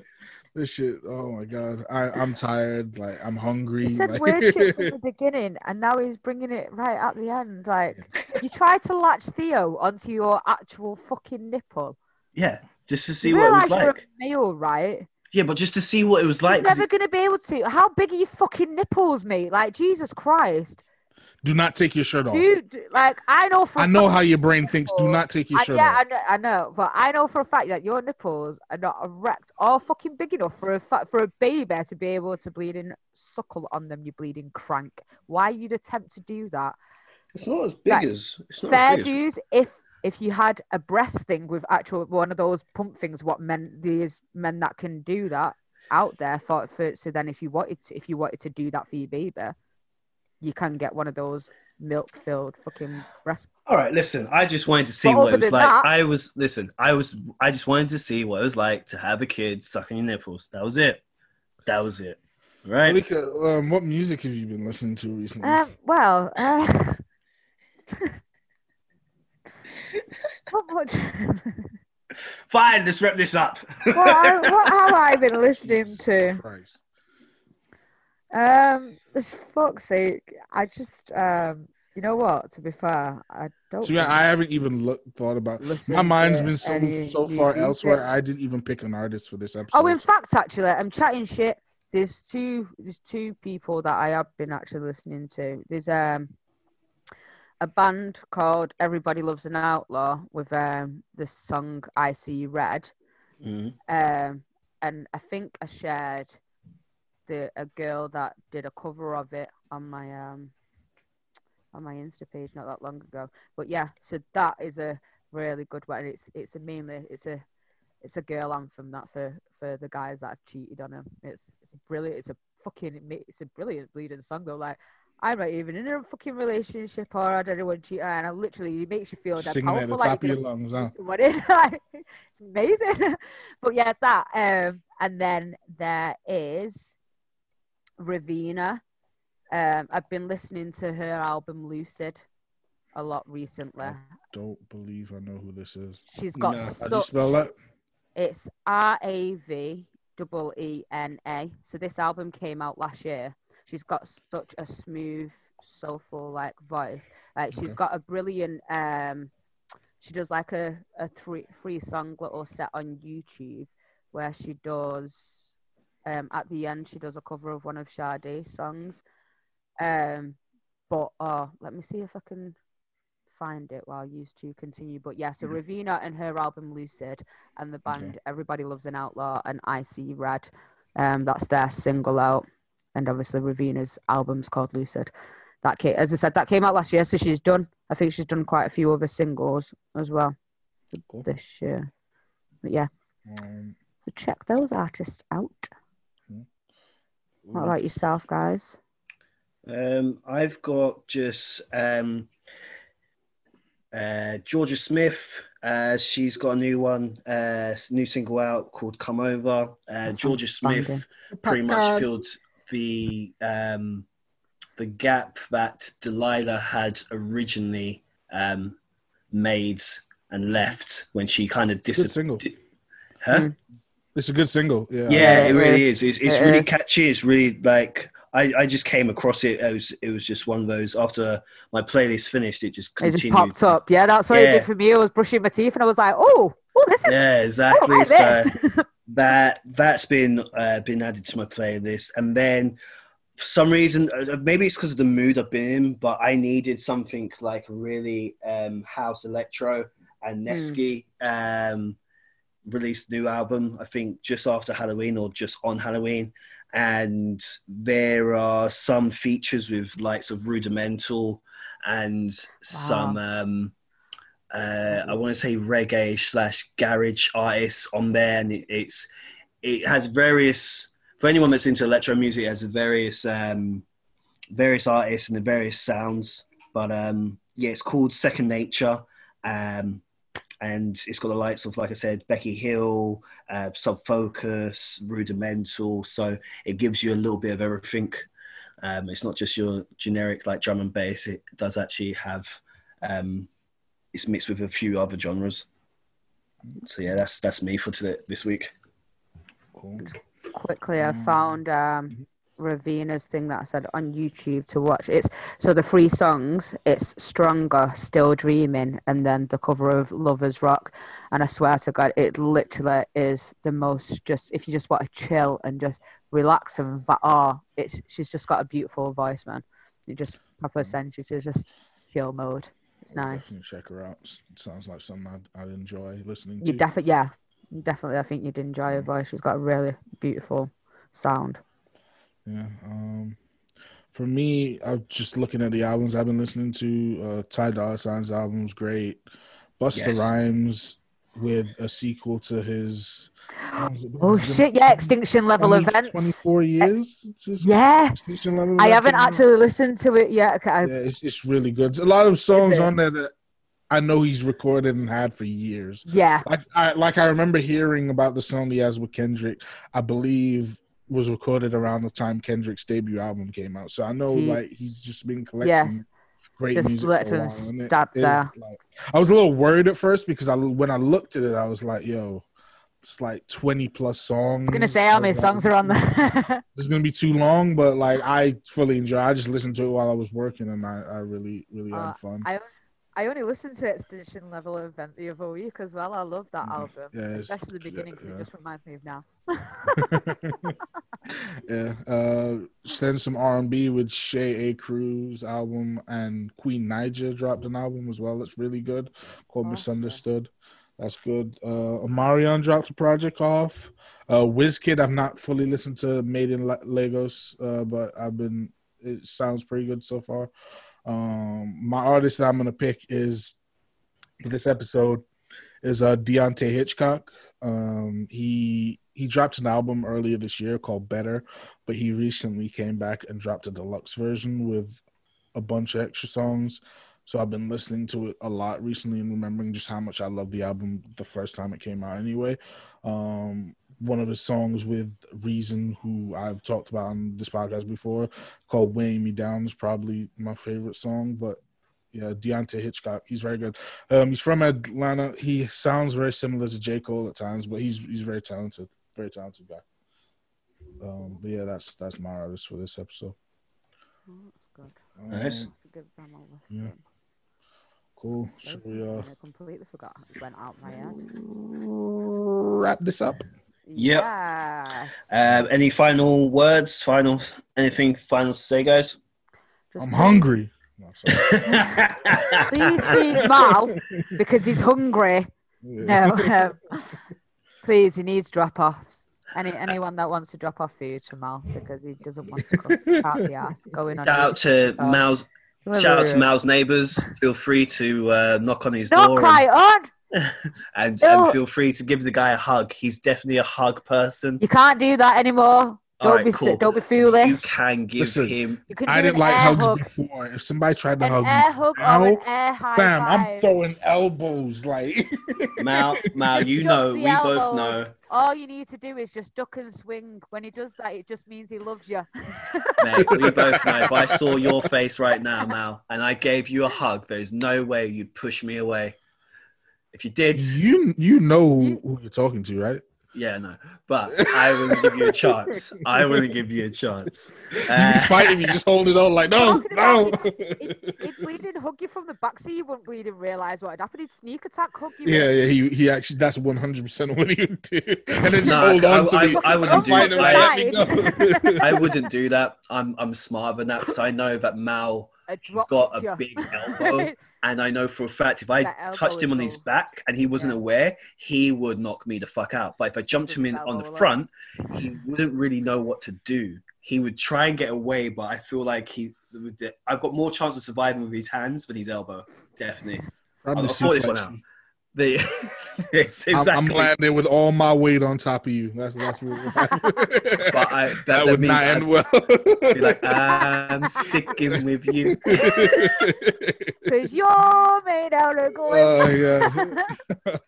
(laughs) (laughs) This shit. Oh my god. I, I'm tired. Like I'm hungry. He said like- weird shit from the beginning, and now he's bringing it right at the end. Like you try to latch Theo onto your actual fucking nipple. yeah, just to see you what it was realise you're like. a male, right? Yeah, but just to see what it was like. You're 'cause never it- gonna be able to. How big are your fucking nipples, mate? Like Jesus Christ, Do not take your shirt off. dude. Like I know for. I a know how your brain thinks. Do not take your I, shirt yeah, off. Yeah, I know, I know, but I know for a fact that your nipples are not erect or fucking big enough for a fa- for a baby to be able to bleed and suckle on them. You bleeding crank. Why you'd attempt to do that? it's not as big Right. as. It's not Fair as big as. dues. If if you had a breast thing with actual one of those pump things, what men these men that can do that out there for, for so then if you wanted to, if you wanted to do that for your baby, you can get one of those milk filled fucking breast. All right, listen. I just wanted to see But what it was like. that- I was listen. I was. I just wanted to see what it was like to have a kid sucking your nipples. That was it. That was it. Right. Malika, um, what music have you been listening to recently? Um, well, uh, (laughs) what much? Fine. Let's wrap this up. what, I- what have I been (laughs) listening to? Christ. Um, this fuck's sake, I just um, you know what? To be fair, I don't. So yeah, I haven't even looked thought about. listen My mind's been so any so new far music. elsewhere. I didn't even pick an artist for this episode. Oh, in fact, actually, I'm chatting shit. There's two. There's two people that I have been actually listening to. There's um a band called Everybody Loves an Outlaw with um the song I See Red. Mhm. Um, and I think I shared the a girl that did a cover of it on my um on my Insta page not that long ago. But yeah, so that is a really good one. It's it's a mainly it's a it's a girl anthem that for for the guys that have cheated on him. It's it's a brilliant. It's a fucking it's a brilliant bleeding song though. Like. I'm not even in a fucking relationship or I don't want to cheat, and I literally it makes you feel that singing at the powerful. top Like of you're your lungs. Huh? (laughs) what it like, (laughs) it's amazing (laughs) but yeah that um and then there is raveena um i've been listening to her album lucid a lot recently Don't believe I know who this is. she's got No. How do you spell that? it's r-a-v double e-n-a so this album came out last year she's got such a smooth soulful like voice. Like she's Okay. got a brilliant um she does like a, a three free song little set on youtube where she does um at the end she does a cover of one of Sade's songs. Um but uh let me see if i can find it while I you two continue. But yeah so raveena and her album lucid and the band Okay. everybody loves an outlaw and i see red um that's their single out and obviously raveena's album's called lucid that came, as i said that came out last year so she's done i think she's done quite a few other singles as well Cool. this year. But yeah. Um, so check those artists out. What about yourself guys? Um, I've got just um, uh, Jorja Smith. Uh, she's got a new one, uh, new single out called "Come Over." Uh, Jorja Smith pretty much filled the um, the gap that Delilah had originally um, made and left when she kind of good single. disappeared. Huh? Mm. It's a good single. Yeah. Yeah, it it really is. is. It's, it's It really is. catchy. It's really like I, I just came across it. It was it was just one of those. After my playlist finished, it just it just popped up yeah that's what it did for me i was brushing my teeth and i was like oh oh this is Yeah, I exactly. like So this. (laughs) that that's been uh, been added to my playlist, and then for some reason, uh, maybe it's because of the mood I've been in, but I needed something like really um, house electro, and Nesky Nevsky um, released a new album. I think just after Halloween or just on Halloween, and there are some features with likes of Rudimental and some. Um, uh, I want to say reggae slash garage artists on there, and it, it's it has various for anyone that's into electro music. It has various um, various artists and the various sounds. But um, yeah, it's called Second Nature, um, and it's got the likes of like I said, Becky Hill, uh, Sub Focus, Rudimental. So it gives you a little bit of everything. Um, it's not just your generic like drum and bass. It does actually have um, it's mixed with a few other genres. So yeah, that's that's me for today this week. Cool. quickly I Mm. found um Raveena's thing that I said on YouTube to watch. It's so the three songs, it's Stronger, Still Dreaming, and then the cover of Lovers Rock. And I swear to God, it literally is the most just if you just want to chill and just relax and va- oh, it's she's just got a beautiful voice, man. You just proper sends you to just chill mode. It's nice. Check her out. Sounds like something I'd, I'd enjoy listening to. You definitely yeah. Definitely I think you'd enjoy her voice. She's got a really beautiful sound. Yeah. Um, for me, I'm just looking at the albums I've been listening to. Uh, Ty Dolla Sign's album's great. Busta Yes. Rhymes with a sequel to his. What was it? Oh shit! Yeah, extinction level 20 events. 24 eh, years. Yeah, Extinction level. I haven't actually listened to it yet. Yeah, it's, it's really good. There's a lot of songs on there that I know he's recorded and had for years. yeah, Like I like I remember hearing about the song he has with Kendrick. I believe was recorded around the time Kendrick's debut album came out. So I know Gee. like he's just been collecting Yes. great Just music. let for him while, it- start it- there. like, I was a little worried at first because I when I looked at it, I was like, "Yo, It's like twenty plus songs. I was gonna say how many songs are on there. (laughs) It's gonna be too long, but like I fully enjoy. I just listened to it while I was working, and I, I really really Uh, had fun. I I only listened to Extinction Level Event the other week as well. I love that Mhm. album, Yeah, especially the beginning because yeah. it just reminds me of now. (laughs) yeah, uh, send some R and B with Shay A. Cruz album, and Queen Naija dropped an album as well. That's really good, called. Misunderstood. That's good. Uh, dropped a project off. Uh, Wizkid, I've not fully listened to Made in La- Lagos, uh, but I've been. It sounds pretty good so far. Um, my artist that I'm gonna pick is this episode is uh Deante' Hitchcock. Um, he he dropped an album earlier this year called Better, but he recently came back and dropped a deluxe version with a bunch of extra songs. So I've been listening to it a lot recently and remembering just how much I loved the album the first time it came out. Anyway, um, one of his songs with Reason, who I've talked about on this podcast before, called "Weighing Me Down," is probably my favorite song. But yeah, Deante' Hitchcock, he's very good. Um, he's from Atlanta. He sounds very similar to J. Cole at times, but he's he's very talented, very talented guy. Um, but yeah, that's that's my artist for this episode. Oh, that's good. Nice. Um, Give them a listen. Yeah. Cool. Should we uh I completely forgot went out my head. wrap this up? Yep. Yes. Um, any final words? Final anything final to say, guys? Just I'm hungry. No, sorry. (laughs) Please feed Mal because he's hungry. Yeah. No, um, please, he needs drop offs. Any anyone that wants to drop off food to Mal because he doesn't want to come out (laughs) the ass going on. Shout out to Oh. Mal's shout out to Mal's neighbours. Feel free to uh, knock on his Not door cry on. (laughs) and, and, and feel free to give the guy a hug. He's definitely a hug person. You can't do that anymore. All Don't right, be cool. don't be foolish. Eh? You can give Listen, him. Can I didn't like hugs hug, before. If somebody tried to An hug me, air hug now, or an air high bam, I'm throwing elbows like. (laughs) Mal, Mal, you Duck know, the we both know, All you need to do is just duck and swing. When he does that, it just means he loves you. (laughs) mate. We both know. If I saw your face right now, Mal, and I gave you a hug, there's no way you'd push me away. If you did, you you know who, who you're talking to, right? Yeah, no. But I wouldn't give you a chance. I wouldn't give you a chance. you Uh, be fighting me, just hold it on like no, no. about He'd, he'd bleed hug you from the back so you wouldn't bleed and realise what had happened. He'd sneak attack hug you. Yeah, yeah, he he actually that's one hundred percent what he would do, (laughs) and then just No, hold I- on to I- me. I wouldn't do Fight that. him, like, let me go. (laughs) I wouldn't do that. I'm I'm smarter than that because I know that Mal A He's got a you. big (laughs) elbow, and I know for a fact if I touched him on his back and he wasn't Yeah. aware, he would knock me the fuck out. But if I jumped him in on the front, he wouldn't really know what to do. He would try and get away, but I feel like he. I've got more chance of surviving with his hands than his elbow. Definitely. Probably I'll sort this one out. You. The, (laughs) it's I'm. I'm landing with all my weight on top of you. That's that's what would (laughs) happen. But I, that, that that would means not I'd end well. be like, I'm sticking with you. (laughs) Because you're made out of gold. oh yeah.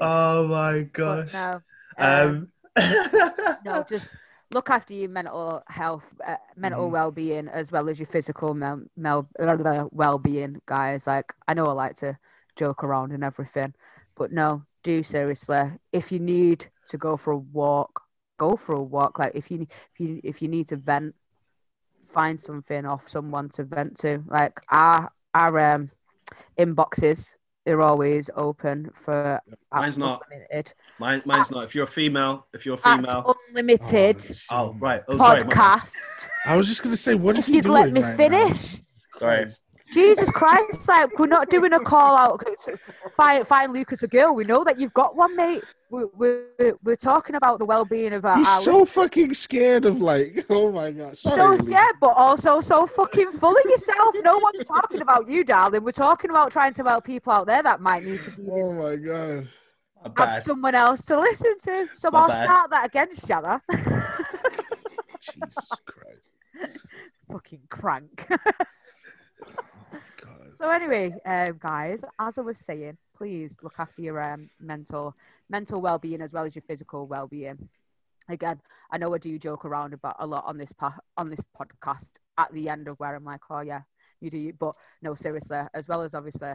Oh my But gosh. no, um, Um, no, just look after your mental health, uh, mental Mhm. well-being, as well as your physical mel- mel- well-being, guys. Like I know I like to joke around and everything, but no, do seriously. If you need to go for a walk, go for a walk. Like if you if you if you need to vent, find something off someone to vent to. Like our our um, inboxes are always open for Mine's not. unlimited. Mine, mine's not. If you're a female, if you're a female, unlimited oh right. Oh sorry. my bad. podcast. I was just gonna say, what is If he you'd doing let me right finish. Sorry. Jesus Christ, like we're not doing a call out. Find, find Lucas a girl. We know that you've got one, mate. We're, we're, we're talking about the well being of now? our, He's our so fucking scared of like, (laughs) oh my god, sorry, so Lee. scared, but also so fucking full of yourself. No one's talking about you, darling. We're talking about trying to help people out there that might need to be Oh my god. My have someone else to listen to. So My I'll bad. start that against again, Shanna. (laughs) Jesus Christ. fucking crank. (laughs) So anyway, um, guys, as I was saying, please look after your um, mental mental well being as well as your physical well being. Again, I know I do joke around about a lot on this pa- on this podcast at the end of where I'm like, oh yeah, you do, you. but no, seriously, as well as obviously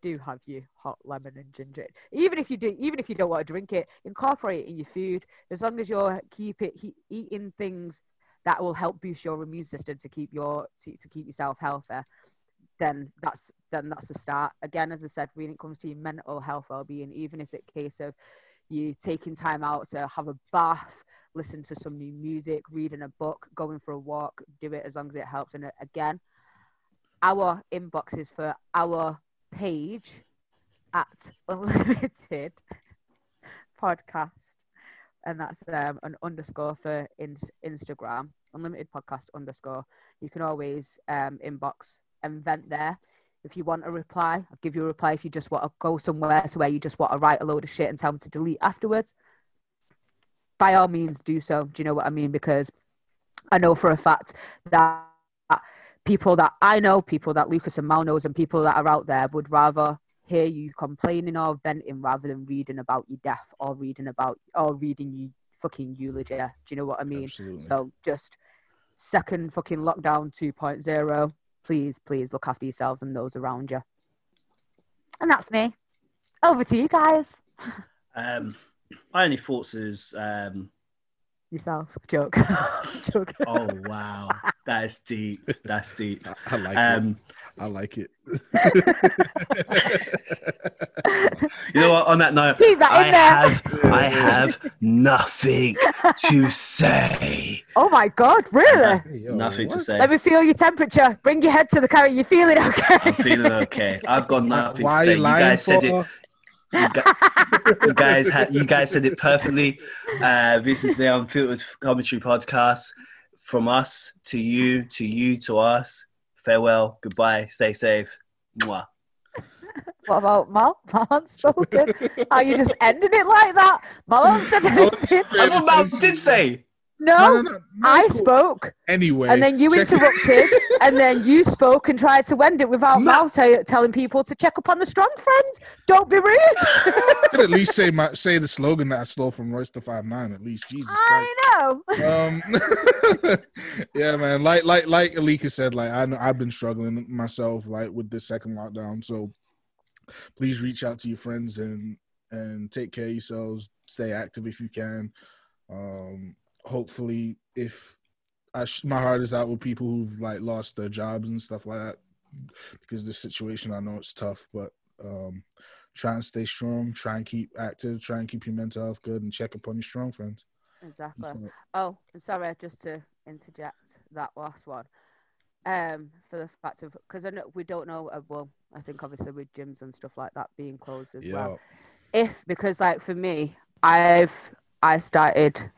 do have your hot lemon and ginger. Even if you do, even if you don't want to drink it, incorporate it in your food. As long as you're keep it he, eating things that will help boost your immune system to keep your to, to keep yourself healthy. Then that's then that's the start. Again, as I said, when it comes to your mental health well-being, even if it's a case of you taking time out to have a bath, listen to some new music, reading a book, going for a walk, do it as long as it helps. And uh, again, our inboxes for our page at (laughs) Unlimited Podcast, and that's um, an underscore for in- Instagram, Unlimited Podcast underscore. You can always um, inbox and vent there. If you want a reply, I'll give you a reply. If you just want to go somewhere to where you just want to write a load of shit and tell them to delete afterwards, by all means do so. Do you know what I mean? Because I know for a fact that people that I know, people that Lucas and Mal knows, and people that are out there would rather hear you complaining or venting rather than reading about your death or reading about or reading you fucking eulogy. Do you know what I mean? Absolutely. So just second fucking lockdown 2.0. Please, please look after yourselves and those around you. And that's me. Over to you guys. Um, my only thoughts is, um, Yourself. Joke. (laughs) Joke. oh wow, that is deep. That's deep. (laughs) I, I like Um, it. I like it. (laughs) you know what? On that note, Keep that I in there. have, (laughs) I have nothing to say. Oh my god, really? Yo, nothing to say. Let me feel your temperature. Bring your head to the carrot. You feeling okay? I'm feeling okay. I've got nothing Why to say. you You lying guys said it. You guys, you guys had you guys said it perfectly. Uh, this is the Unfiltered Commentary Podcast. From us to you, to you to us. Farewell, goodbye, stay safe. Mwah. What about Mal? (laughs) Mal unspoken. Are you just ending it like that? Mal (laughs) answered anything. I what Mal did say. No, No, no, no, no, I cool. spoke, Anyway, and then you interrupted, (laughs) and then you spoke and tried to end it without No. Mal tell telling people to check up on the strong friends. Don't be rude. could at least (laughs) say my say the slogan that I stole from Royce da Five Nine. At least Jesus Christ. I know. um (laughs) yeah man like like like alika said like i know i've been struggling myself like with this second lockdown so please reach out to your friends and and take care of yourselves stay active if you can um hopefully if I sh- my heart is out with people who've like lost their jobs and stuff like that because this situation i know it's tough but um try and stay strong try and keep active try and keep your mental health good and check upon your strong friends Exactly. So- Oh, and sorry, just to interject that last one. Um, for the fact of because I know we don't know. Uh, well, I think obviously with gyms and stuff like that being closed as well. If because like for me, I've I started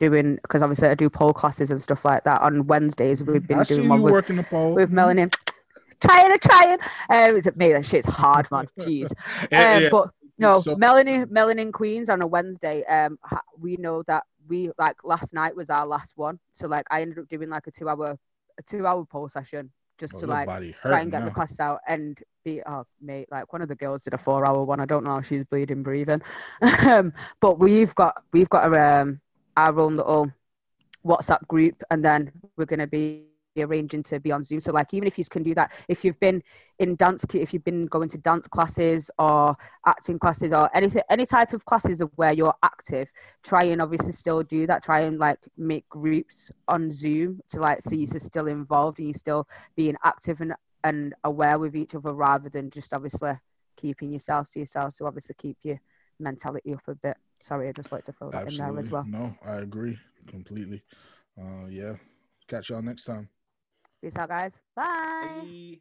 doing because obviously I do pole classes and stuff like that on Wednesdays. We've been I doing one you with, working the pole with Melanie. (sniffs) Trying and trying. Um, it's me. That shit's hard, man. Jeez. (laughs) Yeah, Um, yeah. But no, So- Melanie, Melanin Queens on a Wednesday. Um, we know that we like last night was our last one, so like I ended up doing like a two hour, a two hour pole session just Oh, to like try and get now. the class out and be oh mate like one of the girls did a four hour one. I don't know how she's bleeding breathing, (laughs) um, but we've got we've got a, um, our own little WhatsApp group, and then we're gonna be arranging to be on Zoom. So like even if you can do that, if you've been in dance, if you've been going to dance classes or acting classes or anything, any type of classes where you're active, try and obviously still do that. Try and like make groups on Zoom to like so you're still involved and you're still being active and and aware with each other rather than just obviously keeping yourselves to yourself. So obviously keep your mentality up a bit. Sorry, I just wanted to throw that in there as well. No, I agree completely. Uh, yeah. Catch y'all next time. Peace out, guys. Bye. Bye.